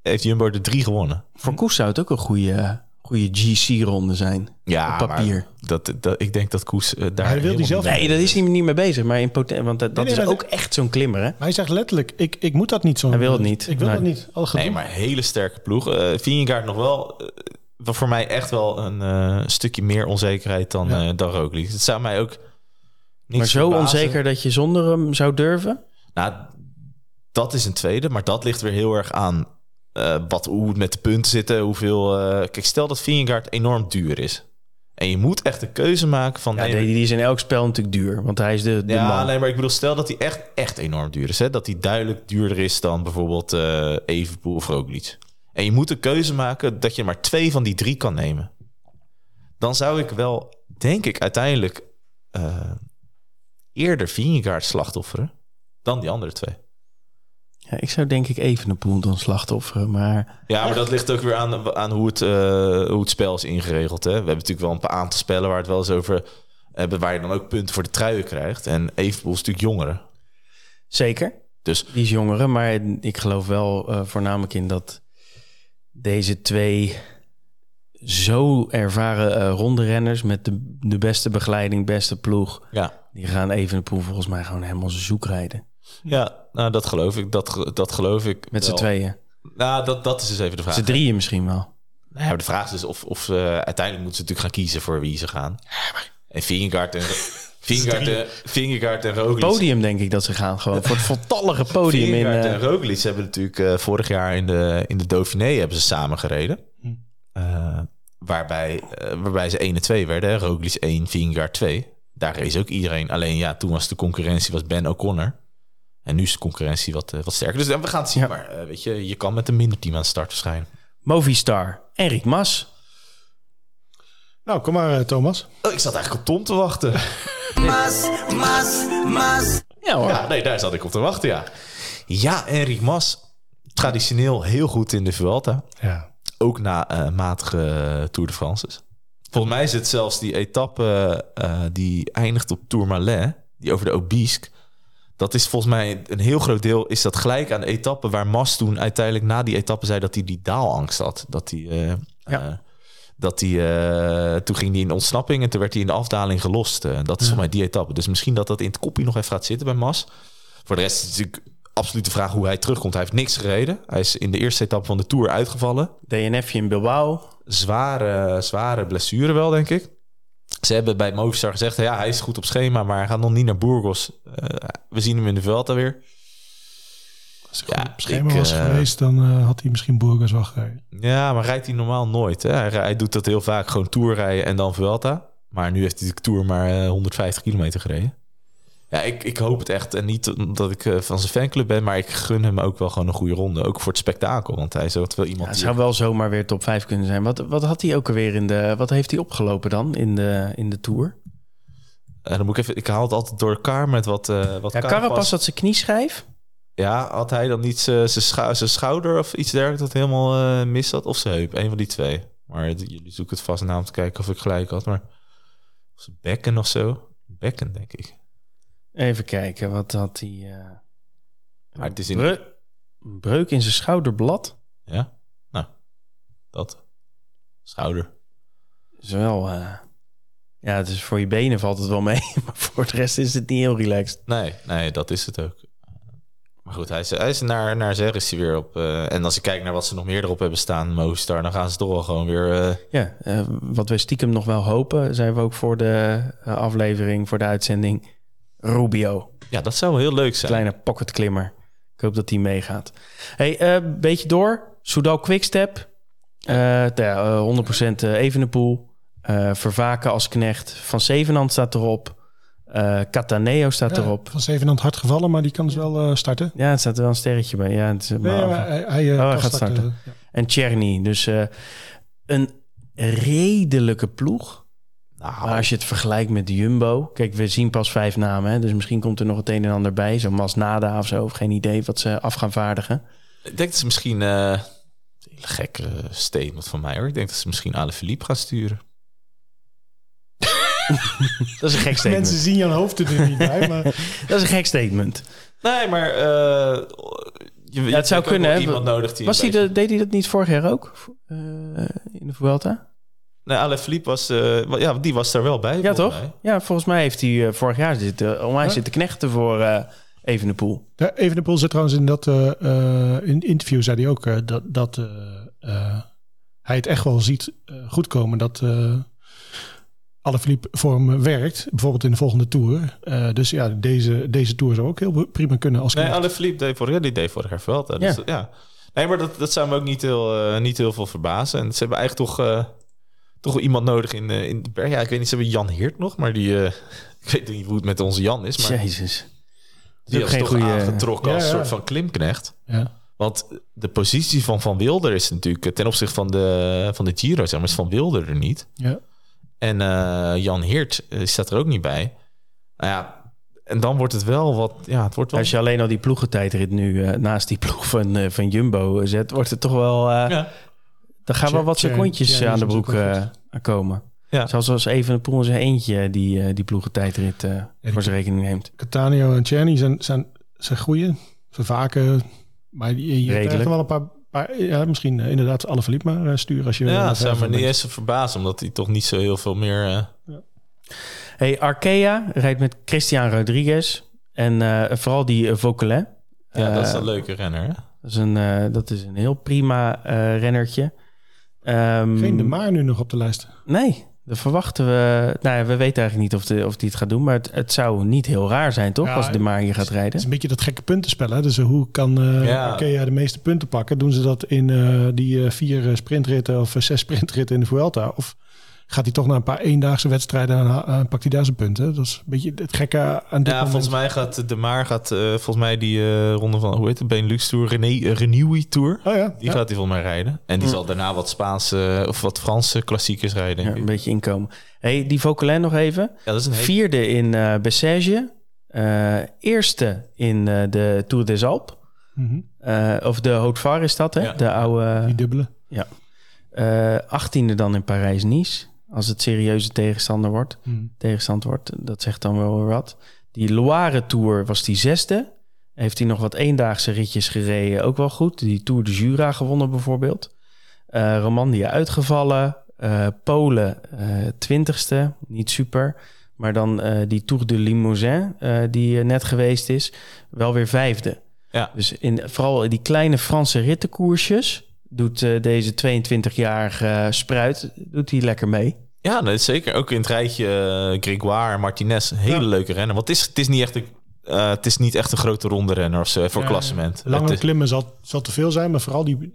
heeft Jumbo er drie gewonnen. Voor Koes zou het ook een goede, goede GC-ronde zijn. Ja, Op papier. maar dat, dat, ik denk dat Koes eh, daar hij wil die zelf- Nee, daar is hij niet mee bezig. Maar in poten- want dat, dat nee, is ook echt zo'n klimmer, hè? Maar hij zegt letterlijk, ik, ik moet dat niet zo. Hij wil het niet. Ik wil dat niet. Al. Nee, maar hele sterke ploeg. Eh Vingegaard nog wel, eh, voor mij echt wel een eh, stukje meer onzekerheid dan, Ja. eh dan Roglic. Het zou mij ook niet Maar zo verbazen. onzeker dat je zonder hem zou durven? Nou, dat is een tweede, maar dat ligt weer heel erg aan eh, wat, hoe het met de punten zitten. Hoeveel, eh, kijk, stel dat Vingegaard enorm duur is. En je moet echt een keuze maken van... Ja, nee, die, die is in elk spel natuurlijk duur. Want hij is de, de ja, man. nee, maar ik bedoel, stel dat hij echt, echt enorm duur is. Hè? Dat hij duidelijk duurder is dan bijvoorbeeld eh Evenpoel of Roglic. En je moet een keuze maken dat je maar twee van die drie kan nemen. Dan zou ik wel, denk ik, uiteindelijk eh, eerder Vingegaard slachtofferen dan die andere twee. Ja, ik zou denk ik even een poel dan slachtofferen. Maar Ja, maar dat ligt ook weer aan, aan hoe, het, eh, hoe het spel is ingeregeld. Hè? We hebben natuurlijk wel een paar aantal spellen waar het wel eens over hebben, waar je dan ook punten voor de truien krijgt. En Evenpoel is natuurlijk jongeren. zeker, Dus die is jongere. Maar ik geloof wel eh, voornamelijk in dat deze twee zo ervaren eh ronderenners... met de, de beste begeleiding, beste ploeg... ja, die gaan even een poel volgens mij gewoon helemaal zoek rijden. Ja nou, dat geloof ik. Dat, dat geloof ik. Met z'n tweeën. Nou, dat, dat is dus even de vraag. Z'n drieën misschien wel. Nou ja, de vraag is dus of, of ze uiteindelijk moeten ze natuurlijk gaan kiezen voor wie ze gaan. En Vingegaard en, Vingegaard en, Vingegaard en Roglic. Podium denk ik dat ze gaan. Gewoon voor het voltallige podium in... Vingegaard eh, en Roglic hebben natuurlijk eh, vorig jaar in de, in de Dauphiné hebben ze samen gereden. Hm. Eh, waarbij, eh, waarbij ze 1 en 2 werden. hè. Roglic 1, Vingegaard 2. Daar race ook iedereen. Alleen ja, toen was de concurrentie was Ben O'Connor. En nu is de concurrentie wat, eh, wat sterker. Dus we gaan het zien. Ja. Maar eh, weet je, je kan met een minder team aan de start verschijnen. Movistar, Enric Mas. Nou, kom maar, eh, Thomas. Oh, ik zat eigenlijk op Tom te wachten. Ja hoor. Ja, nee, daar zat ik op te wachten, ja. Ja, Enric Mas. Traditioneel heel goed in de Vuelta. Ja. Ook na eh, matige Tour de France's. Volgens mij is het zelfs die etappe eh, die eindigt op Tourmalet, die over de Obisque. Dat is volgens mij een heel groot deel, is dat gelijk aan de etappe waar Mas toen uiteindelijk na die etappe zei dat hij die daalangst had. Dat hij, eh, Ja. eh, dat hij, eh, toen ging hij in ontsnapping en toen werd hij in de afdaling gelost. Dat is volgens mij die etappe. Dus misschien dat dat in het kopje nog even gaat zitten bij Mas. Voor de rest is het natuurlijk absoluut de vraag hoe hij terugkomt. Hij heeft niks gereden. Hij is in de eerste etappe van de Tour uitgevallen DNFje in Bilbao. zware, zware blessure wel, denk ik. Ze hebben bij Movistar gezegd, ja, hij is goed op schema, maar hij gaat nog niet naar Burgos. Eh, we zien hem in de Vuelta weer. Als hij Ja, goed op schema ik, was eh, geweest, dan eh, had hij misschien Burgers wel gereden. Ja, maar rijdt hij normaal nooit. Hè? Hij, hij doet dat heel vaak, gewoon Tour rijden en dan Vuelta. Maar nu heeft hij de Tour maar eh, 150 kilometer gereden. Ja, ik, ik hoop het echt. En niet omdat ik eh, van zijn fanclub ben, maar ik gun hem ook wel gewoon een goede ronde. Ook voor het spektakel, want hij is wel iemand Ja, het die... zou wel zomaar weer top 5 kunnen zijn. Wat, wat had hij ook alweer in de... Wat heeft hij opgelopen dan in de, in de Tour? Eh, dan moet ik even... Ik haal het altijd door elkaar met wat... eh wat Ja, Carapaz had zijn knieschijf. Ja, had hij dan niet zijn zijn schou- zijn schouder of iets dergelijks dat helemaal mis zat? Of zijn heup? Een van die twee. Maar het- jullie zoeken het vast na om te kijken of ik gelijk had. Maar of zijn bekken of zo? Bekken, denk ik. Even kijken, wat had hij... eh Maar het is in... breu- breuk in zijn schouderblad. Ja? Nou, dat. Schouder. is wel... eh, ja, het is voor je benen valt het wel mee. Maar voor de rest is het niet heel relaxed. Nee, nee, dat is het ook. Maar goed, hij is, hij is naar, naar zeg is hij weer op. eh, en als ik kijk naar wat ze nog meer erop hebben staan, Movistar, dan gaan ze toch wel gewoon weer... Ja, wat wij stiekem nog wel hopen... zijn we ook voor de aflevering, voor de uitzending... Rubio. ja, dat zou wel heel leuk zijn. Kleine pocketklimmer. Ik hoop dat die meegaat. Hey, eh beetje door. Soudal Quickstep. Eh nou ja, eh, 100% Evenepoel. Eh Vervaken als knecht. Van Zevenand staat erop. Eh Cataneo staat Ja, erop. Van Zevenand hard gevallen, maar die kan dus wel eh, starten. Ja, het staat er wel een sterretje bij. Ja, het is Nee, maar hij, hij, Oh, hij gaat starten. Ja. En Czerny. Dus eh, een redelijke ploeg. Nou, Maar als je het vergelijkt met Jumbo... Kijk, we zien pas vijf namen. Hè, dus misschien komt er nog het een en ander bij. Zo'n Masnada of zo. Of geen idee wat ze af gaan vaardigen. Ik denk dat ze misschien... eh, een hele gekke statement van mij hoor. Ik denk dat ze misschien Ale Philippe gaan sturen. Dat is een gek statement. Mensen zien Jan Hoofd er niet bij, maar Dat is een gek statement. Nee, maar... eh, je, je het zou kunnen. Iemand nodig die Was hij de, deed hij dat niet vorig jaar ook? Eh, in de Vuelta? Nee, Philippe was... eh, ja, die was daar wel bij. Ja, toch? mij. Ja, volgens mij heeft hij eh, vorig jaar zitten, onwijs Ja. zitten knechten voor eh Evenepoel. Ja, Evenepoel zei trouwens in dat eh, eh, in interview zei hij ook eh, dat, dat eh, eh, hij het echt wel ziet eh, goedkomen dat uh, Alaphilippe voor hem werkt, bijvoorbeeld in de volgende tour. Eh, dus ja, deze, deze tour zou ook heel prima kunnen als Nee, knecht. Ale Philippe deed vorig jaar, die deed vorig jaar Vuelta. Dus, Ja. ja. Nee, maar dat, dat zou me ook niet heel, eh, niet heel veel verbazen. En ze hebben eigenlijk toch, eh, toch wel iemand nodig in, eh, in de berg. Ja, ik weet niet, ze hebben Jan Heert nog, maar die... eh, ik weet niet hoe het met onze Jan is, maar Jezus. die geen toch goeie- aangetrokken als een ja. soort van klimknecht. Ja. Want de positie van Van Wilder is natuurlijk eh, ten opzichte van de, van de Giro, zeg maar, is Van Wilder er niet. Ja. En eh, Jan Heert staat er ook niet bij. Nou ja, en dan wordt het wel wat... Ja, het wordt wel... Als je alleen al die ploegentijdrit nu naast die ploeg van, van Jumbo zet, wordt het toch wel... eh Ja. Dan gaan wel wat secondjes Tje- aan de broek eh, aan komen. Ja. Zelfs als Evenepoel in zijn eentje die, eh, die ploegentijdrit eh die- voor zijn rekening neemt. Catania en Czerny zijn, zijn, zijn goeie, vervaken. Maar je, je echt wel een paar, paar ja, misschien eh, inderdaad Alaphilippe maar eh, sturen als je Ja, zou me niet eens verbazen, omdat hij toch niet zo heel veel meer... eh, Hey, Arkea rijdt met Christian Rodriguez en eh, vooral die uh, Vauquelin. ja, dat is Eh, een leuke renner, hè? Dat is een, eh, dat is een heel prima eh rennertje. Ehm, Geen de Maar nu nog op de lijst. Nee, dat verwachten we. Nou ja, we weten eigenlijk niet of, de, of die het gaat doen. Maar het, het zou niet heel raar zijn, toch? Ja, als de Maar hier gaat Het rijden. is een beetje dat gekke puntenspel. Hè? Dus eh, hoe kan eh Ja. Arkea de meeste punten pakken? Doen ze dat in eh, die vier sprintritten of zes sprintritten in de Vuelta? Of gaat hij toch naar een paar eendaagse wedstrijden en eh, pakt hij daar zijn punten? Dat is een beetje het gekke aan dit Ja, moment. volgens mij gaat de Maar gaat eh, volgens mij die eh, ronde van hoe heet het Benelux Tour René uh, Renewy Tour. Oh ja, Die ja. gaat hij volgens mij rijden. En die zal daarna wat Spaanse of wat Franse klassiekers rijden. Ja, een beetje inkomen. hey, die Vauquelin nog even. Ja, dat is een hele... Vierde in eh Bessèges. Eh, eerste in eh, de Tour des Alpes. Mhm. Eh, of de Haute Var is dat, hè? Ja. De oude... Die dubbele. eh achttiende dan in Parijs-Nice. Als het serieuze tegenstander wordt. Mhm. Tegenstand wordt, dat zegt dan wel weer wat. Die Loire Tour was die zesde. Heeft hij nog wat eendaagse ritjes gereden. Ook wel goed. Die Tour de Jura gewonnen bijvoorbeeld. Eh Romandie uitgevallen. Eh, Polen eh, twintigste. Niet super. Maar dan eh, die Tour de Limousin, eh, die net geweest is, wel weer vijfde. Ja. Dus in, vooral die kleine Franse rittenkoersjes doet eh, deze 22-jarige spruit doet hij lekker mee. Ja, nee, zeker. Ook in het rijtje eh, Grégoire en Martinez. Een hele Ja. leuke renner. Want het is, het is niet echt een... eh, het is niet echt een grote ronde renner of zo, voor Ja, klassement. Lange is- klimmen zal, zal te veel zijn, maar vooral die, die,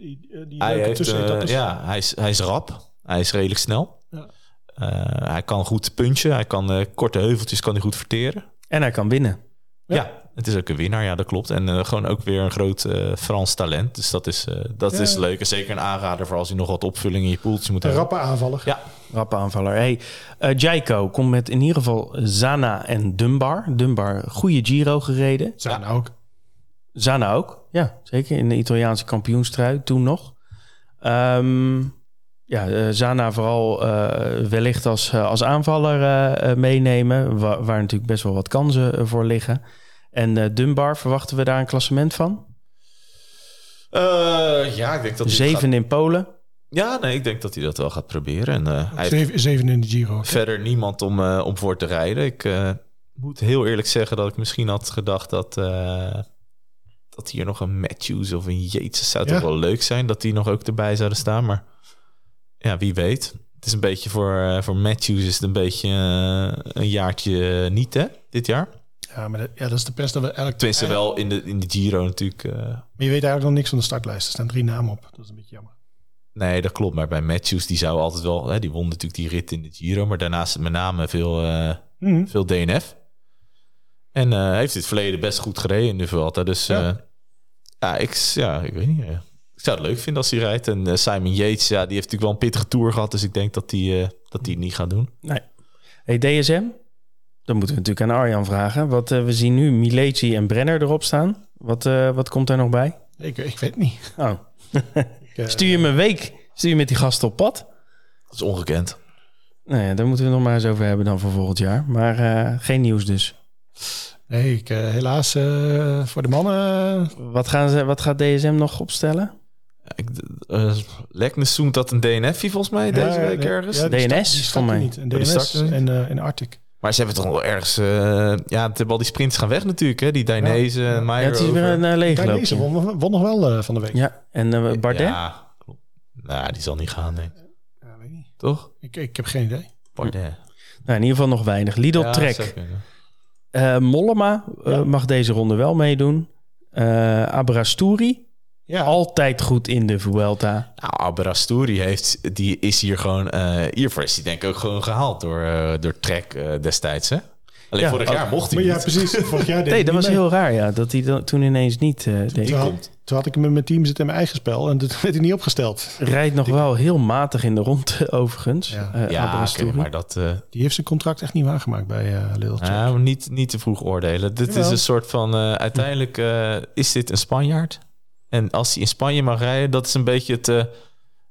die hij, leuke heeft, ja, hij, is, hij is rap. Hij is redelijk snel. Ja. Eh, hij kan goed punchen. Hij kan eh, korte heuveltjes kan hij goed verteren. En hij kan winnen. Ja. Ja. Het is ook een winnaar. Ja, dat klopt. En eh, gewoon ook weer een groot eh, Frans talent. Dus dat is, eh, dat Ja. is leuk. En zeker een aanrader voor als je nog wat opvulling in je poeltje moet Een hebben. rappe aanvaller. Ja, Rappe aanvaller. Hey, eh Jaiko komt met in ieder geval Zana en Dunbar. Dunbar, goede Giro gereden. Nou ook. Zana ook. Ja, zeker. In de Italiaanse kampioenstrui toen nog. Ehm, ja, eh, Zana vooral eh, wellicht als, als aanvaller meenemen. wa- waar natuurlijk best wel wat kansen voor liggen. En eh, Dunbar, verwachten we daar een klassement van? Eh, ja ik denk dat hij Zeven in Polen. Ja, nee, ik denk dat hij dat wel gaat proberen. En eh, hij Zeven, zeven in de Giro. verder niemand om, eh, om voor te rijden. Ik eh, moet heel eerlijk zeggen dat ik misschien had gedacht dat, eh, dat hier nog een Matthews of een Yates zou Ja. toch wel leuk zijn. Dat die nog ook erbij zouden staan. Maar ja, wie weet. Het is een beetje voor, eh, voor Matthews is het een beetje een jaartje niet, hè, dit jaar. Ja, maar dat, ja, dat is de pest dat we elk... Tenminste wel in de, in de Giro natuurlijk. eh, Maar je weet eigenlijk nog niks van de startlijst. Er staan drie namen op. Dat is een beetje jammer. Nee, dat klopt. Maar bij Matthews, die zou altijd wel... Hè, die won natuurlijk die rit in de Giro. Maar daarnaast met name veel, eh, Mhm. veel DNF. En eh, hij heeft dit verleden best goed gereden in de Vuelta. Dus Ja. ja, ja, ik, ja ik weet niet. ik zou het leuk vinden als hij rijdt. En eh, Simon Yates, ja, die heeft natuurlijk wel een pittige tour gehad. Dus ik denk dat hij eh, dat die het niet gaat doen. Nee. Hey, DSM? Dan moeten we natuurlijk aan Arjan vragen. Wat, eh, we zien nu Mileci en Brenner erop staan. Wat, eh, wat komt daar nog bij? Ik, ik weet het niet. Oh. Ik, eh, Stuur je me een week? Stuur je met die gasten op pad? Dat is ongekend. Nou ja, daar moeten we het nog maar eens over hebben dan voor volgend jaar. Maar eh, geen nieuws dus. Nee, ik, eh, helaas eh, voor de mannen... Wat, gaan ze, wat gaat DSM nog opstellen? Ik, uh, Leknes zoekt dat een DNF volgens mij deze ja, week nee, ergens. ja, DNS er mij. niet. En Oh, die DNS er en, eh en Arctic. Maar ze hebben toch wel ergens... eh, ja, het hebben al die sprints gaan weg natuurlijk. Hè? Die Dainese, Ja. het is weer een Deze leegloopje. won, won nog wel eh, van de week. Ja, en eh, Bardet? Ja, klopt. Nou, die zal niet gaan, denk ik. Ja, weet niet. Toch? Ik, ik heb geen idee. Bardet. Nou, in ieder geval nog weinig. Lidl Ja, Trek. Eh, Mollema mag deze ronde wel meedoen. Eh Abrasturi, Ja, altijd goed in de Vuelta. Nou, Abrasturi heeft, die is hier gewoon, eh hiervoor is hij denk ik ook gewoon gehaald door, eh, door Trek eh, destijds, hè? Alleen Ja, vorig jaar mocht hij maar ja, precies. Vorig jaar deed Nee, dat niet was mee. heel raar, ja. Dat hij dan, toen ineens niet eh, deed. Toen had, komt. toen had ik hem met mijn team zitten in mijn eigen spel en toen werd hij niet opgesteld. Rijdt nog wel heel matig in de rond, overigens. Ja. eh, Ja, maar dat... eh, Die heeft zijn contract echt niet waargemaakt bij eh Little ja, maar niet, niet te vroeg oordelen. Dit Jawel. is een soort van... eh, uiteindelijk eh, is dit een Spanjaard. En als hij in Spanje mag rijden, dat is een beetje het... eh,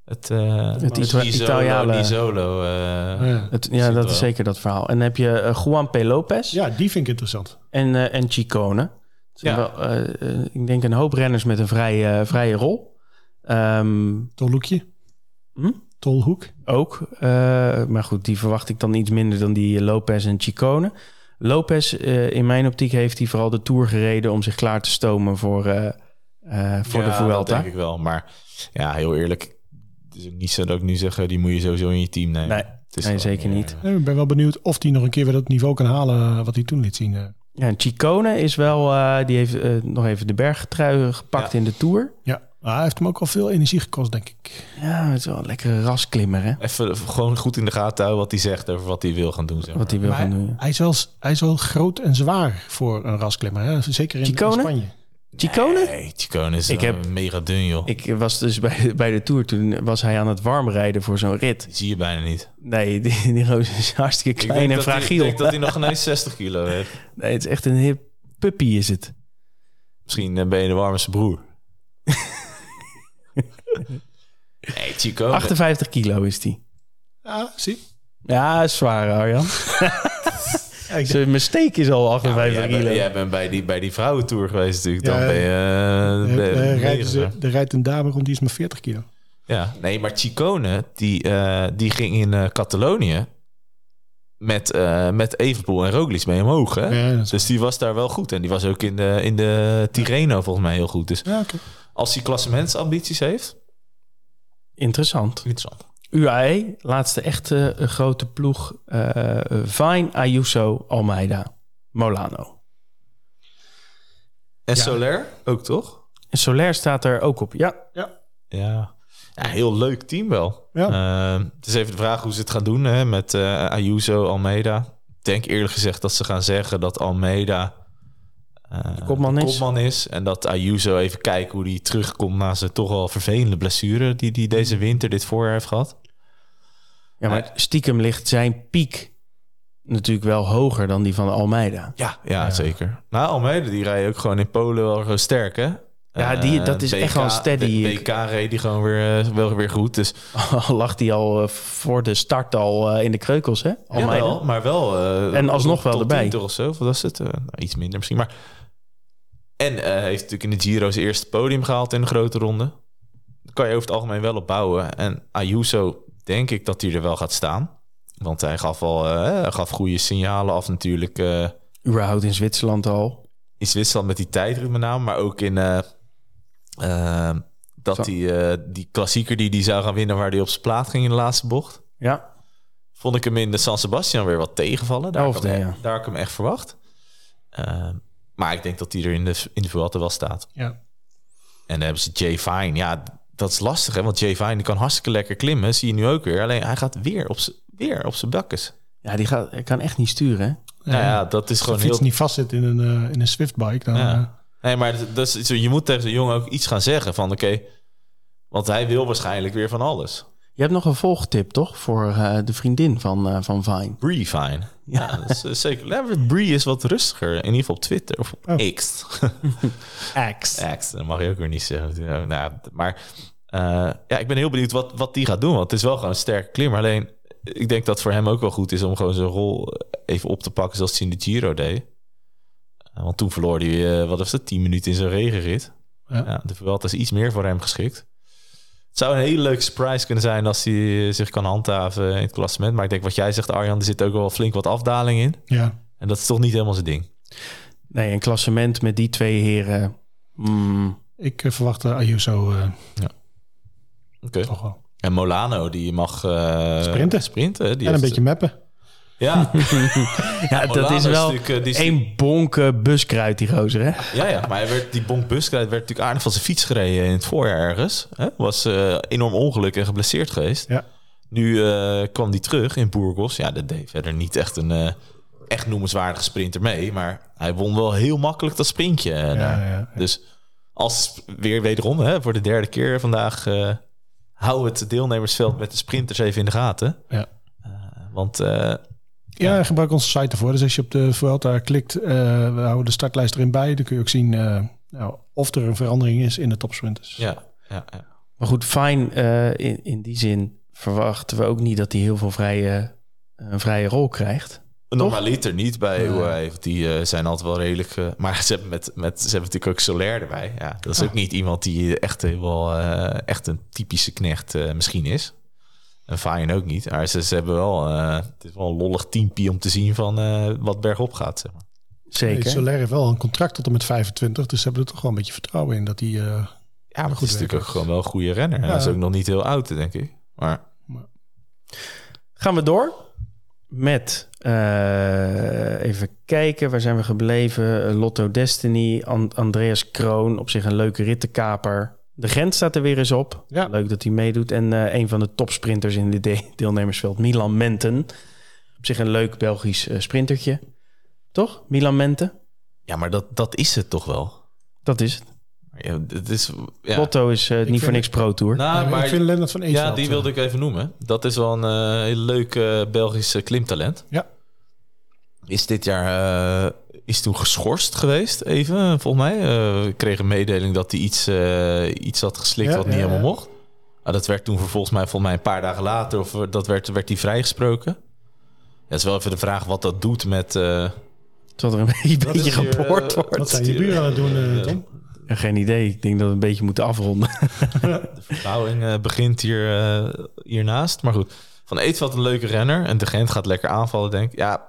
het eh, Het Ita- Italiale- Nisolo, eh, Ja. Het, ja, dat is zeker dat verhaal. En dan heb je Juan P. Lopez Ja, die vind ik interessant. en, en Chicone. Ja. wel, ik denk een hoop renners met een vrije, vrije rol. Ehm, Tolhoekje. Hm? Tolhoek. ook. Eh, maar goed, die verwacht ik dan iets minder dan die Lopez en Chicone. Lopez, eh, in mijn optiek, heeft hij vooral de Tour gereden... om zich klaar te stomen voor, voor Ja, de dat Vuelta. denk ik wel. Maar ja, heel eerlijk. het is ook niet zo dat ik nu zeg, eh, die moet je sowieso in je team nemen. Nee, Het is nee, zeker niet. eh, Ik ben wel benieuwd of hij nog een keer weer dat niveau kan halen wat hij toen liet zien. eh. Ja, en Chicone is wel, eh, die heeft eh, nog even de bergtrui gepakt Ja. in de Tour. Ja, maar hij heeft hem ook al veel energie gekost, denk ik. Ja, het is wel een lekkere rasklimmer, hè? Even, gewoon goed in de gaten houden wat hij zegt over wat hij wil gaan doen. Zeg maar. Wat hij wil Maar gaan hij, doen. hij, is wel, hij is wel groot en zwaar voor een rasklimmer. Hè? Zeker in? Spanje. Chicone? Nee, Chicone is Ik heb- mega dun, joh. Ik was dus bij, bij de Tour, toen was hij aan het warmrijden voor zo'n rit. Die zie je bijna niet. Nee, die, die roos is hartstikke Ik klein en fragiel. Ik denk dat hij nog ineens 60 kilo heeft. Nee, het is echt een hip puppy is het. Misschien eh, ben je de warmste broer. nee, Chicone. 58 kilo is die. Ja, zie. Ja, zwaar, Arjan. Ja, Zijn steek is al Ja, maar 58 jij, kilo. bent, jij bent bij die, bij die vrouwentour geweest natuurlijk. Dan Ja, ben je... eh, ben je Er rijdt, mega. ze, er rijdt een dame rond die is maar 40 kilo. Ja, nee, maar Chicone, die, eh, die ging in eh, Catalonië met, eh met Evenpoel en Roglic mee omhoog. Hè? Ja, Dus die was daar wel goed. En die was ook in de, in de Tirreno volgens mij heel goed. Dus ja, oké. als hij klassementsambities heeft, Interessant. interessant. UAE, laatste echte eh, grote ploeg. eh Vine, Ayuso, Almeida, Molano. En Ja. Soler ook, toch? En Soler staat er ook op. Ja, Ja. Ja. ja, heel leuk team wel. Ja. Eh, het is even de vraag hoe ze het gaan doen hè, met eh, Ayuso, Almeida. Ik denk eerlijk gezegd dat ze gaan zeggen dat Almeida De kopman is. kopman is. En dat Ayuso even kijken hoe die terugkomt na zijn toch wel vervelende blessure die hij deze winter, dit voorjaar heeft gehad. ja maar stiekem ligt zijn piek natuurlijk wel hoger dan die van Almeida. Ja, ja, zeker. Nou, Almeida die rijdt ook gewoon in Polen wel gewoon sterk, hè? Ja, die- dat is echt wel een steady- De BK reed die gewoon weer, eh, wel weer goed. Dus Al lag hij al eh, voor de start al eh, in de kreukels, hè? Almeida. Jawel, maar wel. eh, En alsnog wel erbij. 20 of zo. Wat was het? Eh, nou, iets minder misschien. Maar... En eh, heeft natuurlijk in de Giro zijn eerste podium gehaald in de grote ronde. Daar kan je over het algemeen wel op bouwen. En Ayuso, denk ik dat hij er wel gaat staan. Want hij gaf al eh, gaf goede signalen af natuurlijk. eh, Überhaupt in Zwitserland al. in Zwitserland met die tijdrit met name. Maar ook in... dat hij die klassieker die die zou gaan winnen... waar hij op zijn plaat ging in de laatste bocht. Ja, vond ik hem in de San Sebastian weer wat tegenvallen. Daar, Elfde, ja. daar had ik hem echt verwacht. Maar ik denk dat hij er in de, in de Vuelta wel staat. Ja. En dan hebben ze Jay Fine. Ja, dat is lastig, hè? Want Jay Fine die kan hartstikke lekker klimmen. Zie je nu ook weer. Alleen hij gaat weer op z'n- weer op zijn bakkes. ja die gaat, hij kan echt niet sturen, hè? Nou ja, dat is Als de gewoon fiets heel... niet vastzit in een, eh, in een Swiftbike, dan... Ja. eh, Nee, maar dat, is, zo, je moet tegen zo'n jongen ook iets gaan zeggen van... Oké, want hij wil waarschijnlijk weer van alles. Je hebt nog een volgtip, toch? Voor eh, de vriendin van, eh, van Vine. Bree Fine. Ja, dat is eh, zeker. Bree is wat rustiger. In ieder geval op Twitter of op Oh. X. X. Act, dat mag je ook weer niet zeggen. Nou, maar eh, ja, ik ben heel benieuwd wat, wat die gaat doen. Want het is wel gewoon een sterke klimmer. Alleen, ik denk dat het voor hem ook wel goed is om gewoon zijn rol even op te pakken zoals hij in de Giro deed. Want toen verloor hij, eh, wat was het, 10 minuten in zijn regenrit. Ja. Ja, de Vuelta is iets meer voor hem geschikt. Het zou een hele leuke surprise kunnen zijn als hij eh, zich kan handhaven in het klassement. Maar ik denk wat jij zegt, Arjan, er zit ook wel flink wat afdaling in. ja. En dat is toch niet helemaal zijn ding. Nee, een klassement met die twee heren. mm, Ik eh, verwacht uh, Ayuso eh, Oké. toch wel. En Molano, die mag eh, Sprinten. sprinten. Die en een heeft- beetje mappen. Ja, ja, dat is wel natuurlijk, eh, die één bonk buskruid, die gozer, hè? ja, ja, maar hij werd, die Bonk Buskruid werd natuurlijk aardig van zijn fiets gereden in het voorjaar ergens. Hè? Was eh, enorm ongeluk en geblesseerd geweest. Ja. Nu eh, kwam hij terug in Burgos. Ja, dat deed verder niet echt een echt noemenswaardige sprinter mee. Maar hij won wel heel makkelijk dat sprintje. daar. ja, ja. Dus als weer wederom hè, voor de derde keer vandaag... hou het deelnemersveld met de sprinters even in de gaten. Ja. Want Ja, gebruik onze site ervoor. Dus als je op de Vuelta klikt, eh, we houden de startlijst erin bij. Dan kun je ook zien eh, nou, of er een verandering is in de topsprinters. ja, ja, ja. Maar goed, fijn. eh, in, in die zin verwachten we ook niet dat hij heel veel vrije, een vrije rol krijgt. Normaliter niet bij Nee. UAE. want Die eh, zijn altijd wel redelijk... maar ze hebben, met, met, ze hebben natuurlijk ook Soler erbij. Ja, dat is Ah. ook niet iemand die echt, wel, eh, echt een typische knecht eh, misschien is. En Fine ook niet. Maar ze, ze hebben wel... eh, het is wel een lollig teampie om te zien van eh, wat bergop gaat. Zeg maar. Zeker. Soler heeft wel een contract tot en met 25. Dus ze hebben er toch wel een beetje vertrouwen in dat hij... eh, Ja, maar het Goed is natuurlijk ook gewoon wel een goede renner. En Ja. Hij is ook nog niet heel oud, denk ik. Maar Gaan we door met eh, even kijken, waar zijn we gebleven? Lotto Destiny, An- Andreas Kroon, op zich een leuke rittenkaper. De Gent staat er weer eens op. Ja. Leuk dat hij meedoet. En eh, een van de topsprinters in dit de- deelnemersveld, Milan Menten. Op zich een leuk Belgisch eh, sprintertje. Toch? Milan Menten? ja, maar dat, dat is het toch wel. Dat is het. Ja, het is, ja. Lotto is eh, niet voor niks Pro Tour. Nou, Ja, maar maar ik vind Lennart van Eetveld... ja, die wilde ik even noemen. Dat is wel een eh, heel leuk Belgisch klimtalent. Ja. Is dit jaar eh, is toen geschorst geweest, even, volgens mij. Eh, ik kreeg een mededeling dat hij iets, eh, iets had geslikt Ja, wat niet ja, helemaal ja. mocht. Ah, dat werd toen vervolgens mij, volgens mij een paar dagen later, of eh, dat werd, werd hij vrijgesproken. Ja, het is wel even de vraag wat dat doet met... eh, Tot er een beetje, beetje geboord eh, wordt. Wat zijn je buren aan het doen, eh. Tom? Ja, geen idee. Ik denk dat we een beetje moeten afronden. De verbouwing eh, begint hier, eh, hiernaast. Maar goed, Van Eetveld een leuke renner. En de Gent gaat lekker aanvallen, denk ik. Ja,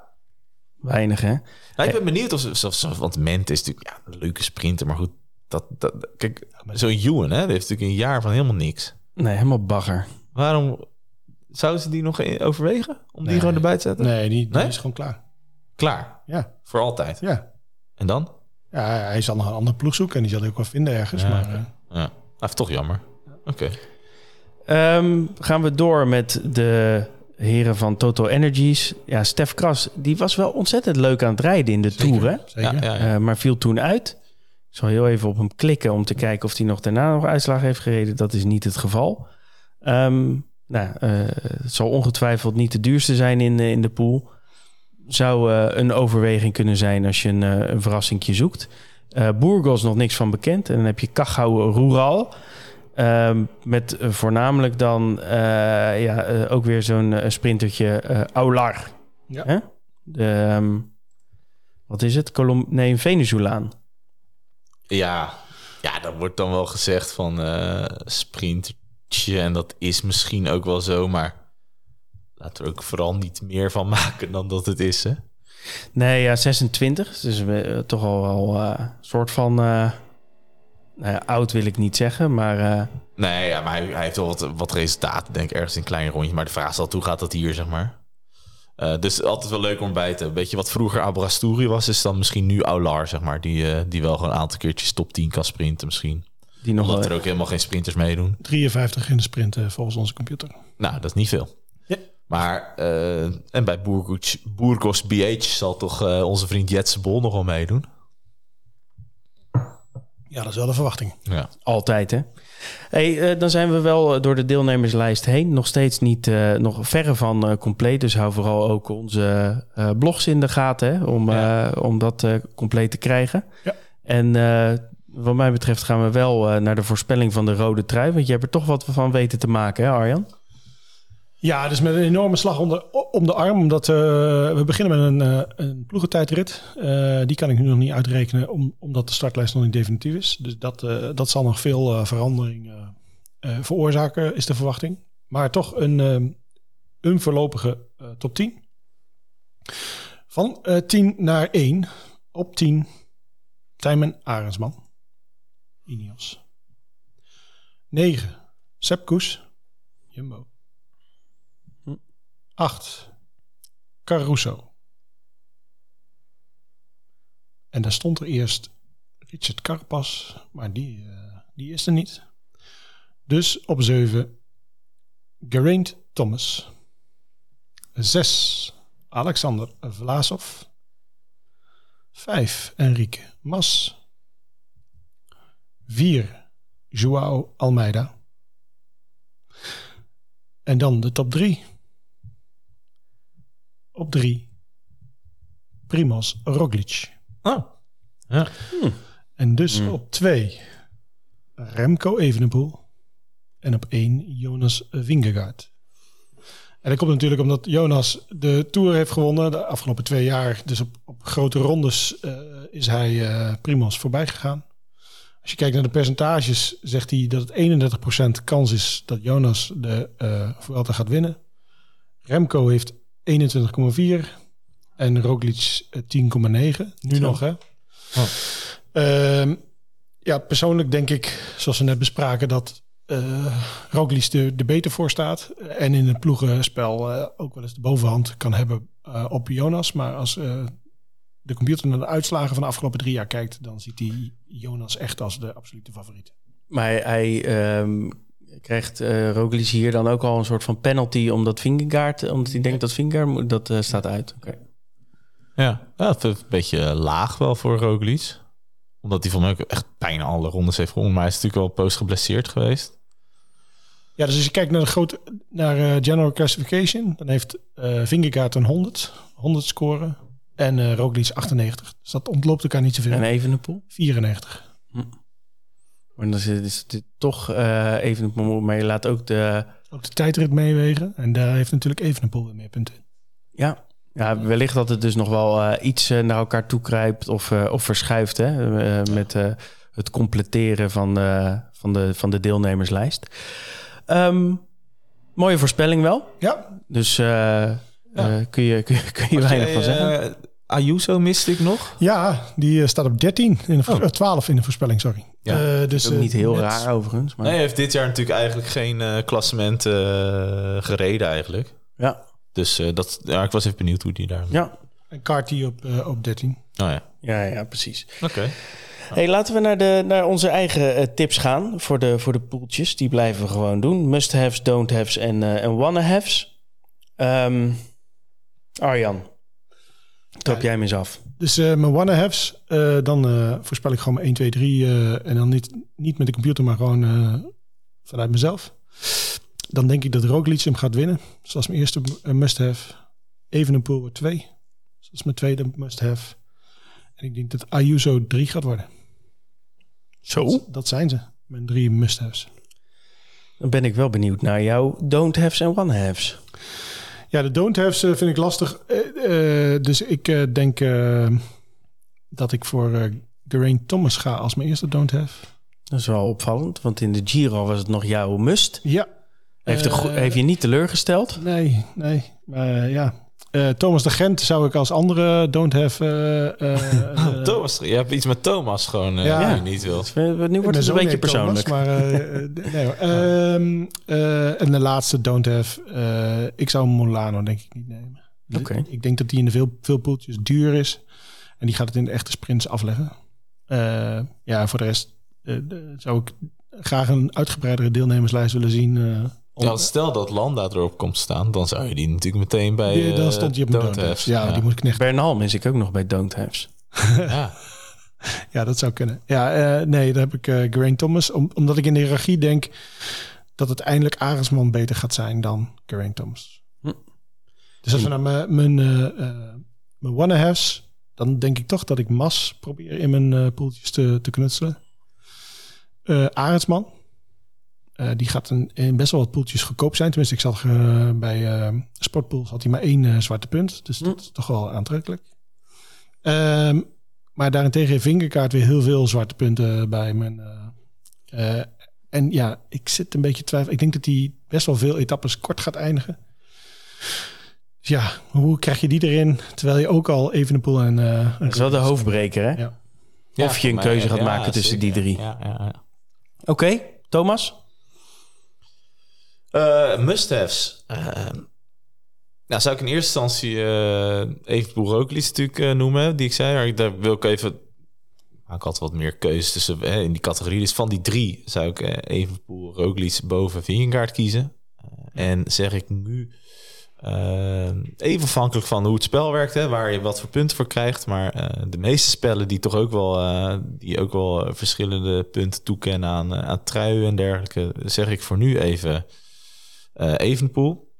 Weinig, hè? nou, ik ben benieuwd of ze... of ze- want Ment is natuurlijk ja, een leuke sprinter. Maar goed, dat, dat, kijk, zo'n Ewan, hè, die heeft natuurlijk een jaar van helemaal niks. Nee, helemaal bagger. Waarom zouden ze die nog in- overwegen? Om die gewoon erbij te zetten? Nee, die, die Nee? is gewoon klaar. Klaar, Ja, voor altijd. ja. En dan? Ja, hij zal nog een andere ploeg zoeken en die zal hij ook wel vinden ergens. Ja, maar, oké. eh, Ja, dat is toch jammer. Oké. Ehm, gaan we door met de heren van Total Energies. Ja, Stef Kras, die was wel ontzettend leuk aan het rijden in de zeker, Tour, hè? Zeker. Ja, ja, ja. Eh, maar viel toen uit. Ik zal heel even op hem klikken om te kijken of hij nog daarna nog uitslag heeft gereden. Dat is niet het geval. Ehm, nou, eh, het zal ongetwijfeld niet de duurste zijn in, in de pool. Zou eh, een overweging kunnen zijn als je een, een verrassingje zoekt. Eh Burgos nog niks van bekend. En dan heb je Cachau Rural. Ehm, met eh, voornamelijk dan eh, ja, eh, ook weer zo'n sprintertje eh Aular. Ja. De, ehm, wat is het? Colom nee, een Venezolaan. Ja, ja, dat wordt dan wel gezegd van eh sprintje. En dat is misschien ook wel zo, maar laten we er ook vooral niet meer van maken dan dat het is. Hè? Nee, ja, 26. Dus eh, toch al wel eh, een soort van... eh, nou ja, oud wil ik niet zeggen, maar... eh, Nee, ja, maar hij, hij heeft wel wat, wat resultaten, denk ik, ergens in een klein rondje. Maar de vraag is al, hoe gaat dat hier, zeg maar? Eh, dus altijd wel leuk om bij te hebben. Weet je wat vroeger Abrasturi was, is dan misschien nu Aular, zeg maar. Die, eh, die wel gewoon een aantal keertjes top 10 kan sprinten misschien. die nog Omdat wel, er ook helemaal geen sprinters meedoen. 53 in de sprint eh, volgens onze computer. Nou, dat is niet veel. Ja. Maar, eh, en bij Burgos, Burgos BH zal toch eh, onze vriend Jetse Bol nog wel meedoen? Ja, dat is wel de verwachting. Ja. altijd, hè? Hey, eh, dan zijn we wel eh, door de deelnemerslijst heen. Nog steeds niet, eh, nog verre van eh, compleet. Dus hou vooral ook onze eh, blogs in de gaten, hè? Om, Ja. eh, om dat eh, compleet te krijgen. Ja. En eh, wat mij betreft gaan we wel eh, naar de voorspelling van de rode trui. Want je hebt er toch wat van weten te maken, hè Arjan? Ja, dus met een enorme slag om de, om de arm. Omdat eh, we beginnen met een, eh, een ploegentijdrit. Eh, die kan ik nu nog niet uitrekenen, om, omdat de startlijst nog niet definitief is. Dus dat, dat zal nog veel verandering veroorzaken, is de verwachting. Maar toch een, een voorlopige top 10. Van eh 10 naar 1. Op 10, Tijmen Arendsman. Ineos. 9, Sepp. Jumbo. 8. Caruso. En daar stond er eerst Richard Carpas, maar die, eh, die is er niet. Dus op 7 Geraint Thomas. 6 Alexander Vlasov. 5 Enrique Mas. 4 Joao Almeida. En dan de top 3. Op 3 Primoz Roglic. Oh. Ja. En dus op 2 Remco Evenepoel. En op 1 Jonas Vingegaard. En dat komt natuurlijk omdat Jonas de Tour heeft gewonnen de afgelopen twee jaar. Dus op, op grote rondes eh, is hij eh Primoz voorbij gegaan. Als je kijkt naar de percentages, zegt hij dat het 31% kans is dat Jonas de eh Vuelta gaat winnen. Remco heeft 21,4 en Roglic eh, 10,9. Nu nog, hè? Ehm, Ja, persoonlijk denk ik, zoals we net bespraken, dat uh, Roglic er, er beter voor staat. En in het ploegenspel uh, ook wel eens de bovenhand kan hebben uh, op Jonas. Maar als de computer naar de uitslagen van de afgelopen drie jaar kijkt, dan ziet hij Jonas echt als de absolute favoriet. Maar hij um, krijgt uh, Roglic hier dan ook al een soort van penalty omdat Vingegaard, omdat hij denkt dat Vingegaard dat uh, staat uit. Okay. Ja, ja, het is een beetje laag wel voor Roglic. Omdat hij van mij ook echt bijna alle rondes heeft gewonnen. Maar hij is natuurlijk wel post geblesseerd geweest. Ja, dus als je kijkt naar de grote naar uh, general classification, dan heeft uh, Vingegaard een 100, 100 scoren en uh, Roglic 98. Dus dat ontloopt elkaar niet zoveel. En Evenepoel? 94. Hm. Maar dan is het toch uh, Evenepoel, maar je laat ook de... Ook de tijdrit meewegen. En daar heeft natuurlijk Evenepoel weer meer punten in. Ja, ja, wellicht dat het dus nog wel uh, iets uh, naar elkaar toe kruipt of, of verschuift hè, met het completeren van, van, de, van de deelnemerslijst. Um, mooie voorspelling wel. Ja. Dus ja. kun, je, kun, je, kun je weinig van zeggen. Ayuso miste ik nog. Ja, die staat op 13 in de oh. 12 in de voorspelling, sorry. Ja, uh, dus, ook niet heel net... raar overigens. Maar... Nee, hij heeft dit jaar natuurlijk eigenlijk geen uh, klassement uh, gereden eigenlijk. Ja. Dus dat, ja, ik was even benieuwd hoe die daar... Ja. En Carty op, op 13. Oh ja. Ja, ja, precies. Oké. Okay. Hey, laten we naar, de, naar onze eigen tips gaan voor de, voor de poeltjes. Die blijven we gewoon doen. Must-haves, don't-haves en, en wanna-haves. Um, Arjan, trap jij me eens af. Dus uh, mijn wanna-haves, uh, dan uh, voorspel ik gewoon 1, 2, 3. en dan niet, niet met de computer, maar gewoon vanuit mezelf. Dan denk ik dat Roglic hem gaat winnen. Is mijn eerste must-have. Evenepoel wordt 2. Dus dat is mijn tweede must-have. En ik denk dat Ayuso 3 gaat worden. Zo? Dat, dat zijn ze, mijn drie must-haves. Dan ben ik wel benieuwd naar jouw don't-haves en one-haves. Ja, de don't haves vind ik lastig. Uh, dus ik denk dat ik voor Geraint Thomas ga als mijn eerste don't have. Dat is wel opvallend, want in de Giro was het nog jouw must. Ja. Heeft, de, heeft je niet teleurgesteld? Nee, nee. Maar ja, uh, Thomas de Gent zou ik als andere don't have. Uh, uh, Thomas, je hebt iets met Thomas gewoon ja. ja. niet wil. Nu wordt het een beetje persoonlijk. Thomas, maar nee, um, en de laatste don't have. ik zou Molano denk ik niet nemen. Okay. Ik denk dat die in de veel, veel poeltjes duur is. En die gaat het in de echte sprints afleggen. ja, voor de rest zou ik graag een uitgebreidere deelnemerslijst willen zien ja, stel dat Landa erop komt staan, dan zou je die natuurlijk meteen bij. Die, dan stond je op Don't, don't Ja, ja, die moet ik knechten. Bernal mis ik ook nog bij Don't Haves. ja. ja, dat zou kunnen. Ja, uh, nee, daar heb ik uh, Geraint Thomas. Om, omdat ik in de hiërarchie denk dat het eindelijk Arendsman beter gaat zijn dan Geraint Thomas. Hm. Dus als we naar mijn, mijn, uh, mijn one-halves, dan denk ik toch dat ik Mas probeer in mijn poeltjes te, te knutselen. Arendsman uh, die gaat een, in best wel wat poeltjes goedkoop zijn. Tenminste, ik zag uh, bij uh, Sportpools had hij maar één zwarte punt. Dus dat is toch wel aantrekkelijk. Um, maar daarentegen heeft Vingerkaart weer heel veel zwarte punten bij mijn... en ja, ik zit een beetje twijfel. Ik denk dat hij best wel veel etappes kort gaat eindigen. Dus ja, hoe krijg je die erin? Terwijl je ook al even een poel en... dat is wel de hoofdbreker, hè? Ja. Of je een keuze gaat maken tussen die drie. Ja, ja, Oké, okay, Thomas? Uh, must-haves. Uh, nou, zou ik in eerste instantie uh, even Roglic natuurlijk noemen, die ik zei. Maar daar wil ik even... ik had wat meer keuzes tussen in die categorie. Dus van die drie zou ik Evenpoel, Roglic boven Vingegaard kiezen. en zeg ik nu... even afhankelijk van hoe het spel werkt, waar je wat voor punten voor krijgt. Maar de meeste spellen die toch ook wel, die ook wel verschillende punten toekennen aan, aan truien en dergelijke, zeg ik voor nu even Evenpoel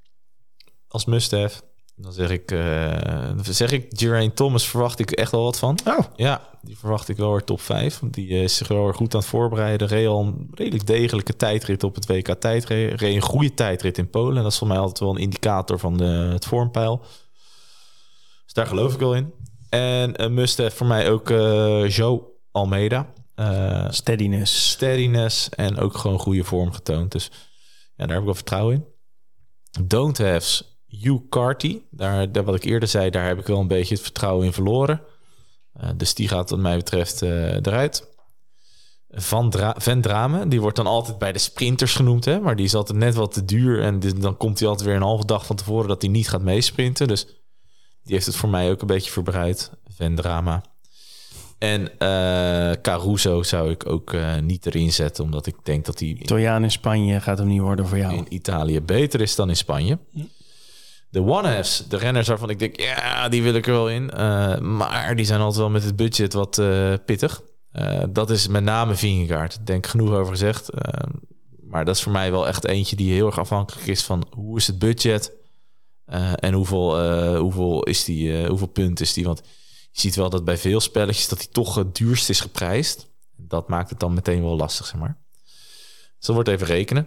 als must-have. Dan zeg ik, uh, zeg ik, Geraint Thomas verwacht ik echt wel wat van. Oh. Ja, die verwacht ik wel weer top 5. Want die is zich wel weer goed aan het voorbereiden. Reed al een redelijk degelijke tijdrit op het WK tijdrit. Reed een goede tijdrit in Polen. Dat is voor mij altijd wel een indicator van de, het vormpeil. Dus daar geloof ik wel in. En een must-have voor mij ook uh, Joe Almeida. Uh, steadiness. Steadiness en ook gewoon goede vorm getoond. Dus ja, daar heb ik wel vertrouwen in. Don't have's Hugh Carty. Daar, daar, wat ik eerder zei, daar heb ik wel een beetje het vertrouwen in verloren. Uh, dus die gaat wat mij betreft uh, eruit. Van, Dra Van die wordt dan altijd bij de sprinters genoemd, hè? maar die is altijd net wat te duur. En dit- dan komt hij altijd weer een halve dag van tevoren dat hij niet gaat meesprinten. Dus die heeft het voor mij ook een beetje verbreid. Van Drama. En eh, Caruso zou ik ook eh, niet erin zetten, omdat ik denk dat in, Italiaan in Spanje gaat hem niet worden voor jou. in Italië beter is dan in Spanje. De one-halves, de renners waarvan ik denk, ja, die wil ik er wel in. Eh, maar die zijn altijd wel met het budget wat pittig. Dat is met name Vingegaard. Denk genoeg over gezegd. Maar dat is voor mij wel echt eentje die heel erg afhankelijk is van hoe is het budget en hoeveel, hoeveel, is die, hoeveel punten is die. Want je ziet wel dat bij veel spelletjes dat hij toch het duurst is geprijsd. Dat maakt het dan meteen wel lastig, zeg maar. Dus wordt even rekenen.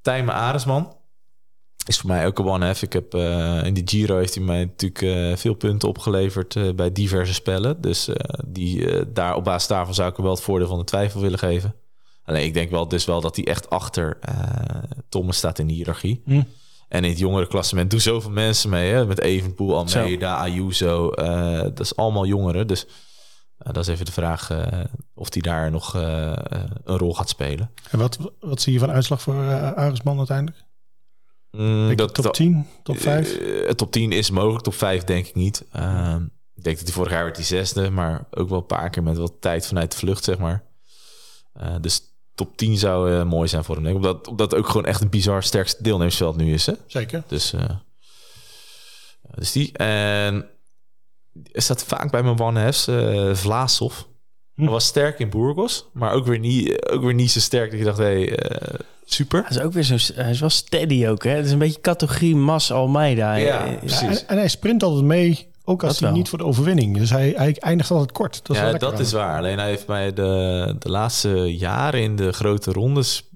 Tijmen Aresman is voor mij ook een one-half. Ik heb eh, in de Giro heeft hij mij natuurlijk eh, veel punten opgeleverd eh, bij diverse spellen. Dus die, daar, op basis daarvan zou ik hem wel het voordeel van de twijfel willen geven. Alleen ik denk wel dus wel dat hij echt achter Thomas staat in de hiërarchie. Hm. En in het jongere klassement doen zoveel mensen mee. Hè? Met Evenpoel, Almeida, Ayuso. eh, dat is allemaal jongeren. Dus eh, dat is even de vraag eh, of hij daar nog een rol gaat spelen. En wat, wat zie je van uitslag voor uh, Aresman uiteindelijk? Mm, je top 10, top 5? Eh, top 10 is mogelijk, top 5 denk ik niet. Ehm, ik denk dat hij vorig jaar werd die zesde, maar ook wel een paar keer met wat tijd vanuit de vlucht, zeg maar. Dus top 10 zou eh, mooi zijn voor hem. denk ik. Omdat, omdat het ook gewoon echt een bizar sterkste deelnemersveld nu is. Hè? Zeker. Dus, eh, dus die. En er staat vaak bij mijn one-halves eh Vlasov. Hm. Hij was sterk in Burgos, maar ook weer niet, ook weer niet zo sterk dat je dacht, hé, hey, eh, super. Hij is ook weer zo, hij is wel steady ook. Hè? Het is een beetje categorie Mas Almeida. Ja, precies. Ja, en, en hij sprint altijd mee, ook als Dat hij wel. niet voor de overwinning. Dus hij, hij eindigt altijd kort. Dat is wel ja, dat aan is waar. Alleen hij heeft mij de, de laatste jaren in de grote rondes...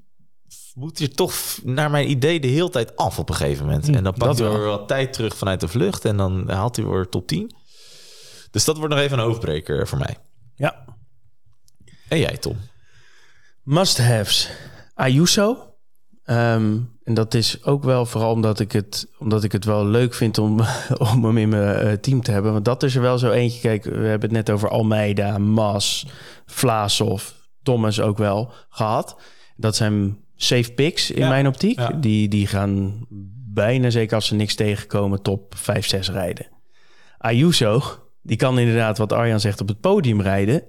moet hij er toch naar mijn idee de hele tijd af op een gegeven moment. Hm, en dan pakt hij wel. weer wat tijd terug vanuit de vlucht... en dan haalt hij weer top 10. Dus dat wordt nog even een hoofdbreker voor mij. Ja. En jij, Tom? Must-haves. Ayuso. Ehm, en dat is ook wel vooral omdat ik het, omdat ik het wel leuk vind om, om hem in mijn eh, team te hebben. Want dat is er wel zo eentje. Kijk, we hebben het net over Almeida, Mas, Vlaasov, Thomas ook wel gehad. Dat zijn safe picks in Ja, mijn optiek. ja. Die, die gaan bijna zeker als ze niks tegenkomen top 5, 6 rijden. Ayuso, die kan inderdaad wat Arjan zegt op het podium rijden.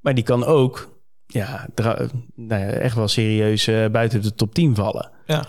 Maar die kan ook ja, nou ja, echt wel serieus eh, buiten de top 10 vallen. Ja.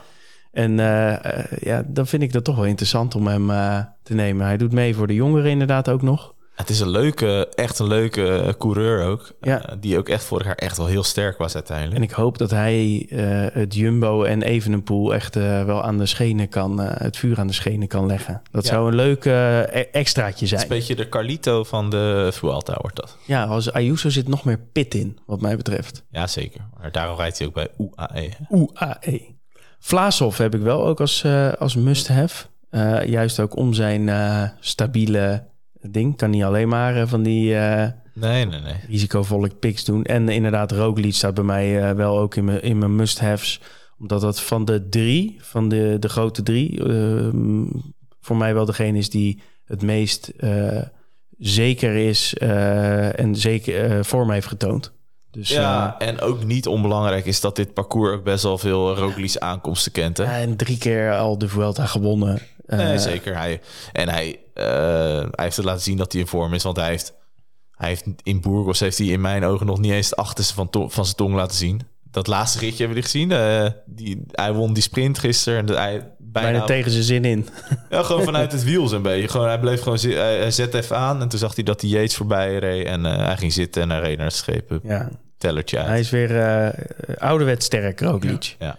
En eh, eh, ja, dan vind ik dat toch wel interessant om hem eh, te nemen. Hij doet mee voor de jongeren inderdaad ook nog. Het is een leuke, echt een leuke coureur ook. Ja. Die ook echt vorig jaar echt wel heel sterk was uiteindelijk. En ik hoop dat hij het Jumbo en Evenepoel echt wel aan de schenen kan, het vuur aan de schenen kan leggen. Dat Ja. zou een leuk e- extraatje Het is zijn. een beetje de Carlito van de Vuelta wordt dat. Ja, als Ayuso zit nog meer pit in, wat mij betreft. Ja, zeker. Maar daarom rijdt hij ook bij UAE. UAE. Vlaashoff heb ik wel ook als, eh, als must-have. Eh, juist ook om zijn eh, stabiele ding. Kan niet alleen maar van die Nee, nee, nee. risicovolle picks doen. En inderdaad, Roglic staat bij mij wel ook in mijn, in mijn must-haves. Omdat dat van de drie, van de, de grote drie... ehm, voor mij wel degene is die het meest zeker is... en zeker vorm heeft getoond. Dus Ja, en ook niet onbelangrijk is dat dit parcours ook best wel veel Roglic aankomsten kent. Hè? eh, en drie keer al de Vuelta gewonnen. Eh, zeker. Hij, en hij, eh, hij heeft het laten zien dat hij in vorm is. Want hij heeft, hij heeft in Burgos heeft hij in mijn ogen nog niet eens het achterste van, to- van zijn tong laten zien. Dat laatste ritje hebben jullie gezien. Eh, die, hij won die sprint gisteren. En hij bijna, bijna tegen zijn zin in. Ja, gewoon vanuit het wiel zo'n beetje. Gewoon, hij bleef gewoon hij, zette even aan. En toen zag hij dat die Yates voorbij reed. En eh, hij ging zitten en hij reed naar het schepen. Ja, Tellertje uit. hij is weer eh ouderwets sterk, Roglic. ja.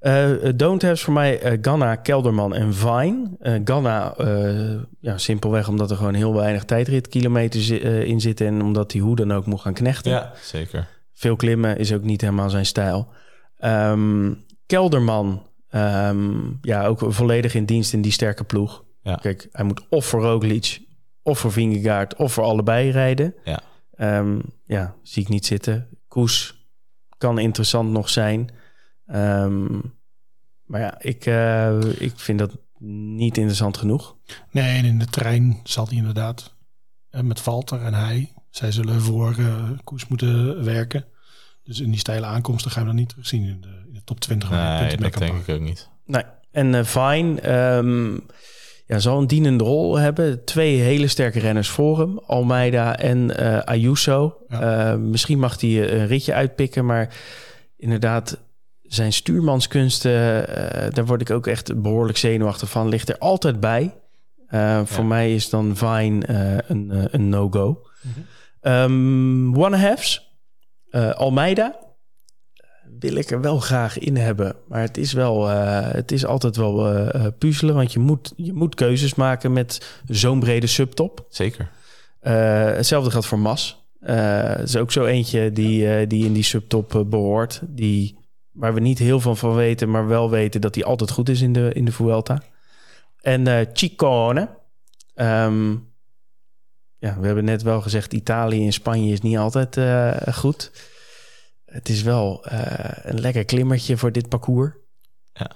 Eh, don't haves voor mij eh, Ganna, Kelderman en Vine. Eh Ganna, ja, simpelweg omdat er gewoon heel weinig tijdritkilometers in zitten... en omdat hij hoe dan ook moet gaan knechten. ja, zeker. Veel klimmen is ook niet helemaal zijn stijl. Ehm, Kelderman, ehm, ja, ook volledig in dienst in die sterke ploeg. Ja. Kijk, hij moet of voor Roglic, of voor Vingegaard, of voor allebei rijden. Ja. Ehm, ja, zie ik niet zitten. Koes kan interessant nog zijn. Ehm, maar ja, ik, eh, ik vind dat niet interessant genoeg. Nee, en in de trein zal hij inderdaad eh, met Valter en hij. Zij zullen voor eh, Koes moeten werken. Dus in die steile aankomsten gaan we dat niet terugzien in de, de top 20. waar je Nee, punten mee dat kan denk pakken. ik ook niet. Nee. En eh Vine ehm, ja, zal een dienende rol hebben. Twee hele sterke renners voor hem. Almeida en eh, Ayuso. Ja. Eh, misschien mag hij een ritje uitpikken. Maar inderdaad, zijn stuurmanskunsten... eh, daar word ik ook echt behoorlijk zenuwachtig van. Ligt er altijd bij. Eh, Voor mij is dan Vine eh, een, een no-go. Ehm, one halves. Eh, Almeida wil ik er wel graag in hebben. Maar het is, wel, eh, het is altijd wel eh, puzzelen. Want je moet, je moet keuzes maken met zo'n brede subtop. Zeker. Hetzelfde geldt voor Mas. Het is ook zo eentje die, die in die subtop eh, behoort. Die, waar we niet heel veel van weten, maar wel weten dat hij altijd goed is in de, in de Vuelta. En eh Ciccone. Ehm, ja, we hebben net wel gezegd, Italië en Spanje is niet altijd goed. Het is wel eh, een lekker klimmertje voor dit parcours. Ja.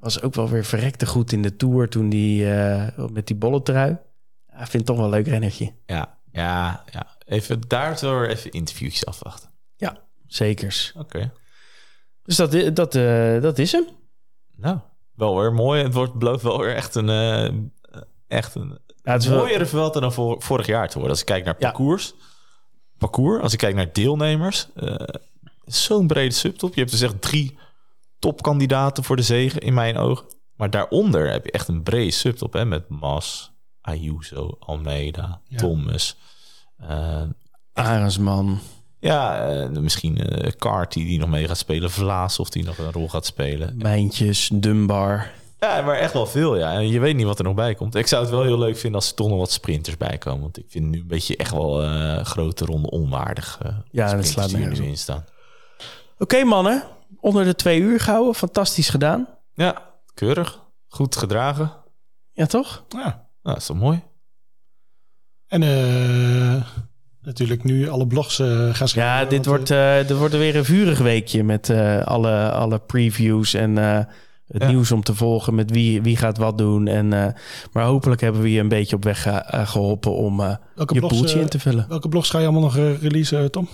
Was ook wel weer verrekte goed in de Tour toen die eh, met die bolle trui. Ja, ik vind het toch wel een leuk rennertje. Ja, ja, ja. Even daardoor even interviewtjes afwachten. Ja, zekers. Oké. Dus dat, dat, eh, dat is hem. Nou, wel weer mooi. Het wordt belooft wel weer echt een, echt een Ja, het is wel- mooiere Vuelta dan vor- vorig jaar te worden. Als ik kijk naar Ja. parcours, parcours, als ik kijk naar deelnemers, zo'n brede subtop. Je hebt dus echt drie topkandidaten voor de zegen in mijn ogen. Maar daaronder heb je echt een brede subtop hè, met Mas, Ayuso, Almeida, Ja. Thomas. eh, Arendsman. ja, eh, misschien eh Carty die nog mee gaat spelen, Vlaas of die nog een rol gaat spelen. Mijntjes, Dunbar. Ja, maar echt wel veel, ja. En je weet niet wat er nog bij komt. Ik zou het wel heel leuk vinden als er toch nog wat sprinters bij komen. Want ik vind nu een beetje echt wel eh, grote ronde onwaardig. Ja, dat sprinters slaat er nu in staan. Oké mannen, onder de twee uur gehouden. Fantastisch gedaan. Ja, keurig. Goed gedragen. Ja, toch? Ja. Nou, dat is toch mooi? En eh, natuurlijk nu alle blogs eh, gaan schrijven. Ja, dit want, wordt, eh, eh dit wordt weer een vurig weekje met eh, alle, alle previews en eh, het Ja. nieuws om te volgen met wie, wie gaat wat doen. En, eh, maar hopelijk hebben we je een beetje op weg ge- eh, geholpen om eh, welke, je blogs, poeltje eh, in te vullen. welke blogs ga je allemaal nog eh, releasen, Tom?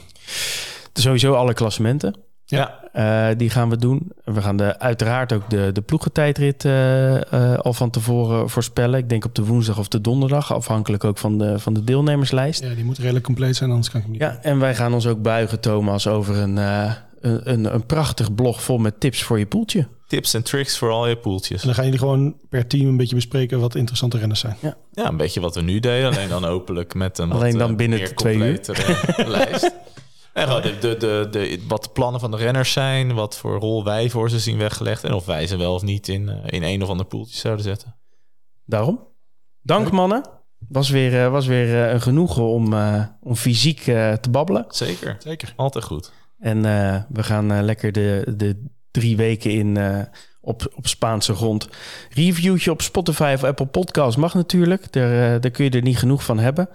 Sowieso alle klassementen. Ja. Eh, die gaan we doen. We gaan de, uiteraard ook de, de ploegentijdrit eh, eh, al van tevoren voorspellen. Ik denk op de woensdag of de donderdag, afhankelijk ook van de, van de deelnemerslijst. Ja, die moet redelijk compleet zijn, anders kan ik hem niet. Ja, en wij gaan ons ook buigen, Thomas, over een, eh, een, een, een prachtig blog vol met tips voor je poeltje. Tips en tricks voor al je poeltjes. En dan gaan jullie gewoon per team een beetje bespreken wat interessante renners zijn. Ja, een beetje wat we nu deden. Alleen dan hopelijk met een Alleen wat, dan binnen meer de twee uur. lijst. En gewoon de, de, de, de, wat de plannen van de renners zijn. Wat voor rol wij voor ze zien weggelegd. En of wij ze wel of niet in, eh, in een of ander poeltje zouden zetten. Daarom. Dank mannen. Was weer, eh, was weer eh, een genoegen om, eh, om fysiek te babbelen. Zeker. Zeker. Altijd goed. En eh, we gaan eh, lekker de, de drie weken in eh, op, op Spaanse grond. Reviewtje op Spotify of Apple Podcasts mag natuurlijk. Daar, daar kun je er niet genoeg van hebben.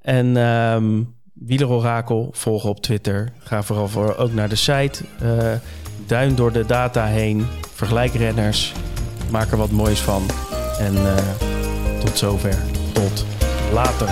En ehm Wielerorakel, volgen op Twitter. Ga vooral voor, ook naar de site. Eh, duin door de data heen. Vergelijk renners. Maak er wat moois van. En eh, tot zover. Tot later.